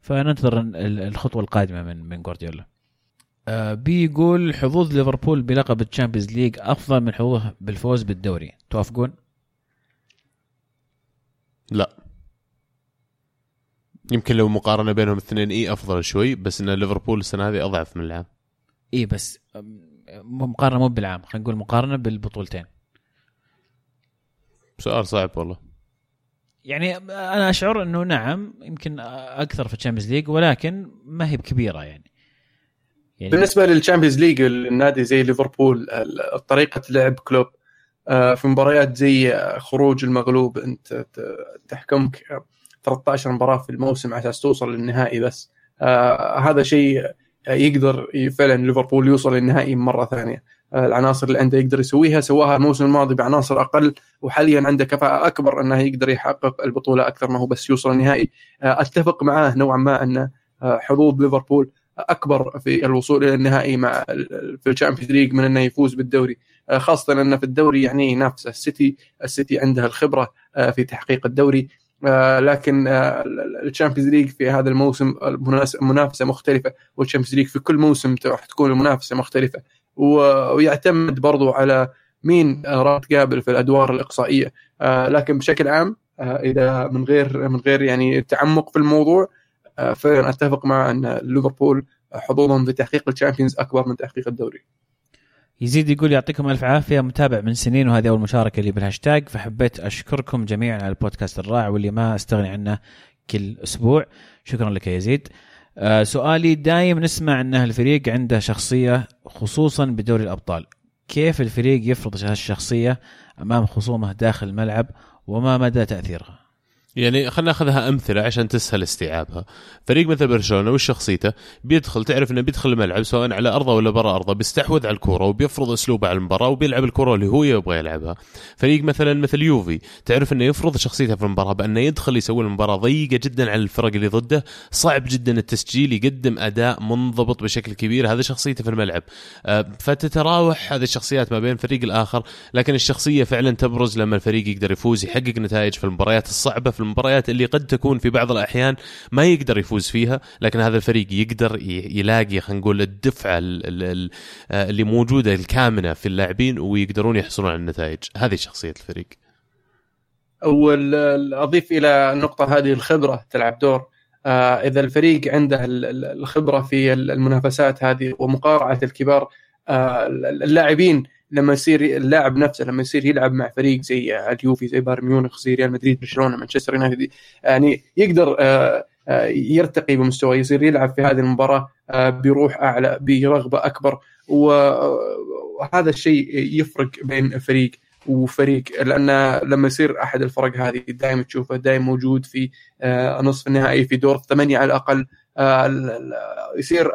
Speaker 2: فننتظر الخطوة القادمة من من جوارديولا آه بيقول حظوظ ليفربول بلقب ال Champions League أفضل من حظوظه بالفوز بالدوري. توافقون؟
Speaker 1: لا. يمكن لو مقارنة بينهم الاثنين اي أفضل شوي بس إن ليفربول السنة هذه أضعف من العام.
Speaker 2: إي بس مقارنة مو بالعام. خلينا نقول مقارنة بالبطولتين.
Speaker 1: سؤال صعب والله.
Speaker 2: يعني أنا أشعر إنه نعم يمكن أكثر في ال Champions League ولكن ما هي بكبيرة يعني.
Speaker 3: يعني بالنسبة لل Champions League النادي زي ليفربول طريقة لعب كلوب في مباريات زي خروج المغلوب انت تحكمك 13 مباراة في الموسم على أساس توصل للنهائي بس. آه هذا شيء يقدر فعلا ليفربول يوصل للنهائي مرة ثانية. العناصر اللي عنده يقدر يسويها سواها الموسم الماضي بعناصر أقل وحاليا عنده كفاءة أكبر أنه يقدر يحقق البطولة أكثر ما هو بس يوصل النهائي. آه، أتفق معاه نوعا ما أن آه، حظوظ ليفربول أكبر في الوصول إلى النهائي مع في ال Champions League من أنه يفوز بالدوري. آه، خاصة انه في الدوري يعني ينافس السيتي السيتي عنده الخبرة في تحقيق الدوري. لكن ال Champions League في هذا الموسم منافسة مختلفة وال Champions League في كل موسم راح تكون المنافسة مختلفة. ويعتمد برضو على مين راح تقابل في الأدوار الإقصائية. آه، لكن بشكل عام آه، إذا من غير من غير يعني تعمق في الموضوع آه، فعلا أتفق مع أن ليفربول حظوظهم في تحقيق ال Champions أكبر من تحقيق الدوري.
Speaker 2: يزيد يقول يعطيكم ألف عافية متابع من سنين وهذه أول مشاركة لي بالهاشتاج فحبيت أشكركم جميعا على البودكاست الرائع واللي ما استغني عنه كل أسبوع. شكرا لك يا يزيد. آه سؤالي دايم نسمع إن الفريق عنده شخصية خصوصا بدوري الأبطال. كيف الفريق يفرض هالشخصية أمام خصومه داخل الملعب وما مدى تأثيرها؟
Speaker 1: يعني خلينا ناخذها أمثلة عشان تسهل استيعابها. فريق مثل برشلونة وش شخصيته؟ بيدخل تعرف إنه بيدخل الملعب سواء على أرضه ولا برا أرضه بيستحوذ على الكورة وبيفرض أسلوبه على المباراة وبيلعب الكورة اللي هو يبغى يلعبها. فريق مثلا مثل يوفي تعرف إنه يفرض شخصيته في المباراة بأنه يدخل يسوي المباراة ضيقة جدا على الفرق اللي ضده صعب جدا التسجيل يقدم أداء منضبط بشكل كبير. هذا شخصيته في الملعب. آه، فتتراوح هذه الشخصيات ما بين الفريق الآخر لكن الشخصية فعلا تبرز لما الفريق يقدر يفوز يحقق نتائج في المباريات الصعبة في المباريات اللي قد تكون في بعض الأحيان ما يقدر يفوز فيها لكن هذا الفريق يقدر يلاقي خلينا نقول الدفعة اللي موجودة الكامنة في اللاعبين ويقدرون يحصلون على النتائج. هذه شخصية الفريق.
Speaker 3: واضيف إلى النقطة هذه الخبرة تلعب دور. آه، إذا الفريق عنده الخبرة في المنافسات هذه ومقارعة الكبار آه، اللاعبين لما يصير اللاعب نفسه لما يصير يلعب مع فريق زي اليوفي زي بايرن ميونخ زي ريال مدريد برشلونة مانشستر يونايتد يعني يقدر آه، آه، يرتقي بمستوى يصير يلعب في هذه المباراة آه، بروح أعلى برغبة أكبر. وهذا الشيء يفرق بين فريق وفريق لأن لما يصير أحد الفرق هذه دائما تشوفه دائما موجود في نصف النهائي في دور الثمانية على الأقل يصير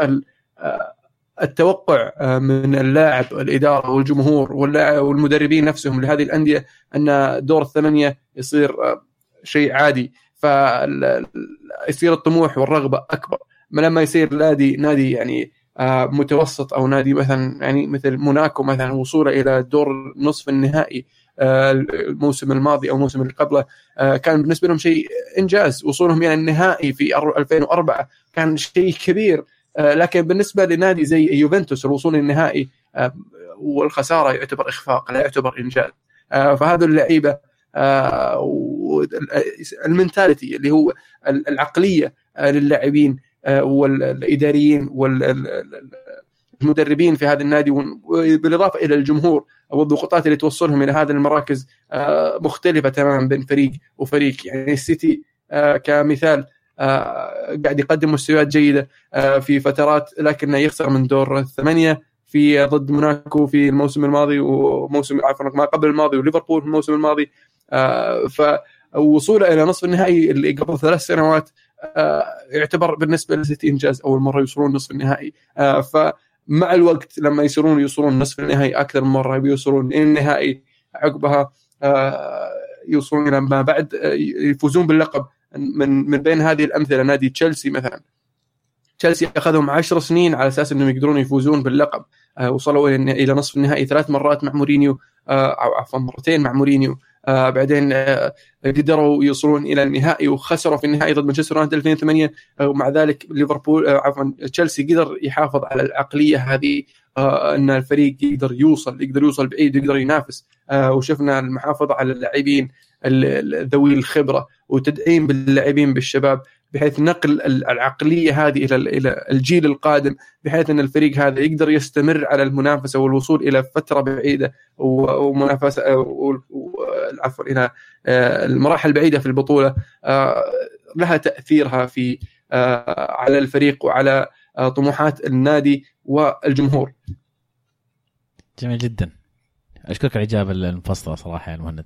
Speaker 3: التوقع آه، من اللاعب الإدارة والجمهور والمدربين نفسهم لهذه الأندية أن دور الثمانية يصير آه، شيء عادي. فيصير الطموح والرغبة أكبر. ما لما يصير نادي نادي يعني آه، متوسط أو نادي مثلا يعني مثل موناكو مثلا وصوله إلى دور نصف النهائي الموسم الماضي أو الموسم اللي قبله كان بالنسبة لهم شيء إنجاز. وصولهم إلى النهائي في 2004 كان شيء كبير. لكن بالنسبة لنادي زي يوفنتوس الوصول للنهائي والخسارة يعتبر إخفاق لا يعتبر إنجاز. فهذه اللعيبة المنتاليتي اللي هو العقلية للاعبين والإداريين والمدربين في هذا النادي بالإضافة إلى الجمهور والضغوطات اللي توصلهم إلى هذه المراكز آه، مختلفة تماما بين فريق وفريق. يعني السيتي آه، كمثال آه، قاعد يقدم مستويات جيدة في فترات لكنه يخسر من دور الثمانية في ضد موناكو في الموسم الماضي وموسم عفوا ما قبل الماضي وليفربول في الموسم الماضي. فوصوله إلى نصف النهائي اللي قبل ثلاث سنوات يعتبر بالنسبة للسيتي إنجاز أول مرة يوصلون نصف النهائي. ف مع الوقت لما يصيرون يوصلون نصف النهائي أكثر من مرة بيوصلون النهائي عقبها آه، يوصلون إلى ما بعد آه، يفوزون باللقب من من بين هذه الأمثلة نادي تشيلسي مثلا. تشيلسي أخذهم عشر سنين على أساس إنهم يقدرون يفوزون باللقب. آه، وصلوا إلى نصف النهائي ثلاث مرات مع مورينيو أو عفوا مرتين مع مورينيو. آه بعدين آه قدروا يوصلون إلى النهائي وخسروا في النهائي ضد مانشستر يونايتد 2008 آه ومع ذلك ليفربول آه عفوا تشيلسي قدر يحافظ على العقلية هذه آه إن الفريق يقدر يوصل يقدر يوصل بعيد يقدر ينافس. آه وشفنا المحافظة على اللاعبين. ذوي الخبرة وتدعيم باللاعبين بالشباب بحيث نقل العقلية هذه إلى إلى الجيل القادم بحيث إن الفريق هذا يقدر يستمر على المنافسة والوصول إلى فترة بعيدة ومنافسة عفوا إلى آه، المراحل البعيده في البطولة آه، لها تأثيرها في آه، على الفريق وعلى طموحات النادي والجمهور.
Speaker 2: جميل جدا. أشكرك على الاجابه المفصلة صراحة يا مهند.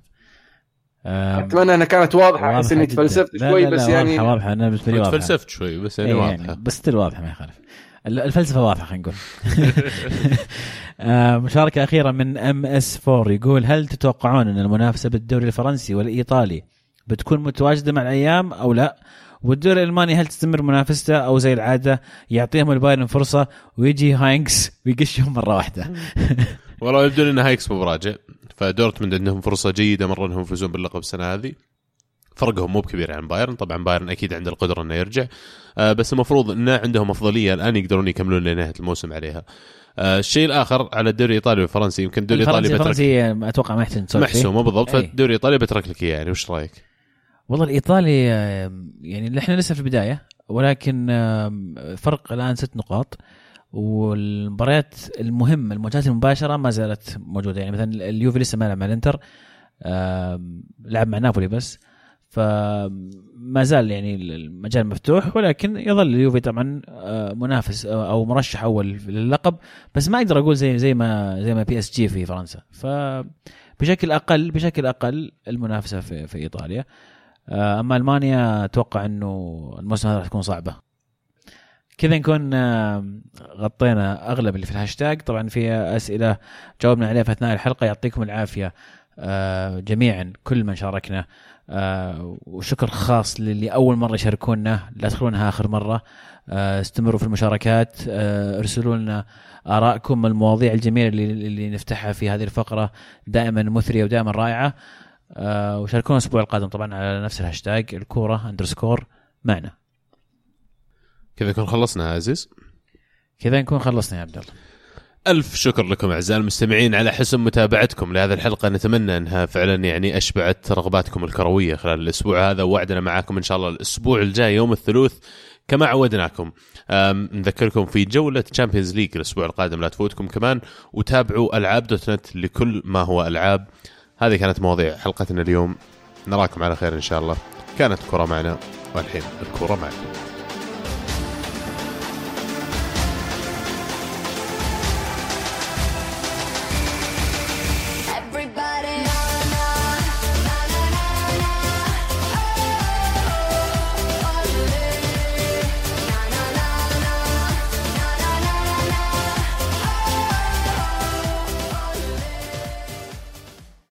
Speaker 3: أتمنى إنها كانت واضحة احس إني تفلسفت شوي بس يعني
Speaker 2: واضحة واضحة أنا بالنسبة لي واضحة.
Speaker 1: تفلسفت شوي بس يعني إيه، واضحة. يعني
Speaker 2: بس still واضحة ما يخالف. الفلسفة واضحة خلينا نقول. آه، مشاركة أخيرة من MS 4 يقول هل تتوقعون إن المنافسة بالدوري الفرنسي والإيطالي بتكون متواجدة مع الأيام أو لا؟ والدوري الألماني هل تستمر منافسته أو زي العادة يعطيهم البايرن فرصة ويجي هاينكس ويقشهم مرة واحدة؟
Speaker 1: والله يبدو إن هاينكس مو براجع. فدورتموند عندهم فرصة جيدة مرة إنهم يفوزون باللقب السنة هذه. فرقهم مو بكبير عن بايرن. طبعا بايرن أكيد عنده القدرة إنه يرجع. آه بس المفروض إنه عندهم أفضلية الآن يقدرون يكملون لنهاية الموسم عليها. آه الشيء الآخر على الدوري الإيطالي والفرنسي يمكن الدوري
Speaker 2: الإيطالي الفرنسي أتوقع ما يحتاج
Speaker 1: نسولف محسومه بالضبط. فالدوري الإيطالي بترك لك إياه يعني وش رأيك؟
Speaker 2: والله الإيطالي يعني إحنا لسه في البداية ولكن فرق الآن ست نقاط. والمباريات المهمه المواجهات المباشرة ما زالت موجودة. يعني مثلا اليوفي لسه ما لعب مع الإنتر لعب مع نابولي بس. فما زال يعني المجال مفتوح ولكن يظل اليوفي طبعا آه، منافس آه، أو مرشح أول للقب. بس ما أقدر أقول زي زي ما زي ما PSG في فرنسا. ف بشكل أقل بشكل أقل المنافسة في في إيطاليا. آه، أما ألمانيا أتوقع إنه الموسم هذا راح تكون صعبة. كذا نكون غطينا أغلب اللي في الهاشتاج. طبعا في أسئلة جاوبنا عليها في أثناء الحلقة. يعطيكم العافية جميعا كل من شاركنا. آه وشكر خاص للي أول مرة يشاركونا. لا تخلونها آخر مرة. آه استمروا في المشاركات. آه ارسلوا لنا آرائكم المواضيع الجميلة اللي, اللي نفتحها في هذه الفقرة دائما مثرية ودائما رائعة. آه وشاركونا الأسبوع القادم طبعا على نفس الهاشتاج. الكورة underscore معنا.
Speaker 1: كذا نكون خلصنا يا عزيز؟
Speaker 2: كذا نكون خلصنا يا عبد الله.
Speaker 1: ألف شكر لكم أعزائي المستمعين على حسن متابعتكم لهذه الحلقة. نتمنى أنها فعلا يعني أشبعت رغباتكم الكروية خلال الأسبوع هذا ووعدنا معاكم إن شاء الله الأسبوع الجاي يوم الثلاث كما عودناكم. نذكركم في جولة Champions League الأسبوع القادم لا تفوتكم كمان. وتابعوا ألعاب dot net لكل ما هو ألعاب. هذه كانت مواضيع حلقتنا اليوم. نراكم على خير إن شاء الله. كانت الكرة معنا والحين الكرة معكم.